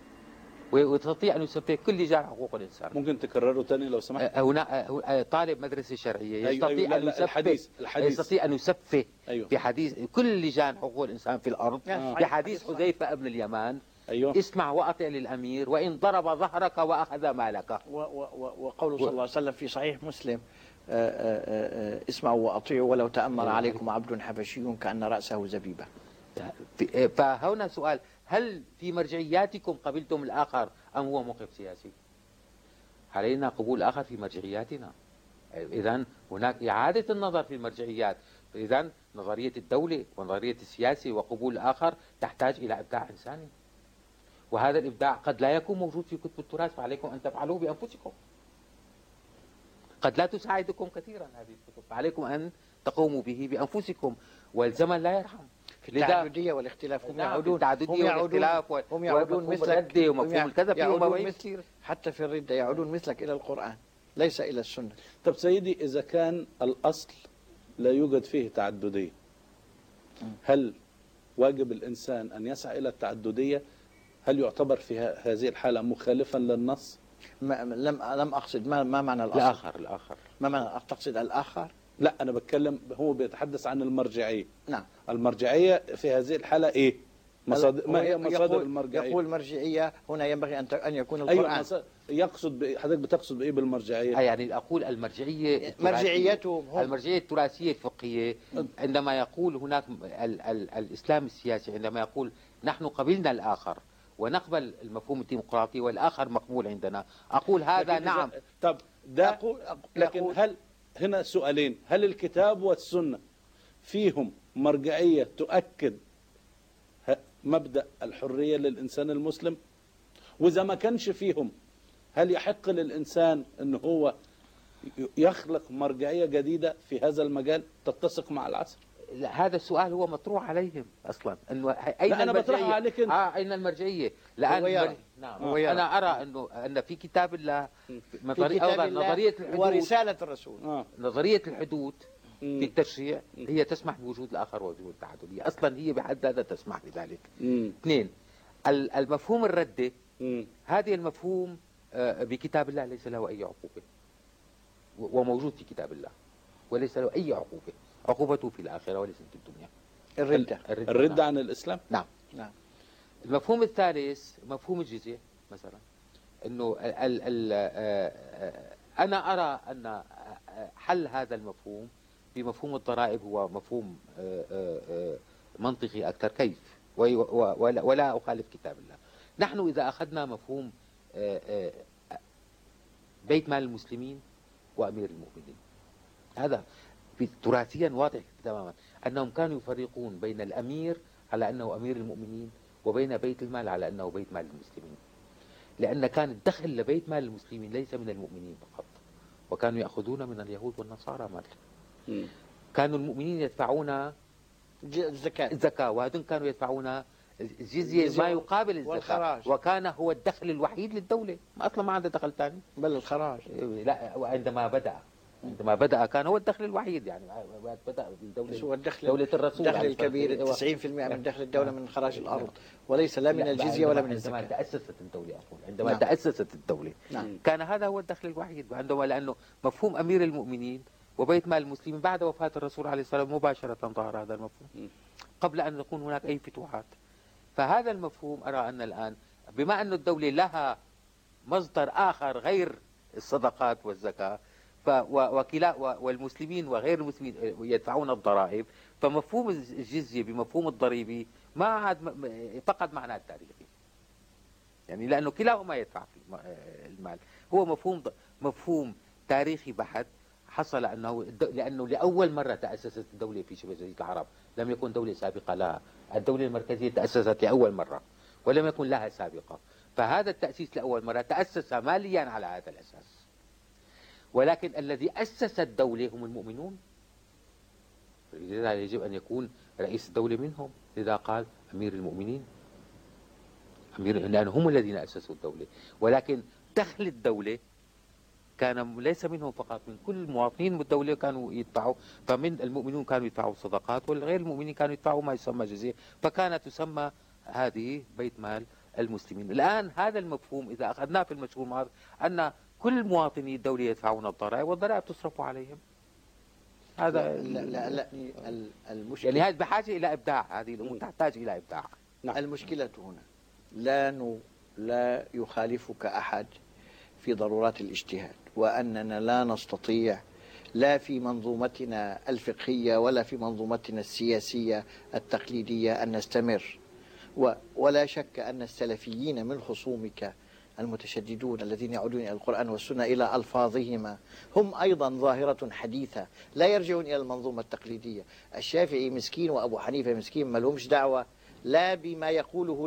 ويستطيع أن يسفه كل لجان حقوق الإنسان. ممكن تكرره ثاني لو سمحت؟ أه، هنا أه، أه، طالب مدرسة شرعية أيوة، يستطيع أيوة أن يسفه الحديث الحديث. يستطيع أن يسفه أيوة. في حديث كل لجان حقوق الإنسان في الأرض في حديث حذيفة بن اليمان. أيوة. اسمع وأطع للأمير وإن ضرب ظهرك وأخذ مالك. وقوله صلى الله عليه وسلم في صحيح مسلم آه، آه، آه، اسمعوا وأطيعوا ولو تأمر عليكم عبد حبشي كأن رأسه زبيبة. فهنا سؤال هل في مرجعياتكم قبلتم الآخر أم هو موقف سياسي؟ علينا قبول الآخر في مرجعياتنا. إذا هناك إعادة النظر في المرجعيات. إذا نظرية الدولة ونظرية السياسة وقبول الآخر تحتاج إلى إبداع إنساني. وهذا الإبداع قد لا يكون موجود في كتب التراث فعليكم أن تفعلوه بأنفسكم. قد لا تساعدكم كثيرا هذه الكتب فعليكم أن تقوموا به بأنفسكم والزمن لا يرحم. في التعددية والاختلاف؟ هم نعم، يعودون التعددية والاختلاف هم يعودون مثلك ومفهوم الكذب يعودون مثل حتى في الردة يعودون مثلك إلى القرآن ليس إلى السنة. طب سيدي إذا كان الأصل لا يوجد فيه تعددية هل واجب الإنسان أن يسعى إلى التعددية؟ هل يعتبر في هذه الحالة مخالفا للنص؟ ما لم لم أقصد ما ما معنى الأصل؟ الآخر الآخر. ما معنى تقصد الآخر؟ لا أنا بتكلم هو بيتحدث عن المرجعية. نعم. المرجعية في هذه الحالة إيه؟ مصادر ما هي مصادر يقول المرجعية؟ يقول مرجعيه هنا ينبغي أن أن يكون أيوة، القرآن. أيوة يقصد حضرتك بتقصد بإيه بالمرجعية؟ يعني أقول المرجعية مرجعيتهم المرجعية التراثية الفقهية عندما يقول هناك ال ال الإسلام السياسي عندما يقول نحن قبلنا الآخر ونقبل المفهوم الديمقراطي والآخر مقبول عندنا. أقول هذا لكن نعم. طب ده أقول لكن أقول هل هنا سؤالين. هل الكتاب والسنة فيهم مرجعية تؤكد مبدأ الحرية للإنسان المسلم؟ وإذا ما كانش فيهم هل يحق للإنسان أنه هو يخلق مرجعية جديدة في هذا المجال تتسق مع العصر؟ هذا السؤال هو مطروح عليهم أصلا. إنه أين لا أنا بطرحه عليك أنت. آه أين المرجعية؟ لأن هو نعم. هو أنا أرى انه إن في كتاب الله نظرية نظريه الحدود. ورساله الرسول. آه. نظرية الحدود في التشريع هي تسمح بوجود الآخر ووجود التعدديه أصلا هي بحد ذاتها تسمح بذلك. اثنين المفهوم الرده هذه المفهوم آه، بكتاب الله ليس له أي عقوبة. وموجود في كتاب الله. وليس له أي عقوبة. عقوبته في الآخرة وليست في الدنيا. الردة. الردة, الردة نعم. عن الإسلام؟ نعم. نعم. المفهوم الثالث مفهوم الجزية مثلا إنه ال ال آه، أنا أرى أن حل هذا المفهوم بمفهوم الضرائب هو مفهوم آه، آه، منطقي أكثر. كيف؟ ولا أخالف كتاب الله. نحن إذا أخذنا مفهوم بيت مال المسلمين وأمير المؤمنين. هذا تراثيا واضح تماما أنهم كانوا يفرقون بين الأمير على أنه أمير المؤمنين وبين بيت المال على أنه بيت مال المسلمين. لأن كان الدخل لبيت مال المسلمين ليس من المؤمنين فقط وكانوا يأخذون من اليهود والنصارى مال. كانوا المؤمنين يدفعون الزكاة. الزكاة وهذول كانوا يدفعون الجزية ما يقابل الزكاة. والخراج. وكان هو الدخل الوحيد للدولة أصلا ما عنده دخل ثاني بل الخراج. لا وعندما بدأ عندما بدأ كان هو الدخل الوحيد يعني بدأ الدولة هو الدخل دولة الرسول الدخل الكبير 90% من دخل الدولة من خراج الأرض وليس لا من الجزية ولا من الزكاة. عندما تأسست الدولة أقول عندما نعم. تأسست الدولة. نعم. كان هذا هو الدخل الوحيد عندما لأنه مفهوم أمير المؤمنين وبيت مال المسلمين بعد وفاة الرسول عليه الصلاة والسلام مباشرة ظهر هذا المفهوم. قبل أن يكون هناك أي فتوحات. فهذا المفهوم أرى أن الآن بما أن الدولة لها مصدر آخر غير الصدقات والزكاة وكلا والمسلمين وغير المسلمين يدفعون الضرائب فمفهوم الجزية بمفهوم الضريبي ما عاد فقد معناه التاريخي يعني لأنه كلاهما يدفع المال. هو مفهوم مفهوم تاريخي بحت. حصل أنه لأنه لأول مرة تأسست الدولة في شبه جزيرة العرب. لم يكن دولة سابقة لها. الدولة المركزية تأسست لأول مرة ولم يكن لها سابقة. فهذا التأسيس لأول مرة تأسس ماليا على هذا الأساس. ولكن الذي أسس الدولة هم المؤمنون. لذا يجب أن يكون رئيس الدولة منهم. لذا قال أمير المؤمنين. أمير لأن هم الذين أسسوا الدولة. ولكن دخل الدولة كان ليس منهم فقط من كل المواطنين الدولة كانوا يدفعوا فمن المؤمنون كانوا يدفعوا صدقات والغير المؤمنين كانوا يدفعوا ما يسمى جزية. فكانت تسمى هذه بيت مال المسلمين. الآن هذا المفهوم إذا أخذناه في المشهور أن كل مواطني الدولة يدفعون الضرائب والضرائب تصرف عليهم. هذا لا لا, لا المشكلة يعني هذه بحاجة إلى إبداع. هذه الأمور تحتاج إلى إبداع. نعم. المشكلة هنا. لا ن... لا يخالفك أحد في ضرورات الاجتهاد وأننا لا نستطيع لا في منظومتنا الفقهية ولا في منظومتنا السياسية التقليدية أن نستمر ولا شك أن السلفيين من خصومك المتشددون الذين يعودون إلى القرآن والسنة إلى ألفاظهما. هم أيضا ظاهرة حديثة لا يرجعون إلى المنظومة التقليدية. الشافعي مسكين وأبو حنيفة مسكين ما لهمش دعوة لا بما يقوله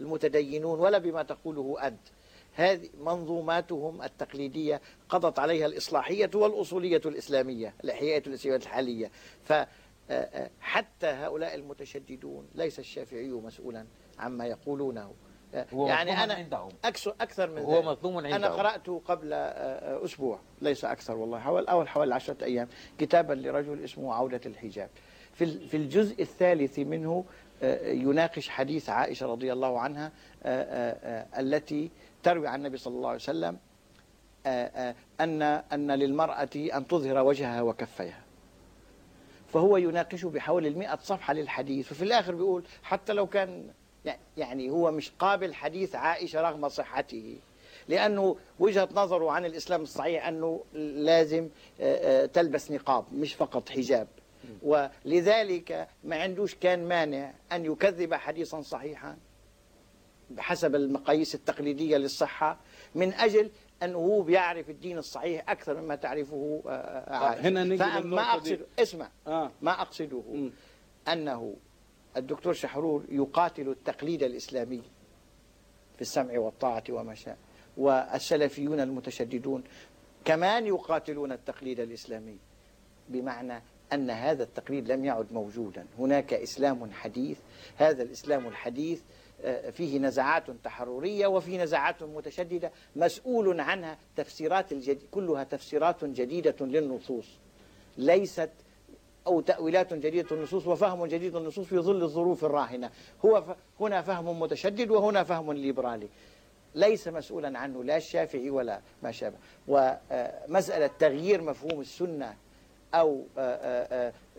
المتدينون ولا بما تقوله أنت. هذه منظوماتهم التقليدية قضت عليها الإصلاحية والأصولية الإسلامية الإحياء الإسلامية الحالية. فحتى هؤلاء المتشددون ليس الشافعي مسؤولا عما يقولونه. يعني أنا عندهم. أكثر من هو مظلوم عندهم أنا قرأت قبل أسبوع ليس أكثر والله حوالي أول حوالي عشرة أيام كتابا لرجل اسمه عودة الحجاب. في الجزء الثالث منه يناقش حديث عائشة رضي الله عنها التي تروي عن النبي صلى الله عليه وسلم أن أن للمرأة أن تظهر وجهها وكفيها. فهو يناقش بحوالي المئة صفحة للحديث وفي الآخر بيقول حتى لو كان يعني هو مش قابل حديث عائشة رغم صحته لأنه وجهة نظره عن الإسلام الصحيح أنه لازم تلبس نقاب مش فقط حجاب ولذلك ما عندوش كان مانع أن يكذب حديثا صحيحا بحسب المقاييس التقليدية للصحة من أجل أنه هو بيعرف الدين الصحيح أكثر مما تعرفه عائشة هنا نيجي ما أقصد اسمع آه. ما أقصده م. أنه الدكتور شحرور يقاتل التقليد الإسلامي في السمع والطاعة وما شاء والسلفيون المتشددون كمان يقاتلون التقليد الإسلامي بمعنى أن هذا التقليد لم يعد موجودا. هناك إسلام حديث هذا الإسلام الحديث آه، فيه نزعات تحررية وفيه نزعات متشددة مسؤول عنها تفسيرات الجديد كلها تفسيرات جديدة للنصوص ليست أو تأويلات جديدة النصوص وفهم جديد النصوص في ظل الظروف الراهنة. هو هنا فهم متشدد وهنا فهم ليبرالي. ليس مسؤولا عنه لا الشافعي ولا ما شابه. ومسألة تغيير مفهوم السنة أو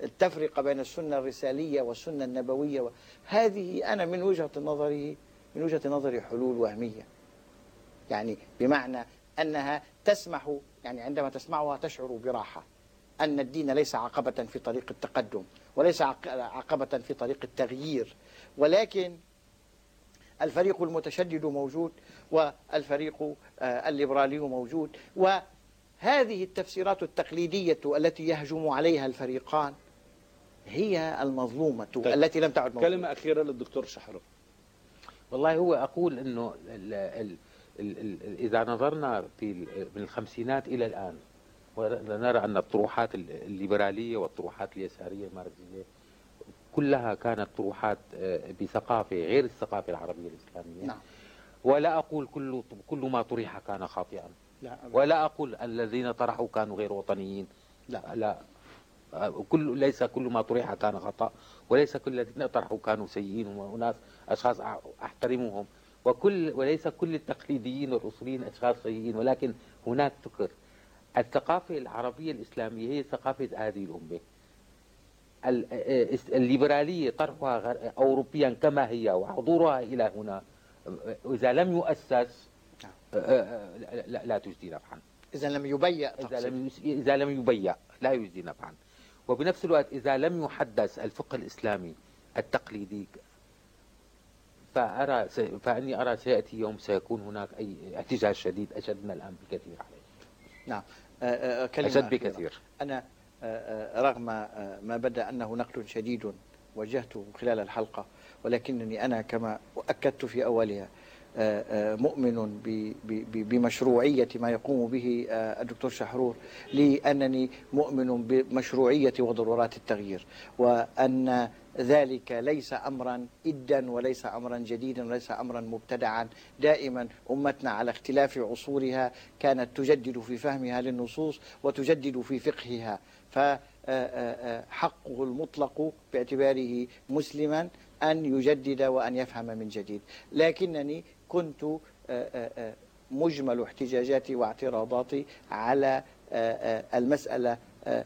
التفرقة بين السنة الرسالية والسنة النبوية هذه أنا من وجهة نظري من وجهة نظري حلول وهمية. يعني بمعنى أنها تسمح يعني عندما تسمعها تشعر براحة. أن الدين ليس عقبة في طريق التقدم وليس عقبة في طريق التغيير ولكن الفريق المتشدد موجود والفريق آه، الليبرالي موجود وهذه التفسيرات التقليدية التي يهجم عليها الفريقان هي المظلومة طيب. التي لم تعد موجودة كلمة أخيرة للدكتور شحرو والله هو أقول أنه ال ال ال إذا نظرنا في من الخمسينات إلى الآن ونرى أن الطروحات الليبرالية والطروحات اليسارية الماركسية كلها كانت طروحات آه، بثقافة غير الثقافة العربية الإسلامية. نعم. ولا أقول كل كل ما طرح كان خاطئا. لا ولا أقول الذين طرحوا كانوا غير وطنيين. لا. لا. كل ليس كل ما طرح كان خطأ وليس كل الذين طرحوا كانوا سيئين. وناس أشخاص أحترمهم. وكل وليس كل التقليديين والأصوليين أشخاص سيئين. ولكن هناك فكر. الثقافة العربية الإسلامية هي ثقافة هذه الأمة. الليبرالية طرحها أوروبيا كما هي وحضورها إلى هنا إذا لم يؤسس نعم. لا, تجدي نفعا. إذا لم يبيع إذا لم, يبيع لا يجدي نفعا. وبنفس الوقت إذا لم يحدث الفقه الإسلامي التقليدي فأرى فأني أرى سيأتي يوم سيكون هناك أي احتجاج شديد أشد من الآن بكثير عليه. نعم. كلمة أشد بكثير. أنا رغم ما بدأ أنه نقد شديد وجهته خلال الحلقة ولكنني أنا كما أكدت في أولها مؤمن بمشروعية ما يقوم به الدكتور شحرور لأنني مؤمن بمشروعية وضرورات التغيير وأن ذلك ليس امرا ادا وليس امرا جديدا وليس امرا مبتدعا. دائما أمتنا على اختلاف عصورها كانت تجدد في فهمها للنصوص وتجدد في فقهها. فحقه المطلق باعتباره مسلما أن يجدد وأن يفهم من جديد. لكنني كنت مجمل احتجاجاتي واعتراضاتي على المسألة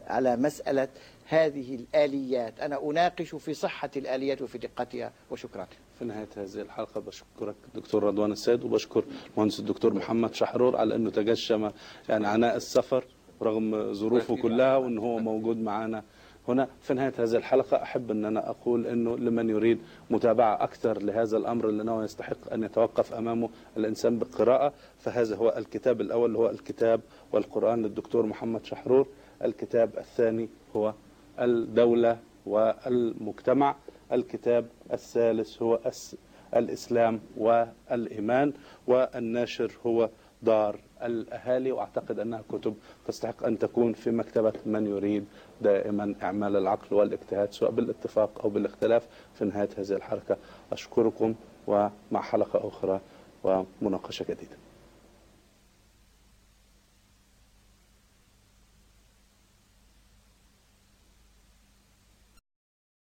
على مسألة هذه الآليات. أنا أناقش في صحة الآليات وفي دقتها. وشكرا. في نهاية هذه الحلقة بشكرك دكتور رضوان السيد وبشكر المهندس الدكتور محمد شحرور على أنه تجشم يعني عناء السفر رغم ظروفه كلها وأنه هو موجود معنا هنا في نهاية هذه الحلقة أحب أن أنا أقول أنه لمن يريد متابعة أكثر لهذا الأمر لأنه يستحق أن يتوقف أمامه الإنسان بالقراءة فهذا هو الكتاب الأول هو الكتاب والقرآن للدكتور محمد شحرور. الكتاب الثاني هو الدولة والمجتمع. الكتاب الثالث هو الإسلام والإيمان. والناشر هو دار الأهالي وأعتقد أنها كتب تستحق أن تكون في مكتبة من يريد دائما إعمال العقل والاجتهاد سواء بالاتفاق أو بالاختلاف في نهاية هذه الحركة. أشكركم ومع حلقة أخرى ومناقشة جديدة.